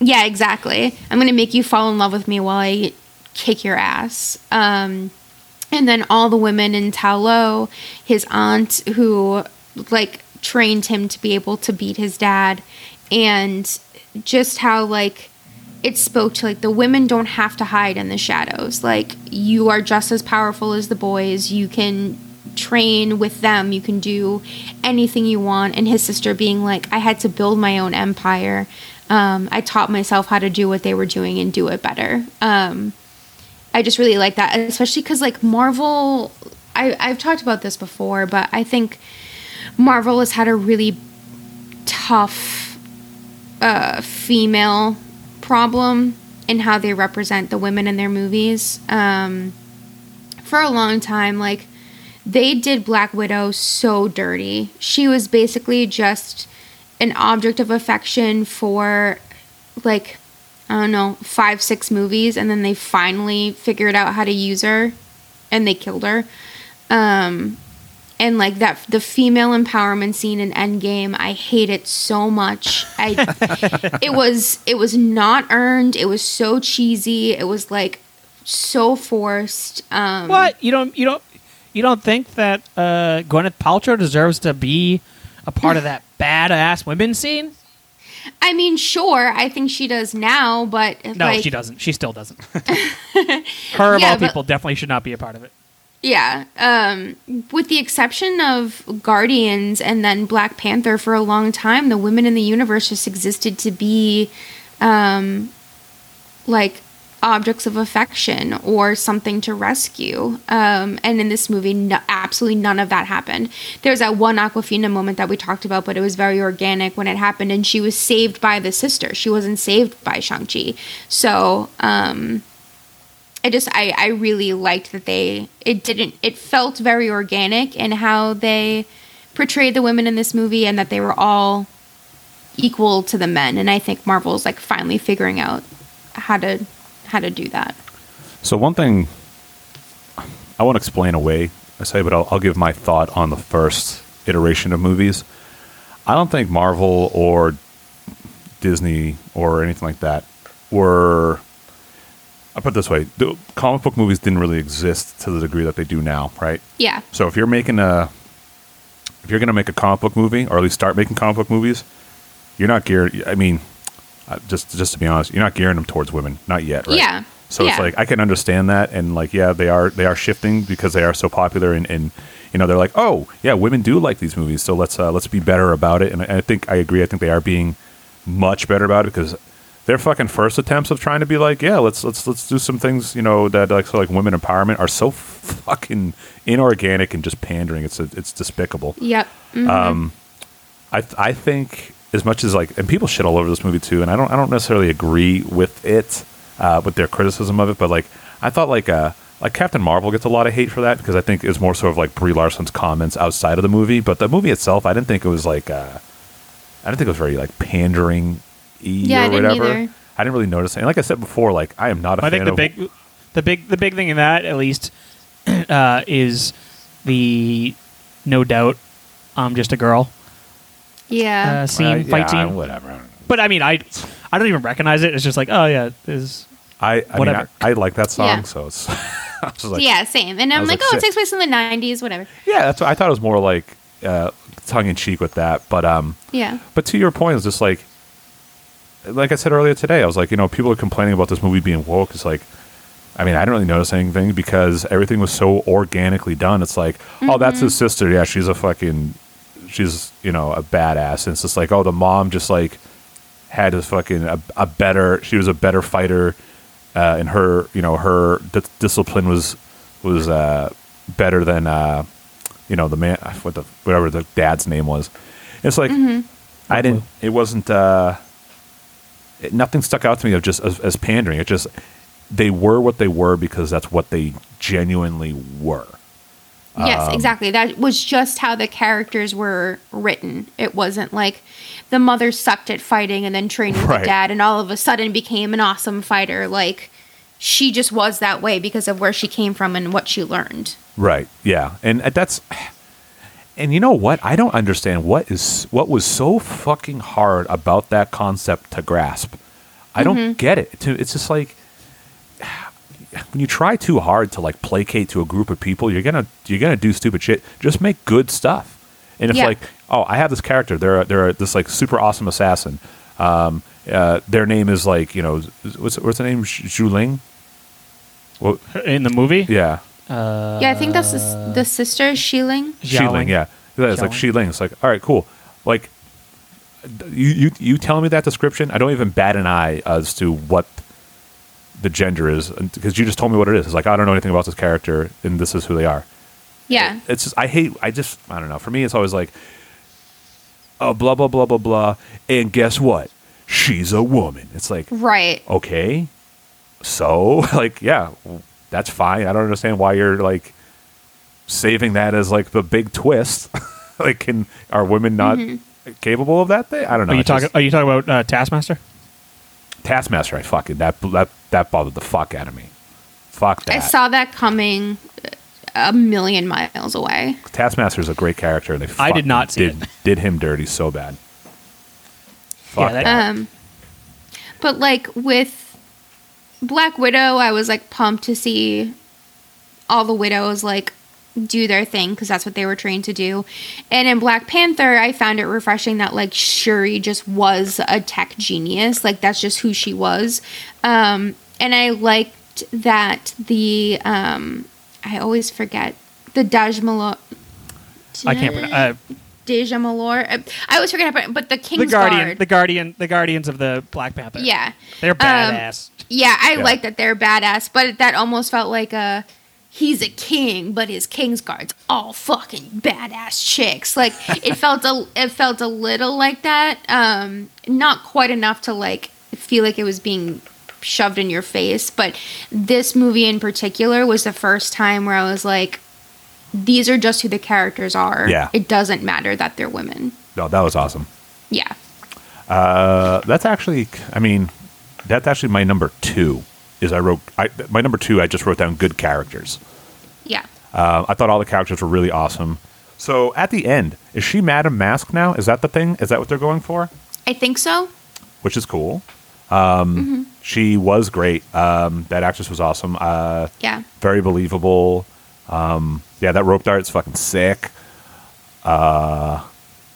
Yeah, exactly. I'm gonna make you fall in love with me while I kick your ass. Um, and then all the women in Ta Lo, his aunt who like trained him to be able to beat his dad, and just how like it spoke to like the women don't have to hide in the shadows. Like you are just as powerful as the boys. You can train with them. You can do anything you want. And his sister being like, I had to build my own empire. Um, I taught myself how to do what they were doing and do it better. Um, I just really like that, especially because like Marvel. I I've talked about this before, but I think Marvel has had a really tough uh, female problem in how they represent the women in their movies. Um, for a long time, like they did Black Widow so dirty. She was basically just an object of affection for like I don't know, five, six movies, and then they finally figured out how to use her and they killed her. Um, and like that, the female empowerment scene in Endgame, I hate it so much. I, it was, it was not earned. It was so cheesy. It was like so forced. Um, What you don't you don't you don't think that uh, Gwyneth Paltrow deserves to be a part of that badass women scene? I mean, sure, I think she does now, but No, like, she doesn't. She still doesn't. Her of Yeah, all people definitely should not be a part of it. Yeah, um, with the exception of Guardians and then Black Panther, for a long time, the women in the universe just existed to be, um, like objects of affection or something to rescue. Um, and in this movie, no, absolutely none of that happened. There's that one Awkwafina moment that we talked about, but it was very organic when it happened, and she was saved by the sister. She wasn't saved by Shang Chi. So. Um, I just I, I really liked that they it didn't it felt very organic in how they portrayed the women in this movie and that they were all equal to the men and I think Marvel's like finally figuring out how to how to do that. So one thing I won't explain away, I say, but I'll, I'll give my thought on the first iteration of movies. I don't think Marvel or Disney or anything like that were. I put it this way: the comic book movies didn't really exist to the degree that they do now, right? Yeah. So if you're making a, if you're going to make a comic book movie, or at least start making comic book movies, you're not geared. I mean, uh, just just to be honest, you're not gearing them towards women, not yet, right? Yeah. So it's like I can understand that, and like yeah, they are they are shifting because they are so popular, and, and you know they're like, oh yeah, women do like these movies, so let's uh, let's be better about it. And I, I think I agree. I think they are being much better about it because their fucking first attempts of trying to be like, yeah, let's let's let's do some things, you know, that like so like women empowerment are so fucking inorganic and just pandering. It's it's despicable. Yep. Mhm. Um, I I think as much as like, and people shit all over this movie too, and I don't I don't necessarily agree with it, uh, with their criticism of it, but like I thought like uh like Captain Marvel gets a lot of hate for that because I think it's more sort of like Brie Larson's comments outside of the movie, but the movie itself, I didn't think it was like uh, I didn't think it was very like pandering Yeah, or I didn't whatever. either. I didn't really notice. it. And like I said before, like I am not a I fan think the of big, the big, the big thing in that at least uh, is the no doubt I'm just a girl Yeah. uh, scene Uh, fight yeah, scene. whatever. But I mean, I I don't even recognize it. It's just like, oh yeah, is I I, Whatever. mean, I, I like that song, Yeah. so it's I like, yeah, same. And I I'm like, like, oh, it takes place in the 90s, whatever. Yeah, that's what I thought it was more like uh, tongue in cheek with that. But um, Yeah. but to your point, it's just like, like I said earlier today, I was like, you know, people are complaining about this movie being woke. It's like, I mean, I didn't really notice anything because everything was so organically done. It's like, oh, that's his sister. Yeah, she's a fucking, she's you know a badass. And it's just like, oh, the mom just like had a fucking a, a better. She was a better fighter, uh, and her you know her di- discipline was was uh, better than uh, you know the man what the whatever the dad's name was. It's like I didn't. It wasn't. Uh, it, nothing stuck out to me of just as, as pandering. It just they were what they were because that's what they genuinely were. Yes, Um, exactly. That was just how the characters were written. It wasn't like the mother sucked at fighting and then trained with Right. the dad and all of a sudden became an awesome fighter. Like she just was that way because of where she came from and what she learned. Right. Yeah. And that's and you know what? I don't understand what is what was so fucking hard about that concept to grasp. I don't get it. It's just like when you try too hard to like placate to a group of people, you're gonna you're gonna do stupid shit. Just make good stuff. And if Yeah. like, oh, I have this character, they're they're this like super awesome assassin. Um, uh, their name is like you know what's what's the name? Zhu Ling. Well, in the movie. yeah. Uh, yeah, I think that's the, the sister Shiling. Xiaoling, yeah. Yeah, It's like. Xiling. It's like, all right, cool. Like, you, you, you telling me that description, I don't even bat an eye as to what the gender is because you just told me what it is. It's like I don't know anything about this character, and this is who they are. Yeah. It's just I hate. I just I don't know. For me, it's always like, oh blah blah blah blah blah, and guess what? She's a woman. It's like Right. okay, so like yeah, that's fine. I don't understand why you're like saving that as like the big twist. like, can are women not capable of that thing? I don't know. Are you It's just- talking? Are you talking about uh, Taskmaster? Taskmaster? I fucking that that that bothered the fuck out of me. Fuck that. I saw that coming a million miles away. Taskmaster is a great character, and they I did not see did it. did him dirty so bad. Fuck that- that. Um, but like with Black Widow, I was like pumped to see all the widows like do their thing because that's what they were trained to do. And in Black Panther, I found it refreshing that like Shuri just was a tech genius. Like that's just who she was. Um, and I liked that the um, I always forget the Dajmalor. I can't. pronounce Uh, Deja Malor. I I always forget, how to- but the King's the Guardian, Guard. the Guardian, the Guardians of the Black Panther. yeah, they're badass. yeah, I Yeah. like that they're badass, but that almost felt like a he's a king, but his king's guards all fucking badass chicks. Like it felt a it felt a little like that. Um, not quite enough to like feel like it was being shoved in your face, but this movie in particular was the first time where I was like, these are just who the characters are. Yeah. it doesn't matter that they're women. no, that was awesome. Yeah. Uh, that's actually, I mean, that's actually my number two. Is I wrote I, my number two. I just wrote down good characters. Yeah. Uh, I thought all the characters were really awesome. So at the end, is she Madam Mask now? Is that the thing? Is that what they're going for? I think so. Which is cool. Um, She was great. Um, that actress was awesome. Uh, Yeah. very believable. Um, yeah, that rope dart's fucking sick.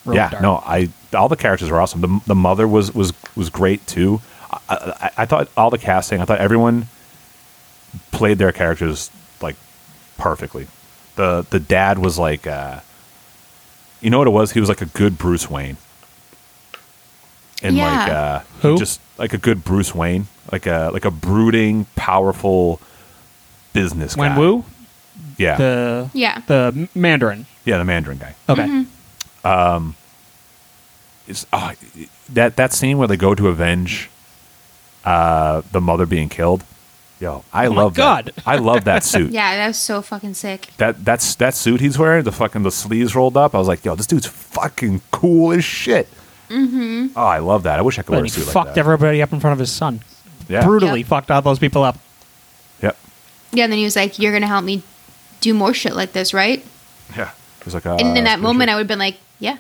Rope yeah, dart. no, I all the characters were awesome. The the mother was was was great too. I, I, I thought all the casting, I thought everyone played their characters like perfectly. The the dad was like, uh, you know what it was? He was like a good Bruce Wayne, and like uh, Who? just like a good Bruce Wayne, like a like a brooding, powerful business guy. When Wu, yeah, the Yeah. the Mandarin. yeah, the Mandarin guy. Okay. Um. it's uh, that that scene where they go to avenge uh, the mother being killed. Yo, I Oh my love God. that. I love that suit. Yeah, that was so fucking sick. That that's that suit he's wearing, the fucking the sleeves rolled up. I was like, yo, this dude's fucking cool as shit. Mm-hmm. Oh, I love that. I wish I could But wear a suit fucked like that. Fucked everybody up in front of his son. yeah. Brutally Yep. fucked all those people up. Yep. Yeah, and then he was like, "You're gonna help me do more shit like this, right?" Yeah. It was like, uh, and in that moment, I would have been like, "Yeah,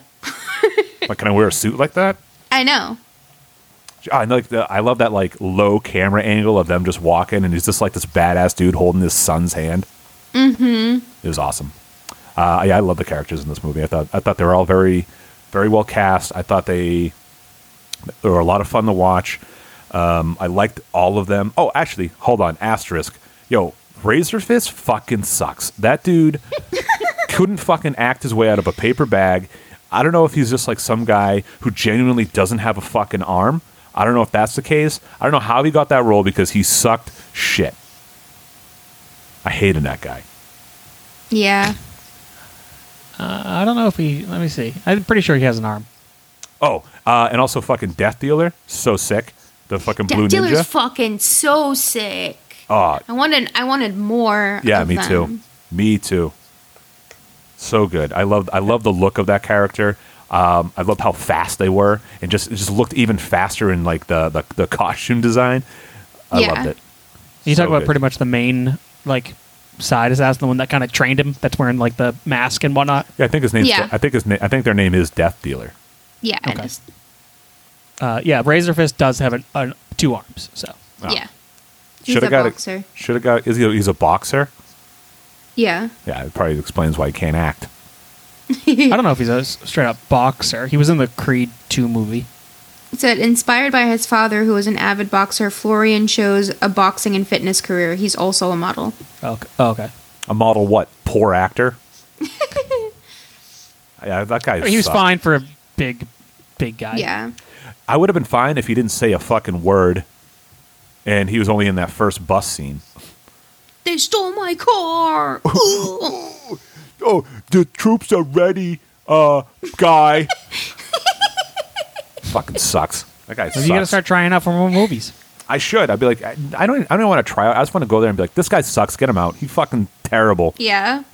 like, can I wear a suit like that? I know." I know, like the, I love that like low camera angle of them just walking, and he's just like this badass dude holding his son's hand. Mm-hmm. It was awesome. Uh, yeah, I love the characters in this movie. I thought I thought they were all very, very well cast. I thought they they were a lot of fun to watch. Um, I liked all of them. Oh, actually, hold on, asterisk. Yo, Razor Fist fucking sucks. That dude couldn't fucking act his way out of a paper bag. I don't know if he's just like some guy who genuinely doesn't have a fucking arm. I don't know if that's the case. I don't know how he got that role because he sucked shit. I hated that guy. Yeah, Uh, I don't know if he. Let me see. I'm pretty sure he has an arm. Oh, uh, and also fucking Death Dealer, so sick. The fucking Blue Death Dealer's Ninja. fucking so sick. Oh, I wanted, I wanted more. yeah, of me them. too. Me too. So good. I love I love the look of that character. Um, I loved how fast they were, and just it just looked even faster in like the the, the costume design. I Yeah. loved it. You So talk about good. pretty much the main like side assassin, the one that kind of trained him. That's wearing like the mask and whatnot. Yeah, I think his name. Yeah. I think his name. I think their name is Death Dealer. Yeah, Okay. it is. Uh, yeah, Razor Fist does have an, an, two arms. So Oh. Yeah, he's Should have got boxer. Should have got. Is he? He's a boxer. Yeah, Yeah, it probably explains why he can't act. I don't know if he's a straight up boxer. He was in the Creed two movie. it said inspired by his father, who was an avid boxer. Florian chose a boxing and fitness career. He's also a model. Okay. Oh, okay. A model what? Poor actor. yeah, that guy. He was fine for a big, big guy. Yeah, I would have been fine if he didn't say a fucking word. And he was only in that first bus scene. They stole my car. Oh, the troops are ready, uh, guy. Fucking sucks. That guy Maybe sucks. you gotta start trying out for more movies. I should. I'd be like, I I don't. I don't want to try out. I just want to go there and be like, this guy sucks. Get him out. He fucking terrible. yeah.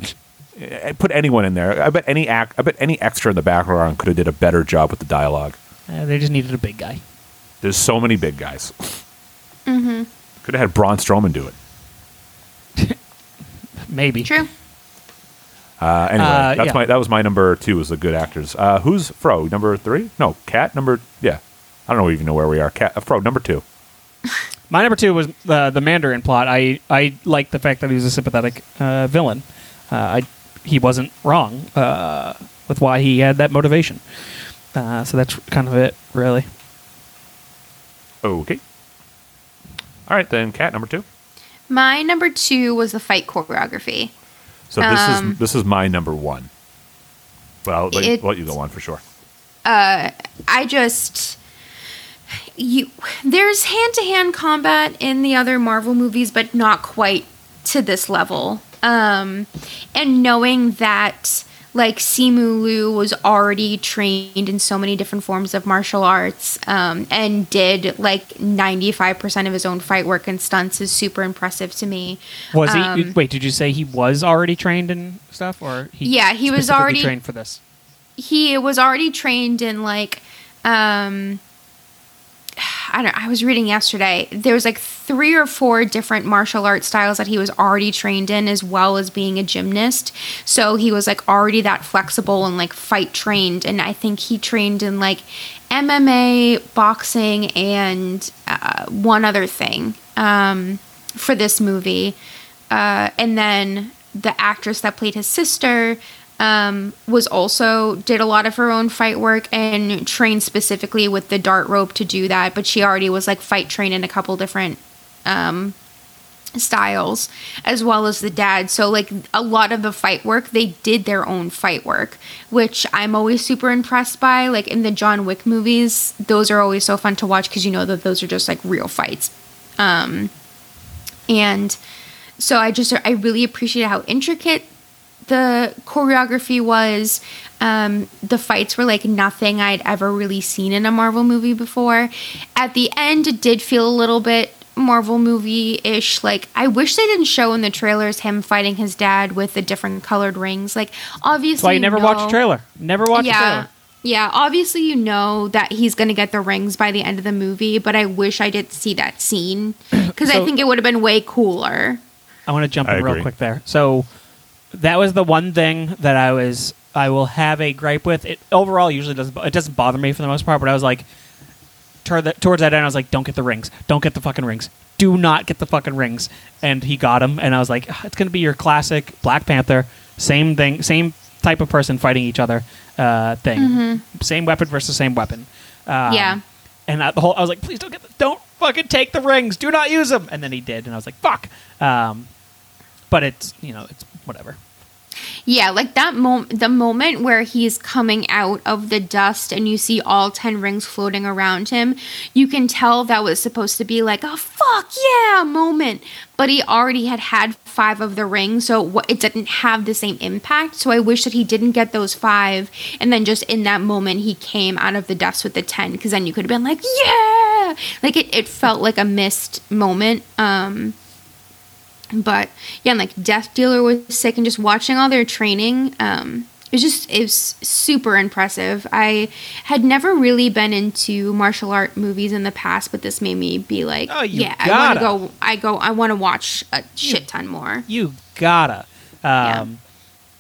Eh, Put anyone in there. I bet any act. I bet any extra in the background could have did a better job with the dialogue. Uh, they just needed a big guy. There's so many big guys. Mm-hmm. Could have had Braun Strowman do it. Maybe. True. Uh, anyway, Uh, that's yeah. my that was my number two. Was the good actors. Uh, who's Fro? Number three? No, Cat. Number yeah. I don't even know where we are. Cat. Uh, Fro. Number two. My number two was the the Mandarin plot. I I like the fact that he was a sympathetic uh, villain. Uh, I he wasn't wrong uh, with why he had that motivation. Uh, so that's kind of it, really. Okay. All right, then Cat number two. My number two was the fight choreography. So this Um, is this is my number one. Well, let, It- let you go on for sure. Uh, I just you there's hand to hand combat in the other Marvel movies, but not quite to this level. Um, and knowing that like Simu Liu was already trained in so many different forms of martial arts um, and did like 95% of his own fight work and stunts is super impressive to me. Was he? Um, Wait, did you say he was already trained in stuff, or he? Yeah, he was already- trained for this. he was already trained in like um I don't I was reading yesterday. There was like three or four different martial arts styles that he was already trained in as well as being a gymnast. So he was like already that flexible and like fight trained and I think he trained in like MMA, boxing and uh, one other thing um for this movie. Uh, and then the actress that played his sister um, was also did a lot of her own fight work and trained specifically with the dart rope to do that. But she already was like fight trained in a couple different um, styles, as well as the dad. So like a lot of the fight work, they did their own fight work, which I'm always super impressed by. Like in the John Wick movies, those are always so fun to watch because you know that those are just like real fights. Um, and so I just I really appreciate how intricate the choreography was. Um, the fights were like nothing I'd ever really seen in a Marvel movie before. At the end, it did feel a little bit Marvel movie ish. Like, I wish they didn't show in the trailers him fighting his dad with the different colored rings. Like, obviously, That's why you never know- watch a trailer. Never watch a yeah. trailer. Yeah, obviously you know that he's going to get the rings by the end of the movie, but I wish I did see that scene because I think it would have been way cooler. I want to jump I in real quick there. So that was the one thing that I was I will have a gripe with. It overall usually doesn't it doesn't bother me for the most part, but I was like toward that, towards that end I was like don't get the rings. Don't get the fucking rings. Do not get the fucking rings. And he got them and I was like "Ah, it's going to be your classic Black Panther same thing, same type of person fighting each other uh, thing. Same weapon versus same weapon. Um, Yeah. And I, the whole I was like, please don't get, the, don't fucking take the rings. Do not use them. And then he did, and I was like, fuck. Um, but it's you know it's whatever. Yeah, like that moment, the moment where he's coming out of the dust and you see all 10 rings floating around him, you can tell that was supposed to be like a fuck yeah moment. But he already had had five of the rings, so it didn't have the same impact. So I wish that he didn't get those five. And then just in that moment, he came out of the dust with the 10, because then you could have been like, yeah! Like it, it felt like a missed moment. Um, but yeah, and like Death Dealer was sick, and just watching all their training, um, it was just it was super impressive. I had never really been into martial art movies in the past, but this made me be like, Oh, yeah, I want gotta. go. I go. I want to watch a shit ton more. You gotta. Um,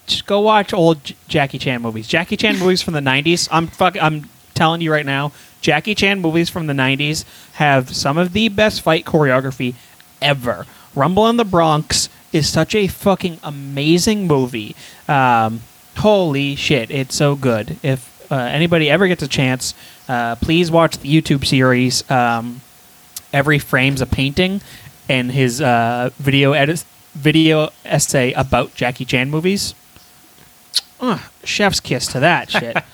Just go watch old J- Jackie Chan movies. Jackie Chan movies from the '90s. I'm fuck. I'm telling you right now. Jackie Chan movies from the '90s have some of the best fight choreography ever. Rumble in the Bronx is such a fucking amazing movie. Um, holy shit, it's so good. If uh, anybody ever gets a chance, uh, please watch the YouTube series. Um, every frame's a painting and his uh, video edit video essay about Jackie Chan movies. Ugh, chef's kiss to that shit.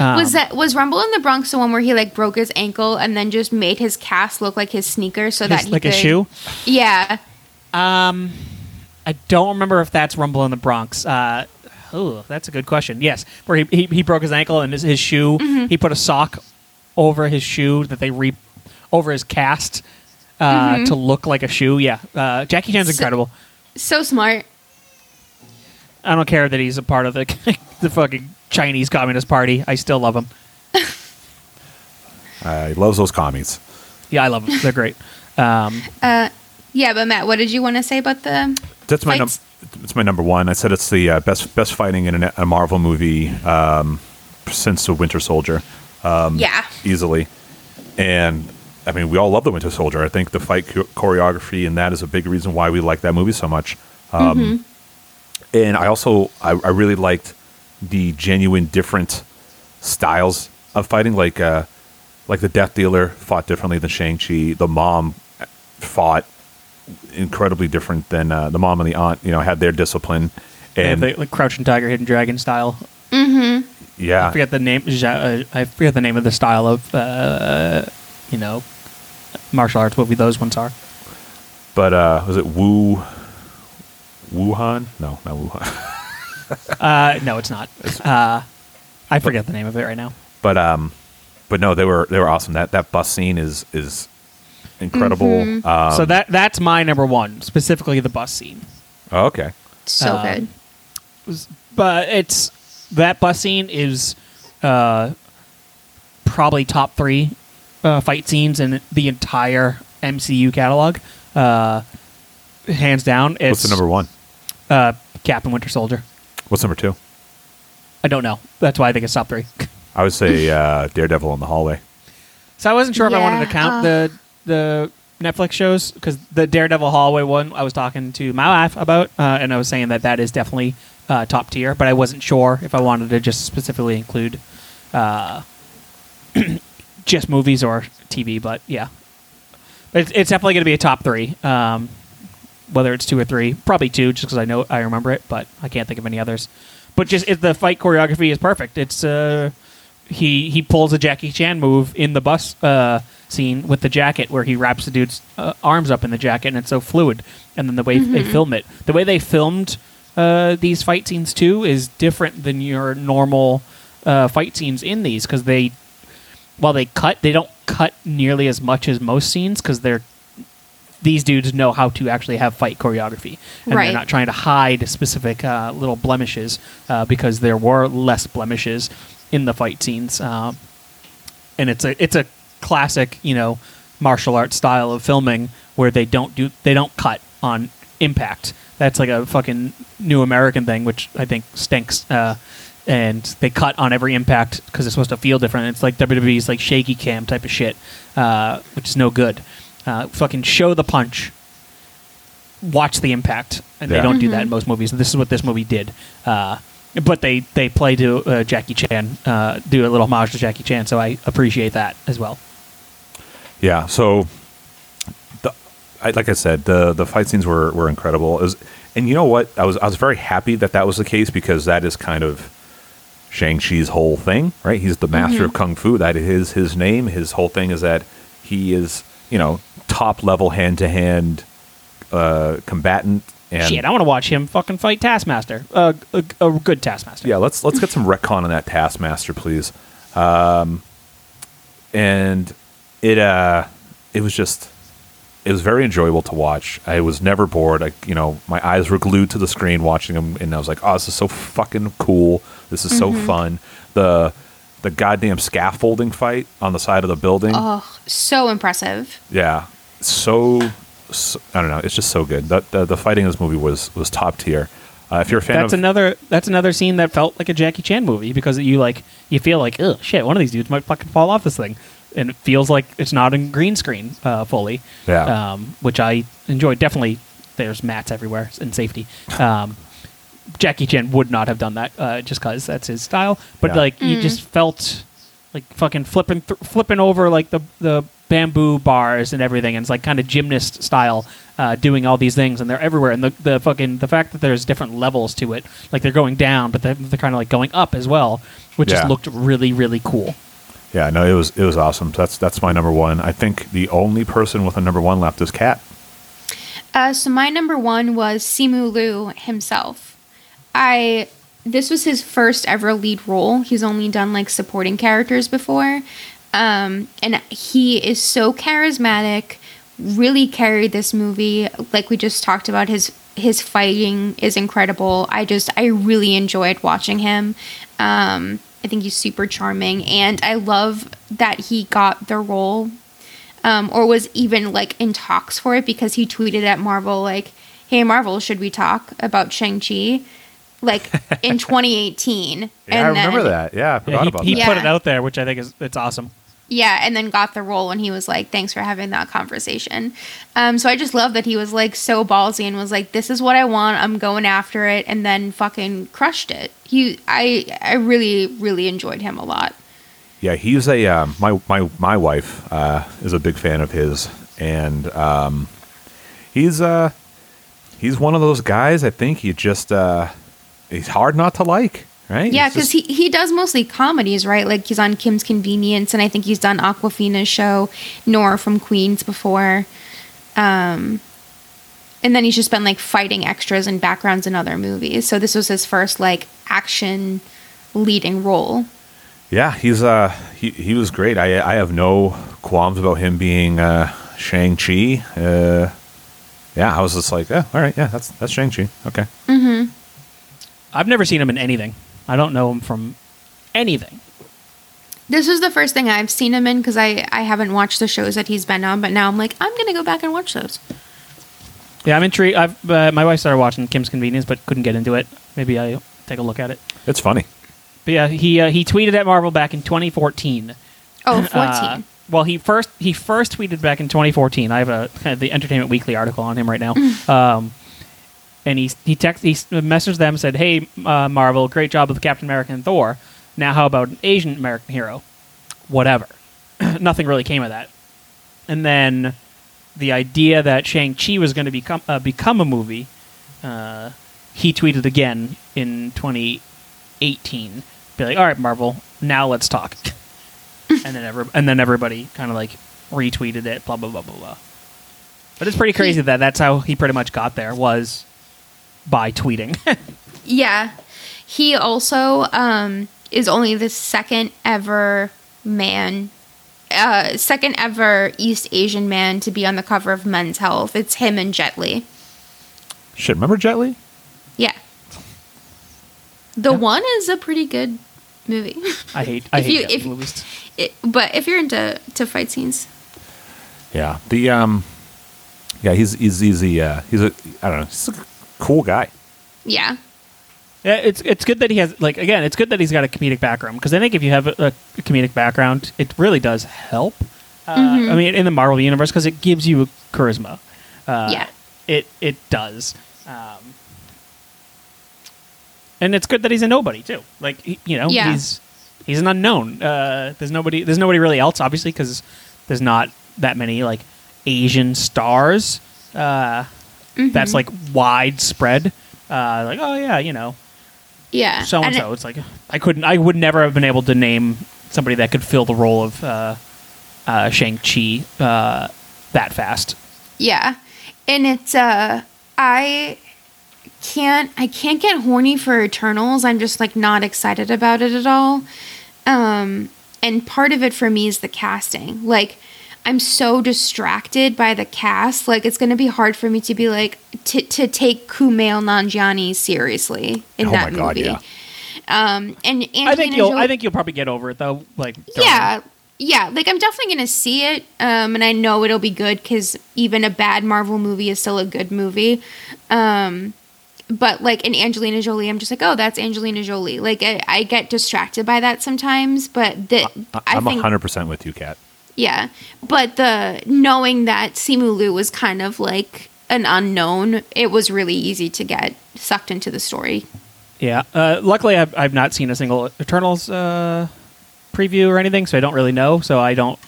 Um, was that was Rumble in the Bronx the one where he like broke his ankle and then just made his cast look like his sneaker so that his- he like could, a shoe? Yeah, Um, I don't remember if that's Rumble in the Bronx. Uh, oh, that's a good question. Yes, where he, he, he broke his ankle and his, his shoe. Mm-hmm. He put a sock over his shoe that they re over his cast uh, to look like a shoe. Yeah, uh, Jackie Chan's Mm-hmm. So- incredible. so smart. I don't care that he's a part of the the fucking Chinese Communist Party. I still love him. Uh, he loves those commies. Yeah, I love them. They're great. Um, Uh, yeah, but Matt, what did you want to say about the? That's my num- it's my number one. I said it's the uh, best best fighting in a, a Marvel movie um, since the Winter Soldier, Um, yeah, easily. And I mean, we all love the Winter Soldier. I think the fight cho- choreography and that is a big reason why we like that movie so much. Um, And I also I, I really liked the genuine different styles of fighting, like uh, like the Death Dealer fought differently than Shang Chi. The mom fought incredibly different than uh, the mom and the aunt. You know, had their discipline, and the, like Crouching Tiger, Hidden Dragon style. Mm-hmm. Yeah, I forget the name. uh, I forget the name of the style of uh, you know martial arts What we those ones are. but uh, was it Wu Wuhan? No, not Wuhan. Uh, no, it's not. Uh, I forget the name of it right now. but um, but no, they were they were awesome. That that bus scene is is incredible. Um, so that that's my number one, specifically the bus scene. oh, okay, so um, good. But it's that bus scene is uh, probably top three uh, fight scenes in the entire MCU catalog, uh, hands down. It's what's the number one? Uh, Captain Winter Soldier. What's number two? I don't know. That's why I think it's top three. I would say uh, Daredevil in the hallway. So I wasn't sure if I wanted to Yeah, count uh. the the Netflix shows because the Daredevil hallway one I was talking to my wife about, uh, and I was saying that that is definitely uh, top tier, but I wasn't sure if I wanted to just specifically include uh, just movies or TV. But yeah, but it's, it's definitely going to be a top three. Um, whether it's two or three, probably two, just because I know I remember it, but I can't think of any others. But just it, the fight choreography is perfect. It's uh, he he pulls a Jackie Chan move in the bus uh, scene with the jacket where he wraps the dude's uh, arms up in the jacket and it's so fluid. And then the way they film it, the way they filmed uh, these fight scenes too is different than your normal uh, fight scenes in these because they while they cut, they don't cut nearly as much as most scenes because they're these dudes know how to actually have fight choreography, and Right. they're not trying to hide specific uh, little blemishes uh, because there were less blemishes in the fight scenes. Um, and it's a it's a classic, you know, martial arts style of filming where they don't do they don't cut on impact. That's like a fucking new American thing, which I think stinks. Uh, and they cut on every impact because it's supposed to feel different. It's like WWE's like shaky cam type of shit, uh, which is no good. Uh, fucking show the punch, watch the impact, and they don't do that in most movies. And this is what this movie did. Uh, but they they play to uh, Jackie Chan, uh, do a little homage to Jackie Chan, so I appreciate that as well. Yeah. So, the, I, like I said, the the fight scenes were were incredible. Was, and you know what? I was I was very happy that that was the case because that is kind of Shang Chi's whole thing, right? He's the master of kung fu. That is his name. His whole thing is that he is, you know, top level hand to hand combatant. And Shit, I want to watch him fucking fight Taskmaster, uh, a, a good Taskmaster. yeah, let's let's get some retcon on that Taskmaster, please. Um, and it uh, it was just it was very enjoyable to watch. I was never bored. I, you know, my eyes were glued to the screen watching them, and I was like, "Oh, this is so fucking cool! This is so fun." The the goddamn scaffolding fight on the side of the building, Oh, so impressive. yeah, so, so I don't know. It's just so good. The, the the fighting in this movie was was top tier. Uh, if you're a fan That's of another. That's another scene that felt like a Jackie Chan movie because you like you feel like, oh shit, one of these dudes might fucking fall off this thing, and it feels like it's not in green screen uh, fully. Yeah. Um, which I enjoyed. Definitely, there's mats everywhere and safety. Um, Jackie Chan would not have done that uh, just because that's his style. But Yeah. like you just felt like fucking flipping th- flipping over like the the bamboo bars and everything, and it's like kind of gymnast style, uh, doing all these things, and they're everywhere. And the the fucking the fact that there's different levels to it, like they're going down, but they're, they're kind of like going up as well, which just looked really really cool. Yeah, no, it was it was awesome. That's that's my number one. I think the only person with a number one left is Kat. Uh, so my number one was Simu Liu himself. I this was his first ever lead role. He's only done like supporting characters before, um, and he is so charismatic. Really carried this movie. Like we just talked about, his his fighting is incredible. I just I really enjoyed watching him. Um, I think he's super charming, and I love that he got the role um, or was even like in talks for it because he tweeted at Marvel like, "Hey Marvel, should we talk about Shang Chi?" Like in 2018. Yeah, I remember that. Yeah, I forgot he about he that. Yeah. put it out there, which I think is it's awesome. Yeah, and then got the role, and he was like, "Thanks for having that conversation." Um, so I just love that he was like so ballsy and was like, "This is what I want. I'm going after it," and then fucking crushed it. He, I, I really, really enjoyed him a lot. Yeah, he's a um, my my my wife uh, is a big fan of his, and um, he's uh he's one of those guys. I think he just uh, he's hard not to like, right? Yeah, because just- he, he does mostly comedies, right? Like he's on Kim's Convenience, and I think he's done Awkwafina's show, Nora from Queens before. Um, and then he's just been like fighting extras and backgrounds in other movies. So this was his first like action leading role. yeah he's uh he he was great. I I have no qualms about him being uh, Shang Chi. Uh, yeah, I was just like, yeah, all right, yeah, that's that's Shang Chi. Okay, Hmm. I've never seen him in anything. I don't know him from anything. This was the first thing I've seen him in because I, I haven't watched the shows that he's been on, but now I'm like, I'm going to go back and watch those. Yeah, I'm intrigued. I've uh, my wife started watching Kim's Convenience, but couldn't get into it. Maybe I will take a look at it. it's funny. But yeah, he uh, he tweeted at Marvel back in 2014. Oh, 14. Uh, well, he first he first tweeted back in 2014. I have a the Entertainment Weekly article on him right now. um, and he he text he messaged them said, "Hey uh, Marvel, great job with Captain America and Thor. Now how about an Asian American hero? Whatever. Nothing really came of that. And then the idea that Shang Chi was going to become uh, become a movie, uh, he tweeted again in 2018. Be like, all right, Marvel, now let's talk. and then every, and then everybody kind of like retweeted it, blah blah blah blah blah. But it's pretty crazy that that's how he pretty much got there was by tweeting. Yeah. He also um, is only the second ever man, uh, second ever East Asian man to be on the cover of Men's Health. It's him and Jet Li. Shit, remember Jet Li? Yeah. The one is a pretty good movie. I hate I If hate you- Jet Li if- movies. It, but if you're into to fight scenes, Yeah, the um, yeah, he's he's he's a uh, he's a I don't know, he's a cool guy. yeah. Yeah, it's it's good that he has like again, it's good that he's got a comedic background because I think if you have a, a comedic background, it really does help. Uh, I mean, in the Marvel universe, because it gives you charisma. Uh, Yeah. it it does. Um, and it's good that he's a nobody too. Like he- you know, Yeah. he's he's an unknown. Uh, there's nobody there's nobody really else, obviously, because there's not that many like Asian stars. Uh, That's like widespread. Uh, like oh yeah, you know, Yeah. so and And so. It's like I couldn't, I would never have been able to name somebody that could fill the role of uh, uh, Shang Chi uh, that fast. Yeah. And it's uh I can't I can't get horny for Eternals. I'm just like not excited about it at all. Um and part of it for me is the casting. Like I'm so distracted by the cast. Like it's going to be hard for me to be like to to take Kumail Nanjiani seriously in Oh that my God, movie. yeah. Um and Angelina I think you'll, Jolie- I think you'll probably get over it though. Like during- yeah yeah like i'm definitely gonna see it um and i know it'll be good because even a bad marvel movie is still a good movie um but like in angelina jolie i'm just like oh that's angelina jolie like i, I get distracted by that sometimes but the I, i I'm think hundred percent with you, Kat. Yeah but the knowing that simu liu was kind of like an unknown it was really easy to get sucked into the story yeah. Uh, luckily, I've, I've not seen a single Eternals uh, preview or anything, so I don't really know. So I don't,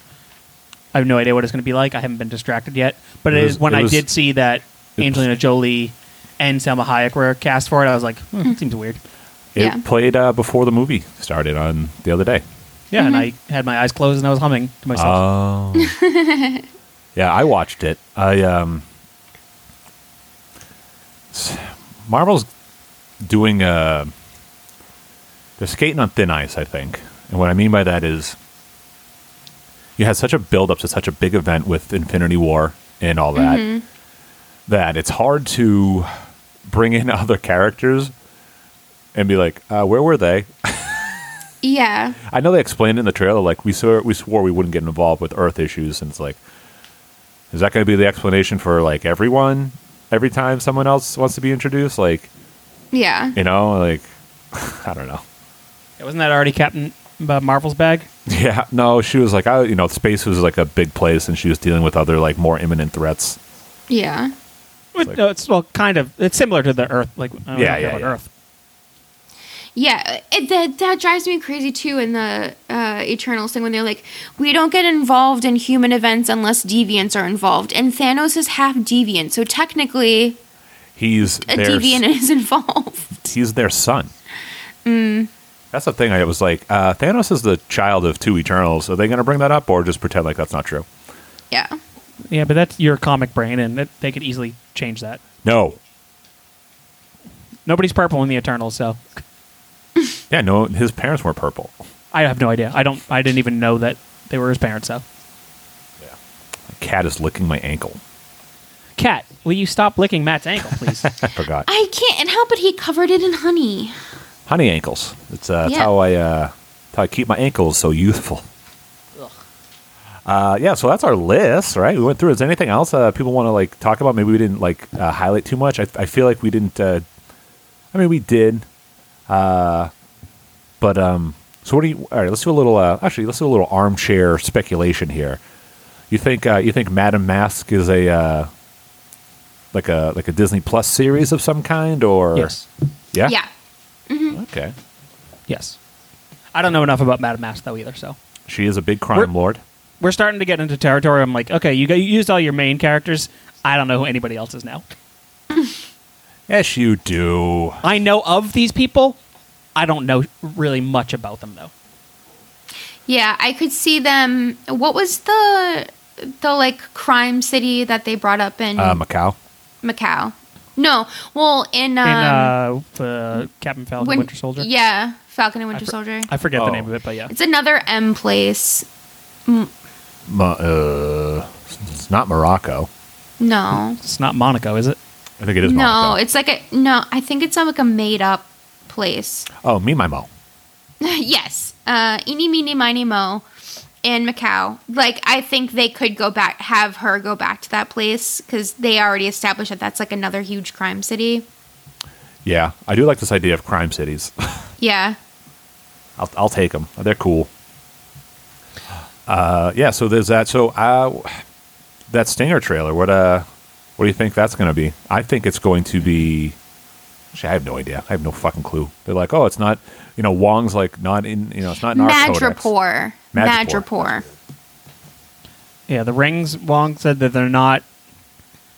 I have no idea what it's going to be like. I haven't been distracted yet. But It it was- is, when it I was- did see that Angelina Jolie and Salma Hayek were cast for it, I was like, hmm, it seems weird. It Yeah. played uh, before the movie started on the other day. Yeah, and I had my eyes closed and I was humming to myself. Oh. yeah, I watched it. I um Marvel's doing uh they're skating on thin ice, I think. And what I mean by that is you had such a build up to such a big event with Infinity War and all that that it's hard to bring in other characters and be like, uh, where were they? Yeah. I know they explained in the trailer, like we swore we swore we wouldn't get involved with Earth issues, and it's like, is that going to be the explanation for like everyone every time someone else wants to be introduced? Like, Yeah. you know, like I don't know. Yeah, wasn't that already Captain uh, Marvel's bag? Yeah, no, she was like, I, you know, space was like a big place, and she was dealing with other like more imminent threats. Yeah. It- like- no, it's well, kind of. It's similar to the Earth. Like, Yeah, yeah, yeah. Earth. Yeah, it, that that drives me crazy too. In the uh, Eternals thing, when they're like, "We don't get involved in human events unless deviants are involved," and Thanos is half deviant, so technically, He's a their deviant is involved. he's their son. Mm. That's the thing. I was like, uh, Thanos is the child of two Eternals. Are they going to bring that up, or just pretend like that's not true? Yeah, Yeah, but that's your comic brain, and it, they could easily change that. No. Nobody's purple in the Eternals, so Yeah, no. His parents were purple. I have no idea. I don't. I didn't even know that they were his parents. So, Cat is licking my ankle. Cat, will you stop licking Matt's ankle, please? I forgot. I can't help it. He covered it in honey. Honey ankles. It's uh, that's Yeah. how I uh, that's how I keep my ankles so youthful. Uh, yeah, so that's our list, right? We went through. Is there anything else uh, people want to like talk about? Maybe we didn't like uh, highlight too much. I, I feel like we didn't. Uh, I mean, we did. Uh, but um, so what do you? All right, let's do a little. Uh, actually, let's do a little armchair speculation here. You think uh, you think Madame Masque is a uh, like a like a Disney Plus series of some kind, or yes. yeah, Yeah, okay. Yes. I don't know enough about Madame Masque though either, so She is a big crime We're- lord. we're starting to get into territory. I'm like, okay, you, got, you used all your main characters. I don't know who anybody else is now. Yes, you do. I know of these people. I don't know really much about them though. yeah. I could see them. What was the the like crime city that they brought up in Uh, Macau. Macau? No, well, in, um, In uh, uh, Captain Falcon, Win- Winter Soldier. Yeah, Falcon and I Winter for- Soldier. I forget Oh. the name of it, but yeah. It's another M place. Ma- uh, it's not Morocco. No, It's not Monaco, is it? I think it is no, Monaco. it's like a no. I think it's like a made up place. oh, me, my mo. yes, uh, eeny, meeny, miny, mo, in Macau. Like I think they could go back, have her go back to that place because they already established that that's like another huge crime city. Yeah, I do like this idea of crime cities. Yeah, I'll, I'll take them. They're cool. Uh, yeah, so there's that. So uh, that Stinger trailer. What uh, what do you think that's going to be? I think it's going to be. Actually, I have no idea. I have no fucking clue. They're like, oh, it's not. You know, Wong's like not in. You know, it's not in our codex. Madripoor. Madripoor. Madripoor. Yeah, the rings. Wong said that they're not.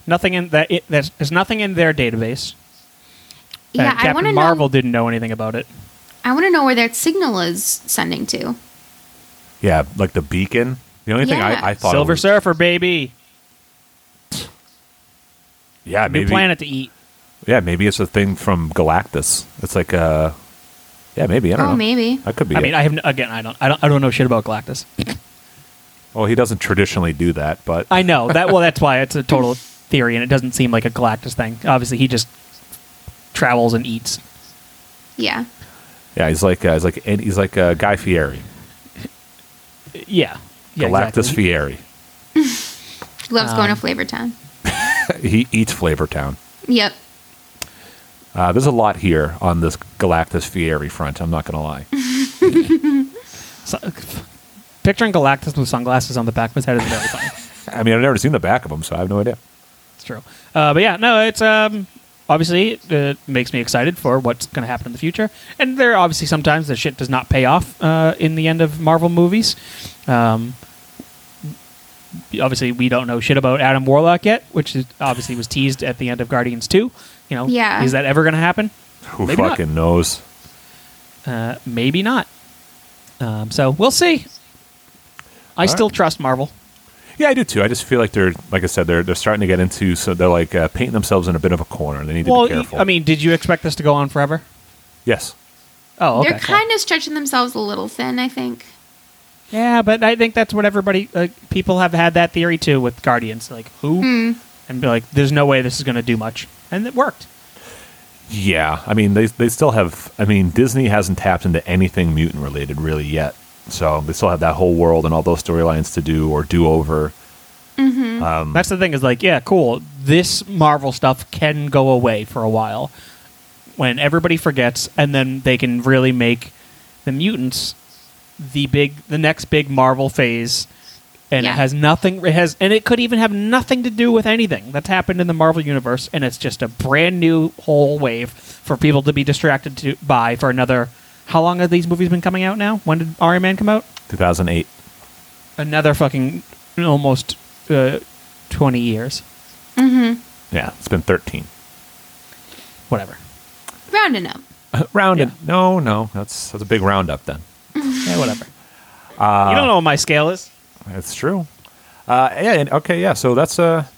Nothing in that. It, there's, there's nothing in their database. Yeah, And I want to Marvel know. didn't know anything about it. I want to know where that signal is sending to. Yeah, like the beacon. The only thing Yeah. I, I thought. Silver was- Surfer, baby. Yeah, New maybe. planet to eat. Yeah, maybe it's a thing from Galactus. It's like uh Yeah, maybe I don't know. Oh, know. maybe. That could be. I it. mean, I have n- again, I don't, I don't, I don't know shit about Galactus. well, he doesn't traditionally do that, but I know that. Well, that's why it's a total theory, and it doesn't seem like a Galactus thing. Obviously, he just travels and eats. Yeah. yeah, he's like uh, he's like and he's like uh, Guy Fieri, Yeah, yeah, Galactus exactly. Fieri. Loves going to Um, Flavor Town. he eats Flavor Town. Yep. Uh, there's a lot here on this Galactus Fieri front. I'm not gonna lie. So, picturing Galactus with sunglasses on the back of his head is very funny. I mean, I've never seen the back of him, so I have no idea. It's true. Uh, but yeah, no, it's um, obviously it makes me excited for what's going to happen in the future. And there are obviously sometimes the shit does not pay off uh, in the end of Marvel movies. Um, obviously we don't know shit about Adam Warlock yet, which is obviously was teased at the end of Guardians Two. You know, Yeah. is that ever going to happen? Who Maybe not. fucking knows? Uh, maybe not. Um, so we'll see. I still trust Marvel. Yeah, I do too. I just feel like they're, like I said, they're they're starting to get into. So they're like uh, painting themselves in a bit of a corner. They need to be careful. I mean, did you expect this to go on forever? yes. Oh, okay. They're cool. kind of stretching themselves a little thin, I think. Yeah, but I think that's what everybody uh, people have had that theory too with Guardians. Like who and be like, "There's no way this is going to do much," and it worked. Yeah, I mean they they still have. I mean Disney hasn't tapped into anything mutant related really yet, so they still have that whole world and all those storylines to do or do over. Um, That's the thing is like, yeah, cool. This Marvel stuff can go away for a while when everybody forgets, and then they can really make the mutants the big, the next big Marvel phase. And Yeah. it has nothing. It has, and it could even have nothing to do with anything that's happened in the Marvel universe. And it's just a brand new whole wave for people to be distracted to by for another. How long have these movies been coming out now? When did Iron Man come out? 2008. Another fucking almost uh, twenty years. Mm-hmm. Yeah, it's been 13. Whatever. Rounding up. Uh, Rounded. Yeah. No, no, that's that's a big roundup then. Yeah, whatever. Uh, you don't know what my scale is. That's true. Uh, yeah. And, okay. Yeah. So that's a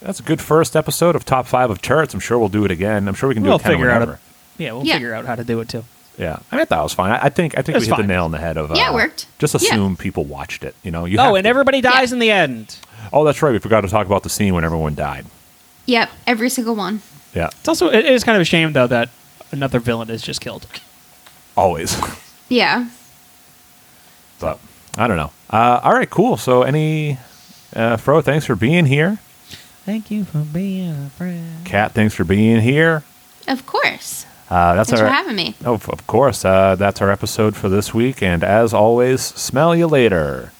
that's a good first episode of top five of charts. I'm sure we'll do it again. I'm sure we can do We'll it figure out whenever. a, yeah, we'll Yeah. figure out how to do it too. Yeah, I mean, that was fine. I, I think I think we was hit the nail on the head of. Uh, Yeah, it worked. Just Yeah. assume people watched it. You know. You Oh, and to. everybody dies Yeah. in the end. Oh, that's right. We forgot to talk about the scene when everyone died. Yep, every single one. Yeah, It's also it is kind of a shame though that another villain is just killed. always. Yeah. but I don't know. Uh, all right, cool. So, any uh, Fro, thanks for being here. Thank you for being a friend. Kat, thanks for being here. Of course. Uh, that's Thanks our for having me. Oh, of course. Uh, that's our episode for this week. And as always, smell you later.